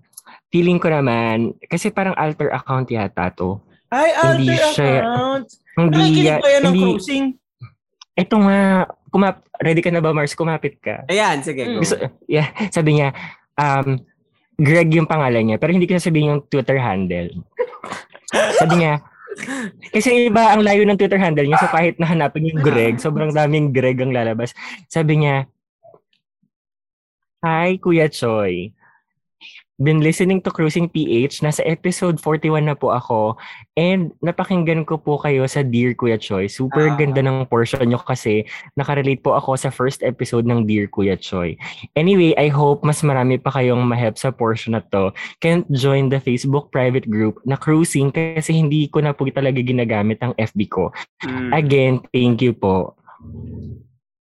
feeling ko naman, kasi parang alter account yata to. Ay, Hindi alter siya- account. Hindi, Nakikinig ba yan ng cruising? ito nga, kumap, ready ka na ba, Mars? Kumapit ka. Ayan, sige. Mm. Go. Gusto, yeah, sabi niya, um, Greg yung pangalan niya, pero hindi ko sabihin yung Twitter handle. [laughs] Sabi niya, kasi iba ang layo ng Twitter handle niya, so kahit nahanapin yung Greg, sobrang daming Greg ang lalabas. Sabi niya, Hi, Kuya Choi. Been listening to Cruising PH. Nasa episode 41 na po ako. And napakinggan ko po kayo sa Dear Kuya Choi. Super Ah. ganda ng portion nyo kasi nakarelate po ako sa first episode ng Dear Kuya Choi. Anyway, I hope mas marami pa kayong ma-help sa portion na to. Can't join the Facebook private group na cruising kasi hindi ko na po talaga ginagamit ang FB ko. Mm. Again, thank you po.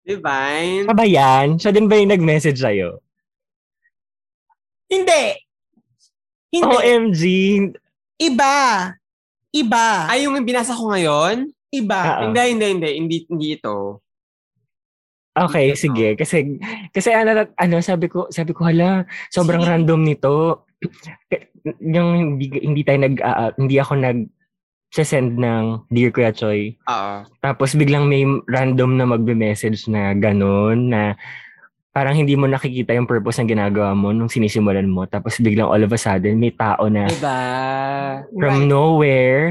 Divine. Ba yan? Siya din ba yung nag-message sa'yo? Hindi. Hindi. OMG! Iba. Iba. Ay, yung binasa ko ngayon? Iba. Ah. Hindi, hindi, hindi. Hindi, hindi ito. Okay, sige. Kasi kasi ano, ano sabi ko, sabi ko hala, sobrang Sige. random nito. Yung hindi, hindi tayo nag ah, ah, hindi ako nag send ng Dear Kuya Choi. Oo. Tapos biglang may random na magbe-message na ganun na parang hindi mo nakikita yung purpose ng ginagawa mo nung sinisimulan mo. Tapos biglang all of a sudden may tao na Diba? from Right. nowhere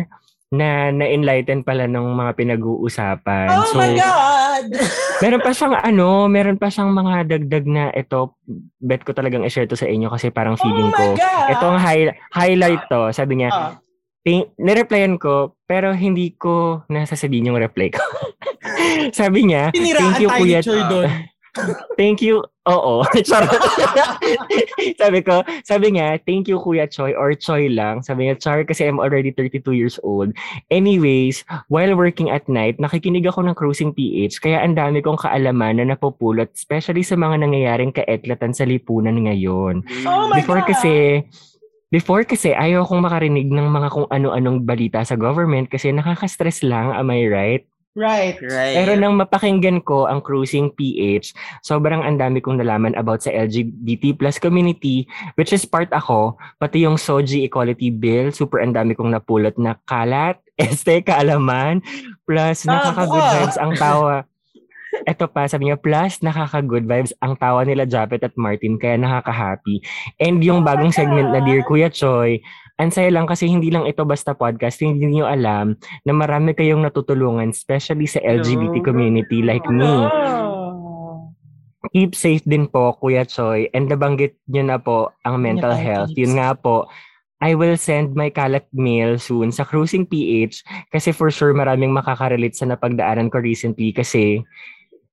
na na-enlighten pala ng mga pinag-uusapan. Oh my God! [laughs] meron pa siyang ano, meron pa siyang mga dagdag na ito, bet ko talagang i-share to sa inyo kasi parang feeling oh ko. God! Ito ang high, highlight to. Sabi niya, Ah, think, nireplyan ko, pero hindi ko nasasabihin yung reply ko. [laughs] Sabi niya, tiniraan thank you Kuya Choy doon. [laughs] Thank you. Oo. [laughs] Sabi ko, sabi niya, thank you Kuya Choi or Choi lang. Sabi niya, Char kasi I'm already 32 years old. Anyways, while working at night, nakikinig ako ng Cruising PH kaya ang dami kong kaalaman na napupulot especially sa mga nangyayaring kaetlatan sa lipunan ngayon. Oh my Before God! kasi Before kasi ayaw kong makarinig ng mga kung ano-anong balita sa government kasi nakaka-stress lang, am I right? Right. Right. Pero nang mapakinggan ko ang Cruising PH, sobrang ang dami kong nalaman about sa LGBT plus community, which is part ako, pati yung SOGI Equality Bill, super ang dami kong napulot na kalat, [laughs] este, kaalaman, plus Ah, nakaka-good vibes ang tawa. Ito pa, sabi niya, plus nakaka-good vibes ang tawa nila Japet at Martin, kaya nakaka-happy. And yung bagong segment na. Dear Kuya Choi, ang saya lang kasi hindi lang ito basta podcast, hindi niyo alam na marami kayong natutulungan, especially sa LGBT No. community like me. Keep safe din po, Kuya Choi. And nabanggit niyo na po ang mental health. Yun nga po, I will send my kalat mail soon sa Cruising PH kasi for sure maraming makakarelate sa napagdaanan ko recently kasi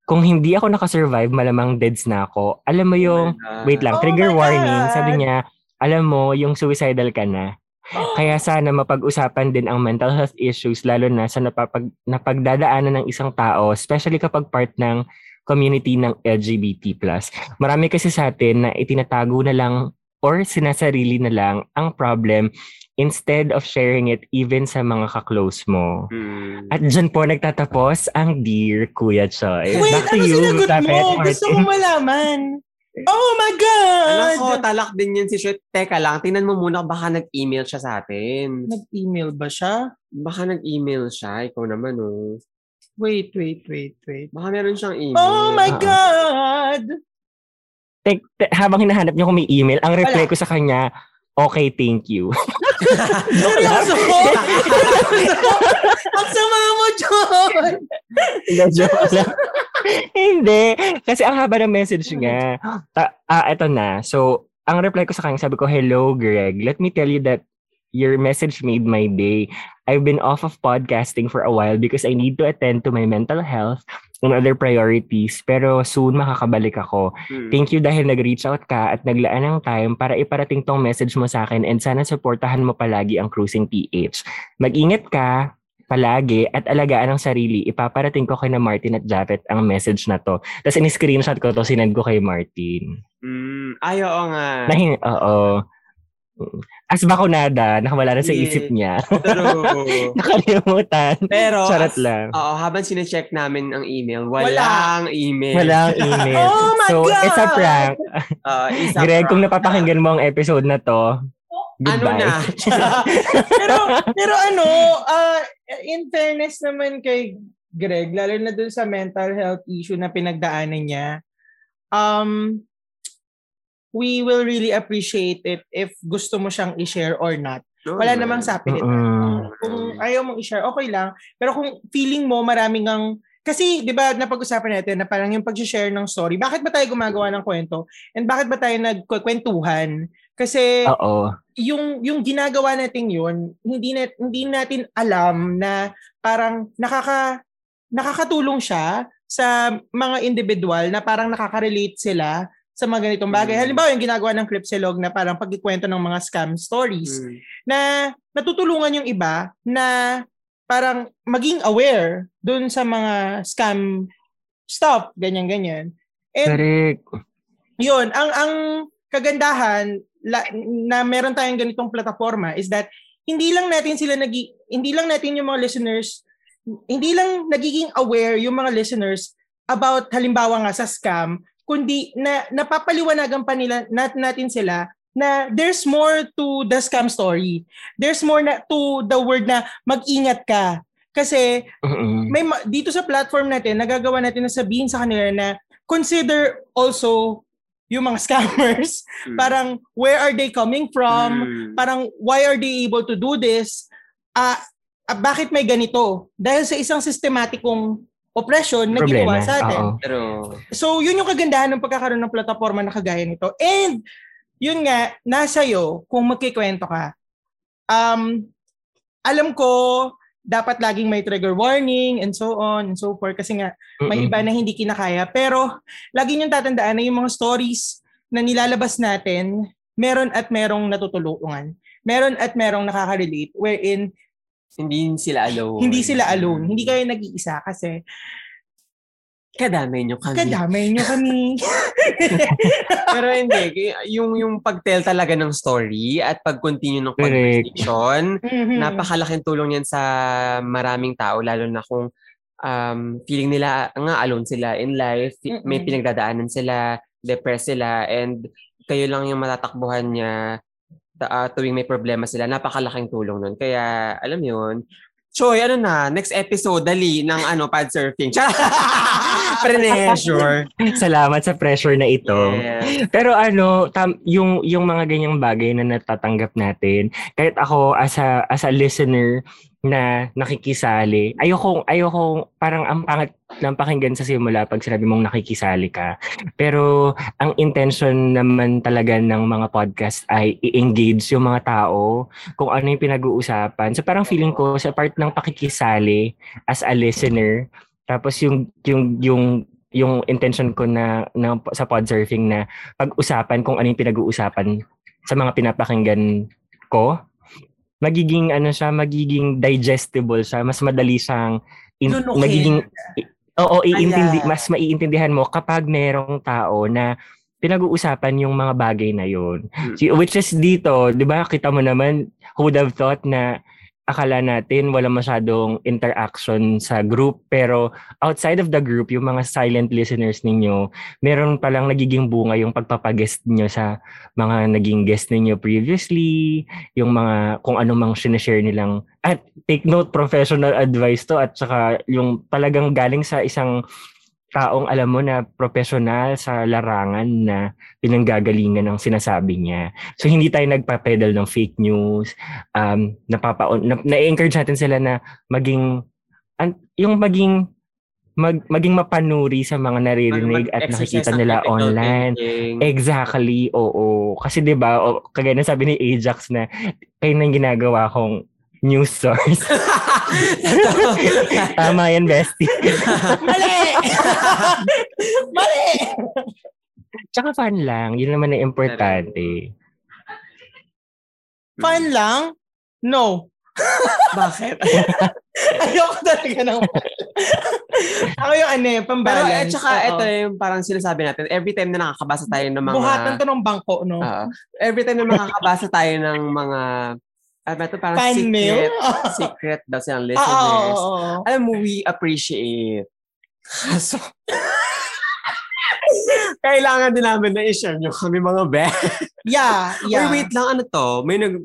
kung hindi ako nakasurvive, malamang deads na ako. Alam mo yung, wait lang, Oh trigger warning. God. Sabi niya, alam mo, yung suicidal ka na. Kaya sana mapag-usapan din ang mental health issues lalo na sa napapag, napagdadaanan ng isang tao, especially kapag part ng community ng LGBT+. Marami kasi sa atin na itinatago na lang or sinasarili na lang ang problem instead of sharing it even sa mga kaklose mo. Mm. At dyan po nagtatapos ang Dear Kuya Choy. Wait, Back to ano you, sinagot mo? Gusto ko malaman. Oh my God! Alam ko, talak din yun si Shwet. Teka lang, tingnan mo muna baka nag-email siya sa atin. Nag-email ba siya? Baka nag-email siya. Ikaw naman, oh. Wait, wait, wait, wait. Baka meron siyang email. Oh my Oo. God! Tek, te- habang hinahanap niyo kung may email, ang reply Wala. ko sa kanya, okay, thank you. [laughs] Seryoso ko? [laughs] Ang sama mo, John! Hindi, joke lang. [laughs] Hindi. Kasi ang haba ng message niya. Ta- ah, eto na. So, ang reply ko sa kanya, sabi ko, Hello, Greg. Let me tell you that your message made my day. I've been off of podcasting for a while because I need to attend to my mental health and other priorities. Pero soon makakabalik ako. Mm. Thank you dahil nag-reach out ka at naglaan ng time para iparating tong message mo sa akin and sana supportahan mo palagi ang Cruising PH. Mag-ingat ka palagi at alagaan ang sarili. Ipaparating ko kay na Martin at Japet ang message na to. Tapos in-screenshot ko to, sinend ko kay Martin. Mm. Ay, oo nga. Nahin, oo. As bakunada, nakawala na sa Yeah. isip niya. True. [laughs] Nakalimutan. Pero, Charot as- lang. Oo, habang sinecheck namin ang email, Wala. walang email. Walang [laughs] email. Oh my so, God! it's a prank. Uh, isa Greg, kung from- napapakinggan mo ang episode na to, Ano goodbye. na? [laughs] pero, pero ano, ah, in fairness naman kay Greg, lalo na dun sa mental health issue na pinagdaanan niya, um, we will really appreciate it if gusto mo siyang i-share or not. Wala namang nito. Mm-mm. Kung ayaw mong i-share, okay lang. Pero kung feeling mo maraming ang... Kasi, di ba, napag-usapan natin na parang yung pag-share ng story, bakit ba tayo gumagawa ng kwento? And bakit ba tayo nagkwentuhan? Kasi Oo. Yung yung ginagawa natin yun, hindi na, hindi natin alam na parang nakaka nakakatulong siya sa mga individual na parang nakaka-relate sila sa mga ganitong bagay. Mm. Halimbawa, yung ginagawa ng Clipsilog na parang pagkikwento ng mga scam stories Mm. na natutulungan yung iba na parang maging aware dun sa mga scam stuff, ganyan-ganyan. And Correct. yun, ang ang kagandahan la, na meron tayong ganitong plataforma is that hindi lang natin sila nagi hindi lang natin yung mga listeners hindi lang nagiging aware yung mga listeners about halimbawa nga sa scam kundi na napapaliwanagan pa nila nat, natin sila na there's more to the scam story. There's more na to the word na mag-ingat ka. Kasi may ma- dito sa platform natin nagagawa natin na sabihin sa kanila na consider also yung mga [laughs] scammers Mm. parang where are they coming from Mm. parang why are they able to do this ah ah, bakit may ganito dahil sa isang sistematikong oppression na Problema. ginawa sa atin Oo. Pero, So, yun yung kagandahan ng pagkakaroon ng plataforma na kagaya nito. And, yun nga, nasa iyo kung magkikwento ka. Um, alam ko, dapat laging may trigger warning and so on and so forth kasi nga may iba na hindi kinakaya. Pero, lagi niyong tatandaan na yung mga stories na nilalabas natin, meron at merong natutulungan. Meron at merong nakaka-relate wherein hindi sila alone. hindi sila alone. Hindi kayo nag-iisa kasi Kadamay nyo kami. kadamay niyo kami. [laughs] Pero hindi. Yung, yung pag-tell talaga ng story at pag-continue ng conversation, Mhm. napakalaking tulong yan sa maraming tao, lalo na kung um, feeling nila nga alone sila in life, fi- may pinagdadaanan sila, depressed sila, and kayo lang yung matatakbuhan niya ta- ah, tuwing may problema sila. Napakalaking tulong nun. Kaya, alam yun, Choy, ano na, next episode, dali, ng ano, pad surfing. [laughs] [laughs] Pressure. Salamat sa pressure na ito. Yes. Pero ano, tam, yung yung mga ganyang bagay na natatanggap natin, kahit ako as a as a listener na nakikisali, ayoko ayoko parang ang pangit ng pakinggan sa simula pag sinabi mong nakikisali ka. Pero ang intention naman talaga ng mga podcast ay i-engage yung mga tao kung ano yung pinag-uusapan. So parang feeling ko sa part ng pakikisali as a listener, tapos yung yung yung yung intention ko na, na sa podsurfing na pag-usapan kung ano yung pinag-uusapan sa mga pinapakinggan ko magiging ano siya, magiging digestible siya, mas madali siyang in, Lunukin. nagiging Oo, iintindi, Ala. mas maiintindihan mo kapag merong tao na pinag-uusapan yung mga bagay na yun. Mm. Si- Which is dito, di ba, kita mo naman, who would have thought na akala natin wala masyadong interaction sa group, pero outside of the group, yung mga silent listeners ninyo, meron palang nagiging bunga yung pagpapag-guest nyo sa mga naging guest ninyo previously, yung mga kung ano mang sinishare nilang at take note professional advice to at saka yung talagang galing sa isang taong alam mo na professional sa larangan na pinanggagalingan ng sinasabi niya. So hindi tayo nagpa-pedal ng fake news. Um napapa na, na-encourage natin sila na maging an, yung maging mag, maging mapanuri sa mga naririnig at nakikita nila online. thinking. Exactly, oo. Kasi 'di ba, o, kagaya ng sabi ni Ajax na kayo na yung ginagawa kong news source. [laughs] Tama yan, bestie. Mali! [laughs] Mali! Tsaka fun lang. Yun naman ang importante. Fun lang? No. Bakit? [laughs] Ayoko talaga ng Ako yung ano eh, Pero pambalance. eh, tsaka Oo. ito yung parang sinasabi natin, every time na nakakabasa tayo ng mga... Buhatan to ng bangko, no? Oo. every time na makakabasa tayo ng mga... Ano ito parang Fan secret, mail? [laughs] secret daw silang Ah, listeners. oo, oo. Alam mo, we appreciate. Kaso, [laughs] kailangan din namin na i-share nyo kami mga be. Yeah, [laughs] yeah. Or wait lang, ano to? May nag...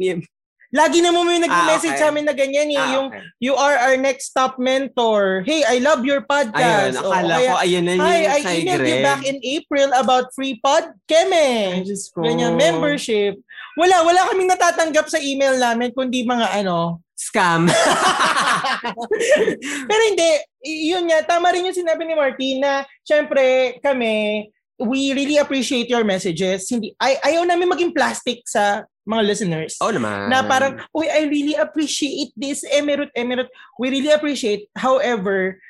Lagi na mo may nag-message Ah, okay. sa amin na ganyan eh. Ah, yung, okay. you are our next top mentor. Hey, I love your Ayun, podcast. Oo, akala kaya, ko, ayun na Hi, yung I emailed you back in April about free pod. Ay, Keme. Ko. Ganyan, membership. Wala, wala kaming natatanggap sa email namin kundi mga ano. Scam. [laughs] Pero hindi, yun nga, tama rin yung sinabi ni Martina. Siyempre, kami, we really appreciate your messages. Hindi, ay, ayaw namin maging plastic sa mga listeners. Oo naman. na parang, uy, I really appreciate this, emerald, emerald. We really appreciate. However,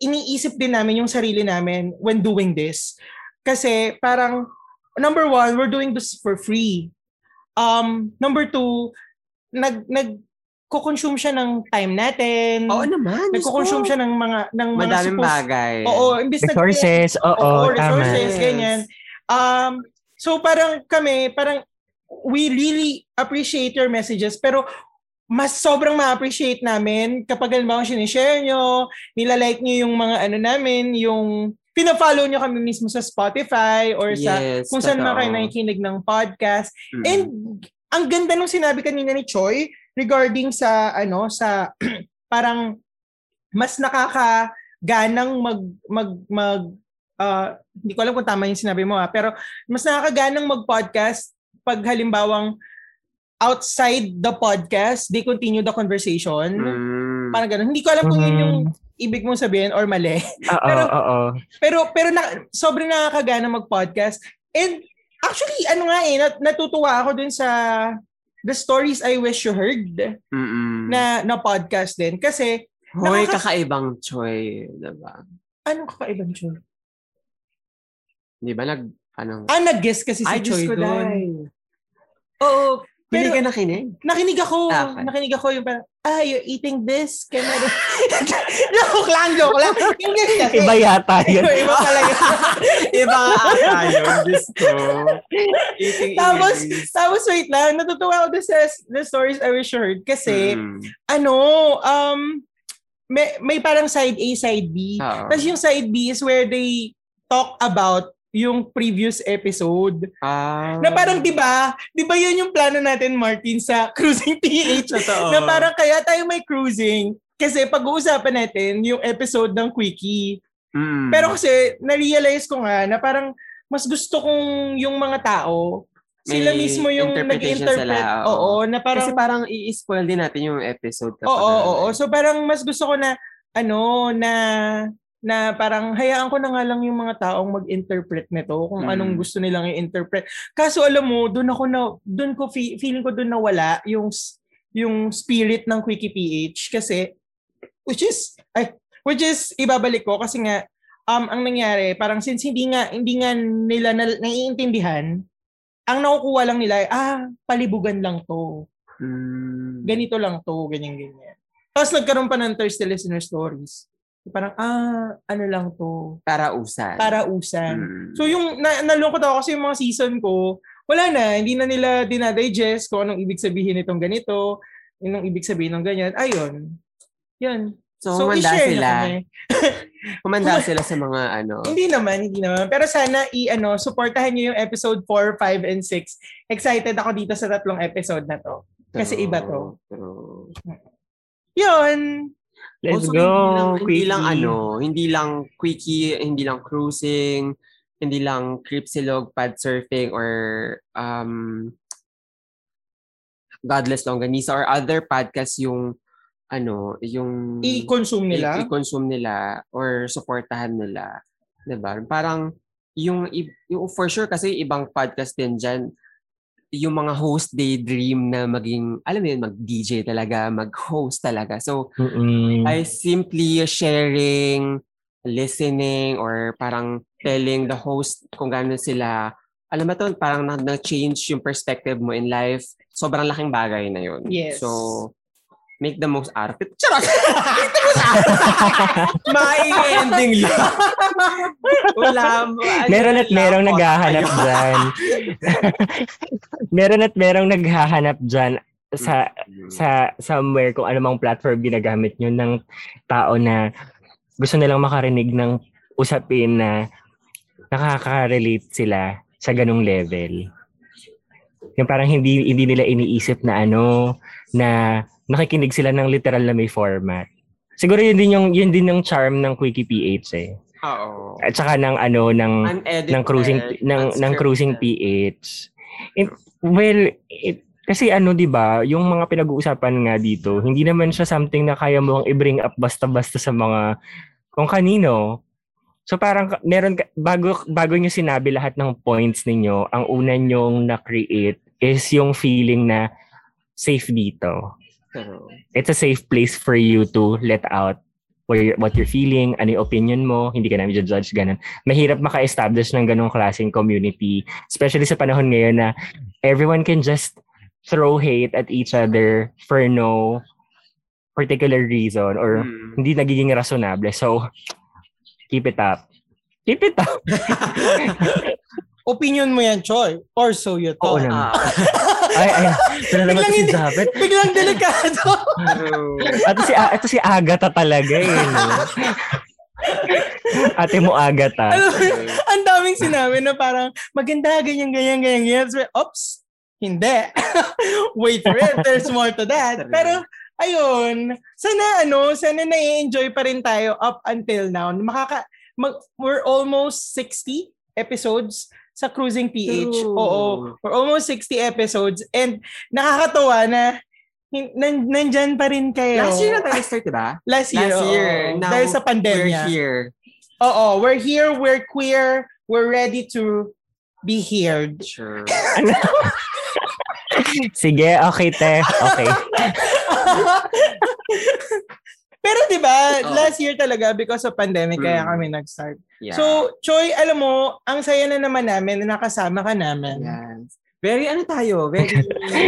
iniisip din namin yung sarili namin when doing this. Kasi parang, number one, we're doing this for free. Um, number two, nag, nag, consume siya ng time natin. Oo naman. Nagko-consume ko. siya ng mga ng mga Madaming suppos- bagay. Oo, imbis na Resources, oo, Oo, tama. resources, ganyan. Um, so parang kami, parang we really appreciate your messages pero mas sobrang ma-appreciate namin kapag halimbawa sinishare nyo, nilalike nyo yung mga ano namin, yung pina-follow nyo kami mismo sa Spotify or sa yes, kung saan man kayo nakikinig ng podcast. Mm. And ang ganda nung sinabi kanina ni Choi regarding sa ano sa [clears throat] parang mas nakakaganang mag mag mag ah, hindi ko alam kung tama yung sinabi mo ha, pero mas nakakaganang mag-podcast pag halimbawang outside the podcast, they continue the conversation. Mm. Parang ganun. Hindi ko alam kung yun yung Mhm. Ibig mong sabihin or mali. Oo, [laughs] pero- oo. Pero pero na, sobrang nakakagana mag-podcast. And actually, ano nga eh, nat- natutuwa ako dun sa The Stories I Wish You Heard Mm-mm. na na podcast din. Kasi, Hoy, nakaka- kakaibang choy. Diba? anong kakaibang Choi? Di ba nag... Ano? Ah, nag-guest kasi si Ay, Diyos Choi ko, doon. Day. Oo. Hindi Pero- ka nakinig? Nakinig ako. Ah, okay. Nakinig ako yung parang, ah, you're eating this. Can I... [laughs] joke lang, joke lang. English kasi. Iba yata yun. Iba pala yun. Iba [laughs] ata yun. Ko. Eating Tapos, English. tapos wait lang, natutuwa ako sa the stories I wish heard kasi, Mm. ano, um, may, may parang side A, side B. Oo. Tapos yung side B is where they talk about yung previous episode. Ah. Na parang, di ba, di ba yun yung plano natin, Martin, sa [laughs] Cruising PH? Totoo. na parang kaya tayo may cruising kasi pag-uusapan natin yung episode ng Quickie. Mm. Pero kasi, na-realize ko nga na parang mas gusto kong yung mga tao, sila May mismo yung nag-interpret. sila, Oo, oo. na parang Kasi parang i-spoil din natin yung episode. kapag Oo, oo, oo. So parang mas gusto ko na ano na na parang hayaan ko na nga lang yung mga taong mag-interpret nito kung Mm. anong gusto nilang i-interpret. Kaso alam mo, doon ako na doon ko fe- feeling ko doon nawala yung yung spirit ng Quickie PH kasi which is ay which is ibabalik ko kasi nga um ang nangyari parang since hindi nga hindi nga nila na, naiintindihan ang nakukuha lang nila ay, ah palibugan lang to Mm. Ganito lang to, ganyan, ganyan. Tapos nagkaroon pa ng thirsty listener stories. Parang, ah, ano lang to, Para usan. para usan. Mm. So yung na, nalungkot ako kasi yung mga season ko, wala na, hindi na nila dinadigest kung anong ibig sabihin nitong ganito, anong ibig sabihin ng ganyan. Ayun. Yan. so, So, humanda sila. [laughs] Humanda sila sa mga ano. Hindi naman, hindi naman. Pero sana i-ano, supportahan niyo yung episode 4, 5, and 6. Excited ako dito sa tatlong episode na to. Kasi iba to. true. Yun. Let's Also, go, Hindi lang, hindi lang ano, hindi lang quickie, hindi lang cruising, hindi lang creepsilog, pad surfing, or um, Godless Longganisa or other podcasts yung ano, yung I-consume nila. i- i-consume nila or supportahan nila. 'Di ba? Parang yung, yung for sure kasi ibang podcast din dyan, yung mga host daydream na maging, alam mo yun, mag-DJ talaga, mag-host talaga. So, Mm-mm. by simply sharing, listening, or parang telling the host kung gano'n sila, alam mo to, parang na- na-change yung perspective mo in life. Sobrang laking bagay na yun. Yes. So, make the most out of it. Charot! May ending lang. Wala Meron at merong naghahanap dyan. [laughs] meron at merong naghahanap dyan sa sa somewhere kung anumang platform ginagamit nyo ng tao na gusto nilang makarinig ng usapin na nakaka-relate sila sa ganong level. Yung parang hindi hindi nila iniisip na ano na nakikinig sila ng literal na may format. Siguro yun din yung yun din yung charm ng Quickie PH eh. Oo. At saka ng ano ng Unedited, ng cruising ng ng cruising unscripted. PH. It, well, it, kasi ano 'di ba, yung mga pinag-uusapan nga dito, hindi naman siya something na kaya mo i-bring up basta-basta sa mga kung kanino. So parang meron bago bago niyo sinabi lahat ng points ninyo, ang una nyong na-create is yung feeling na safe dito. Pero, It's a safe place for you to let out what you're, what you're feeling, ano yung opinion mo, hindi ka namin judge, ganun. Mahirap maka-establish ng ganong klaseng community, especially sa panahon ngayon na everyone can just throw hate at each other for no particular reason or hmm. hindi nagiging rationable. So, keep it up. Keep it up. [laughs] Opinion mo yan, Choy. Or so you Oo thought. naman. Ah, [laughs] ay, ay. To si Japet. Biglang delikado. [laughs] Ito si, ito si Agatha talaga eh. No? [laughs] Ate mo Agatha. Alam ang daming sinabi na parang maganda, ganyan, ganyan, ganyan, ganyan. Oops, hindi. Wait for it. There's more to that. Pero, ayun, sana ano, sana na-enjoy pa rin tayo up until now. Makaka, mag, we're almost 60 episodes sa Cruising PH. True. Oo. We're almost 60 episodes and nakakatuwa na nan, nandyan pa rin kayo. Last year na tayo start, diba? Last year, Last year. Now, Dahil sa We're pandemya. here. Oo, we're here, we're queer, we're ready to be heard. Sure. Ano? [laughs] Sige, okay te. Okay. [laughs] Pero 'di ba, Oo. last year talaga because of pandemic kaya Mm. kami nag-start. Yeah. So, Choi, alam mo, ang saya na naman namin na nakasama ka namin. yes. Very ano tayo, very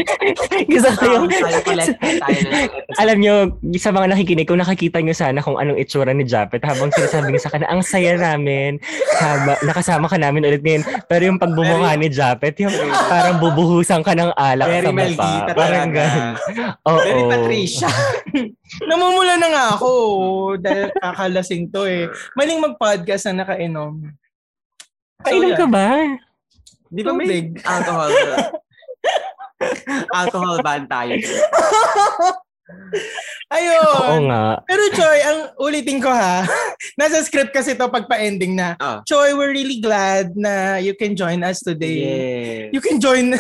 [laughs] Gusto ko yung... Alam nyo, sa mga nakikinig, kung nakakita nyo sana kung anong itsura ni Japet habang sinasabi niya sa kanya, ang saya namin, haba, nakasama ka namin ulit ngayon. Pero yung pagbumukha ni Japet, yung parang bubuhusan ka ng alak Very sa mukha. maldita Parang ganun. Oo. Very Patricia. [laughs] Namumula na nga ako dahil kakalasing to eh. Maling mag-podcast na nakainom. Kailan yeah. ka ba? Di ba may alcohol? [laughs] alcohol ban tayo. [laughs] Ayun. Oo nga. Pero Choi, ang ulitin ko ha, [laughs] nasa script kasi to pagpa-ending na. Oh. Choi, we're really glad na you can join us today. Yes. You can join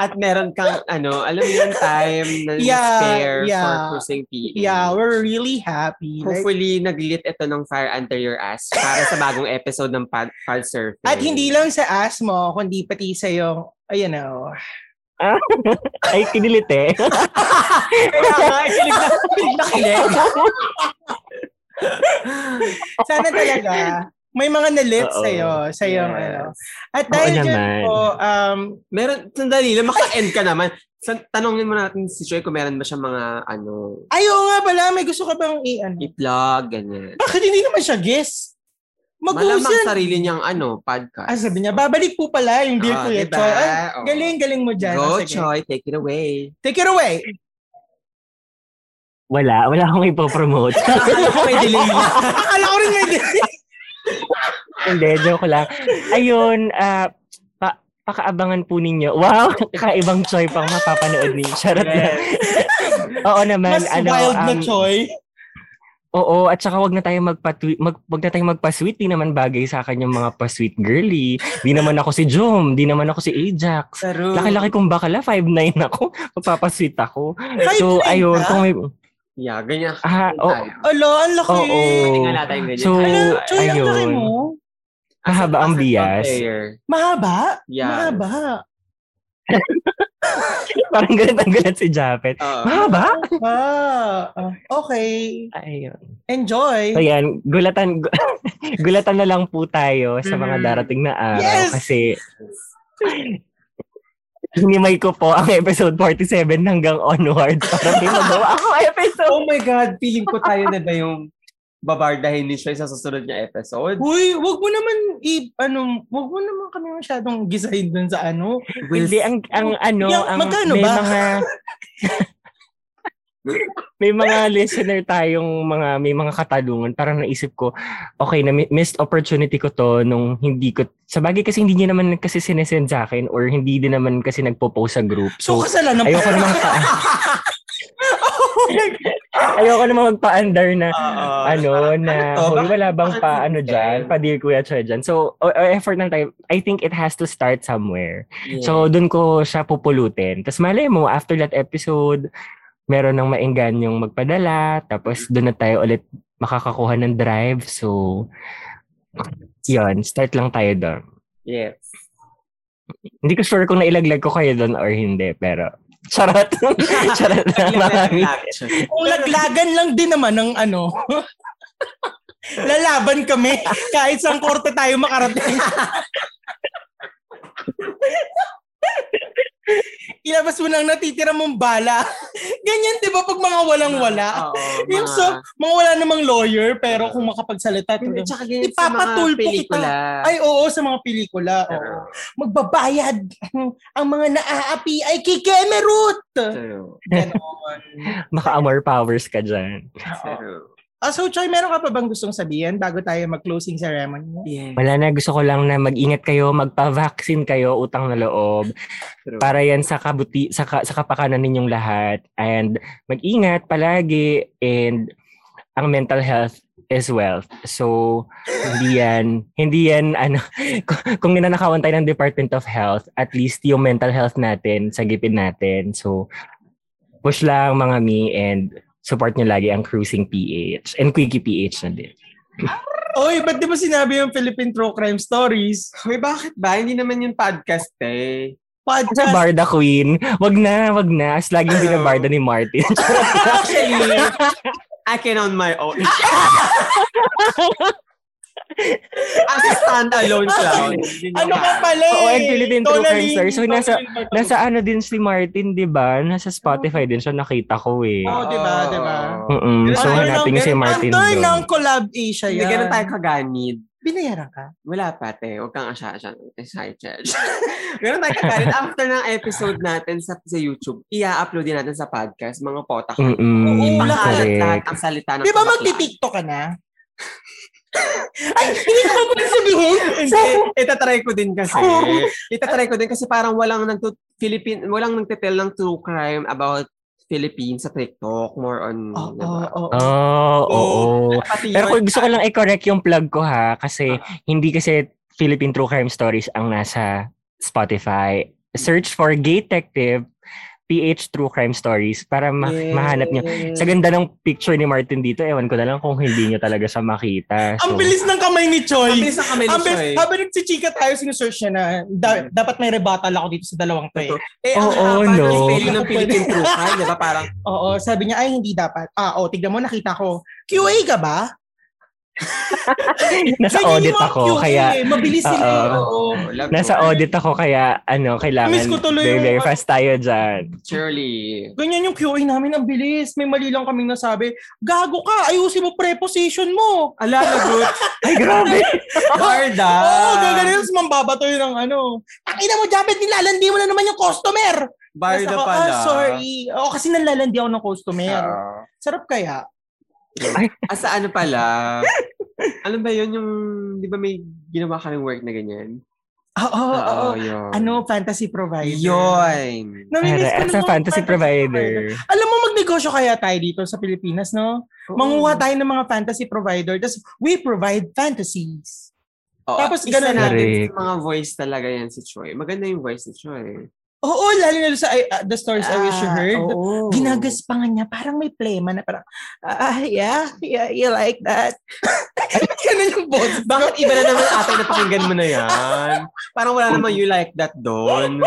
At meron kang, ano, alam mo yung time na Yeah, spare for yeah. cruising PH. Yeah, we're really happy. Like, Hopefully, nag-lit ito ng fire under your ass para sa bagong episode ng Pad, Pad Surfing. at hindi lang sa ass mo, kundi pati sa yung, you know, Ay, kinilit eh. Kaya nga, kilig na, kilig na kilig. sana talaga, May mga nalit Oo. sa'yo. Sa'yo, Yes. ano. At Oo dahil dyan naman. po, um, Meron, sandali lang, maka-end ka naman. Sa, tanongin mo natin si Joy kung meron ba siya mga, ano, ayaw nga pala, may gusto ka bang i-ano? i-plug, ganyan. Bakit hindi naman siya guest? Malamang Mag-uusap. sarili niyang, ano, podcast. Ah, sabi niya, babalik po pala yung Dear Ah, Kuya diba? Choy. Ay, Oo. galing, galing mo dyan. Go, Ah, sige. Choy, take it away. Take it away. Wala, wala akong ipopromote. [laughs] Akala ko may delay. [laughs] Akala ko rin may Hindi, joke lang. Ayun, ah, pa, pakaabangan po ninyo. Wow, [laughs] kakaibang Choy pang mapapanood ninyo. Charot lang. [laughs] Oo naman, Mas ano, wild na um, Choy. Oo, at saka wag na tayo magpa mag, wag na tayo magpa-sweet. Di naman bagay sa akin yung mga pa-sweet girly. Di naman ako si Jom, di naman ako si Ajax. Pero, Laki-laki kong bakala, 5'9 ako. [laughs] Magpapasweet ako. 5'9 So, ayun, kung may... yeah, ganyan. Ah, tayo. Alo, ang laki. Oo. Tingnan natin ganyan. So, Ano, Choy, ang laki ayun. mo. Mahaba ang As bias. Mahaba? Yeah. Mahaba. [laughs] Parang ganun ang gulat si Japet. Oo. Mahaba? Ah, okay. Ayun. Enjoy. So yan, gulatan gu- [laughs] gulatan na lang po tayo sa mga Mhm. darating na araw Yes! kasi hinimay ko po ang episode 47 hanggang onward para may magawa [laughs] ako episode. Oh my God, feeling ko tayo na ba yung babardahin ni Shoy sa susunod niya episode? Uy, wag mo naman i ano, wag mo naman kami masyadong gisahin dun sa ano. Hindi ang ang ano, Yung- ang magkano may ba? mga [laughs] may mga listener tayong mga may mga katanungan parang naisip ko okay na mi- missed opportunity ko to nung hindi ko sa bagay kasi hindi niya naman kasi sinesend sa akin or hindi din naman kasi nagpo-post sa group So, so kasalanan ayoko naman [laughs] pa ayoko naman magpa-under na Oo. ano na hoy, Bakit- wala bang pa ano diyan pa dear kuya Choy dyan so o, o effort ng time I think it has to start somewhere Yeah. So, doon ko siya pupulutin. Tapos malay mo, after that episode, meron ng mainggan yung magpadala. Tapos doon na tayo ulit makakakuha ng drive. So, yun. Start lang tayo doon. yes. Hindi ko sure kung nailaglag ko kayo doon or hindi. Pero, charot. [laughs] charot lang. Marami. Kung laglagan lang din naman ng ano. [laughs] Lalaban kami kahit sa korte tayo makarating. [laughs] [laughs] Ilabas mo lang natitira mong bala. [laughs] Ganyan, di ba, pag mga walang-wala? Oo, [laughs] Yung so, mga wala namang lawyer, pero kung makapagsalita. Talaga. tsaka ganyan Ipapatulpo pelikula. Ay, oo, sa mga pelikula. Oo. Magbabayad. Ang mga naaapi ay kikemerut. True. Ganon. Maka-amor powers ka dyan. True. Ah, so, Choy, meron ka pa bang gustong sabihin bago tayo mag-closing ceremony? Yeah. Wala na. Gusto ko lang na mag-ingat kayo, magpa-vaccine kayo, utang na loob. [laughs] True. para yan sa kabuti sa, ka- sa kapakanan ninyong lahat and mag-ingat palagi and ang mental health is wealth. So hindi yan hindi yan ano [laughs] kung, ninanakawan tayo ng Department of Health, at least yung mental health natin sagipin natin. So push lang mga mi and support nyo lagi ang Cruising PH and Quickie PH na din. Oy, ba't di ba sinabi yung Philippine True Crime Stories? Hoy, bakit ba? Hindi naman yung podcast eh. Sa Podcast. Barda Queen, wag na, wag na. As laging Ano? binabarda ni Martin. [laughs] Actually, I can on my own. [laughs] As a standalone [laughs] clown. ano ka pala eh? Oo, and Philippine True Crime. So, nasa- Nasa ano din si Martin, di ba? Nasa Spotify din siya, nakita ko eh. Oo, di ba, di ba? Mm-mm. So, Ano, hanapin niyo si Martin doon. ng Collab Asia Hindi yan. ganun tayo kaganid. Binayaran ka? Wala pa, te. Huwag kang asya-asya. Excited. [laughs] Ganun tayo kaganid. After ng episode natin sa, sa YouTube, i-upload din natin sa podcast, mga potak. Mm-mm. Oo, Correct. lahat ang salita ng Di ba magti-tiktok ka na? Ay, hindi ko pa sabihin. Hindi, itatry ko din kasi. itatry ko din kasi parang walang nagtut Philippine, walang nagtitel ng true crime about Philippines sa TikTok. More on, Oo, diba? oo, oo. Oh, oo. Pati Pero kung gusto ko lang i-correct yung plug ko ha, kasi Ah. hindi kasi Philippine True Crime Stories ang nasa Spotify. Search for Gay Detective PH True Crime Stories para ma- Yes. mahanap nyo. Sa ganda ng picture ni Martin dito, ewan ko na lang kung hindi nyo talaga siya makita. Ang So, bilis ng kamay ni Ang Choi. bilis ng kamay ni Ang bilis, habang nagsichika tayo, sinusearch niya na da- dapat may rebuttal ako dito sa dalawang to eh. Eh, ang Oo, haba no. ng spelling ng Philippine True Crime, di ba? Parang, [laughs] Oo, sabi niya, ay hindi dapat. Ah, oh, tignan mo, nakita ko. QA ka ba? [laughs] Nasa Ganyan audit ako, QA kaya eh. Mabilis sila. Oo. Oo. love nasa ko. audit ako kaya ano, kailangan Miss ko tuloy very, yung- very fast tayo dyan. Surely. Ganyan yung QA namin, ang bilis. May mali lang kaming nasabi. Gago ka, ayusin mo preposition mo. Ala, lagot. [laughs] Ay, grabe! [laughs] Barda. Oo, gaganin. Tapos mambabato yun ng ano. Takina mo, Japet, nilalandi mo na naman yung customer. Barda pala. Ah, sorry. Oo, kasi nalalandi ako ng customer. Ah. Sarap kaya? Ah, sa ano pala? [laughs] ano ba yun yung, di ba may ginawa ka ng work na ganyan? Oo, oo, oo. yun. Ano, fantasy provider. Yun. Namimiss ko As na a mga fantasy provider. Alam mo, magnegosyo kaya tayo dito sa Pilipinas, no? Manguha tayo ng mga fantasy provider. Tapos, we provide fantasies. Oo, Tapos isa ganun natin sa mga voice talaga yan si Choi. Maganda yung voice ni Choi. Oo, lalo na sa uh, The Stories I Wish You Ah, Heard. Oo. Ginagaspangan niya. Parang may plema na parang, ah, yeah, yeah, you like that. [laughs] Ganun yung boss. Bakit iba na naman ate napakinggan mo na yan? Parang wala naman you like that doon. [laughs]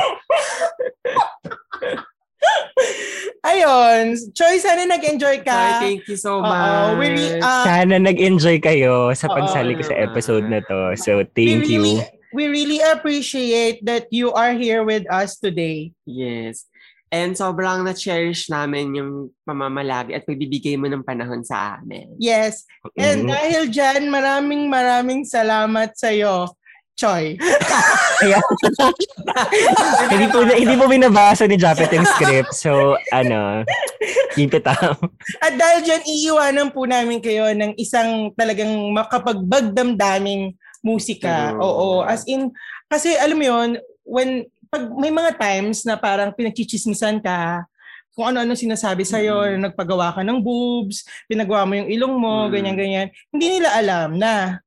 Ayun. Choy, sana nag-enjoy ka. Choi, thank you so much. we re- ah, Sana nag-enjoy kayo sa pagsali ko sa episode na to. So, we thank really, you. We really appreciate that you are here with us today. Yes. And sobrang na-cherish namin yung pamamalagi at pagbibigay mo ng panahon sa amin. Yes. And Mm. dahil dyan, maraming maraming salamat sa'yo, Choy. [laughs] Kaya, [laughs] hindi po hindi po binabasa ni Japet yung script. So, ano, keep it up. At dahil dyan, iiwanan po namin kayo ng isang talagang makapagbagdamdaming musika. True. Oo. As in, kasi alam mo yun, when, pag may mga times na parang pinagchichismisan ka, kung ano-ano sinasabi sa'yo, Mm. nagpagawa ka ng boobs, pinagawa mo yung ilong mo, Mm. ganyan-ganyan, hindi nila alam na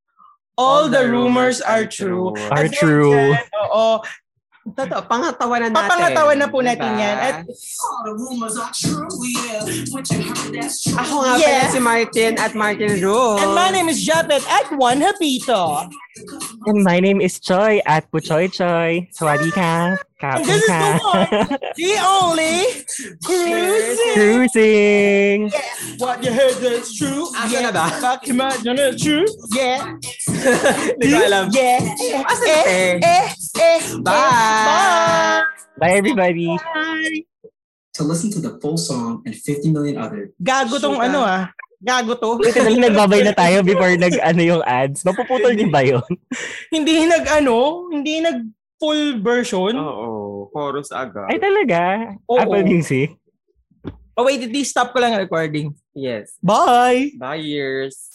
all, the, rumors, are true. Are At true. dyan, Oo. Totoo, pangatawanan natin. Papangatawan na po natin Diba? yan. At All the rumors are true, yeah. What you heard, that's true. Ako nga Yeah. pala si Martin at Martin Rule. And my name is Japet at Juan Hapito. And my name is Choi at Puchoy Choi. Sawadi ka. And Kapon this is the one, [laughs] the only cruising. Cruising. What you heard that's true. Asa na ba? Fuck him out, you know, true. Yeah. [laughs] Hindi ko alam. Yeah. Asa eh, na, te? eh, eh. Bye. Bye. Bye everybody. To listen to the full song and 50 million other Gago tong ano ah. Gago to. Ito na nagbabay na tayo before nag ano yung ads. Mapuputol din ba yun? [laughs] hindi nag ano, hindi nag full version. Oo, chorus agad. Ay talaga? Oo. Apple Music? Oh wait, di stop ko lang ang recording. Yes. Bye. Bye, years.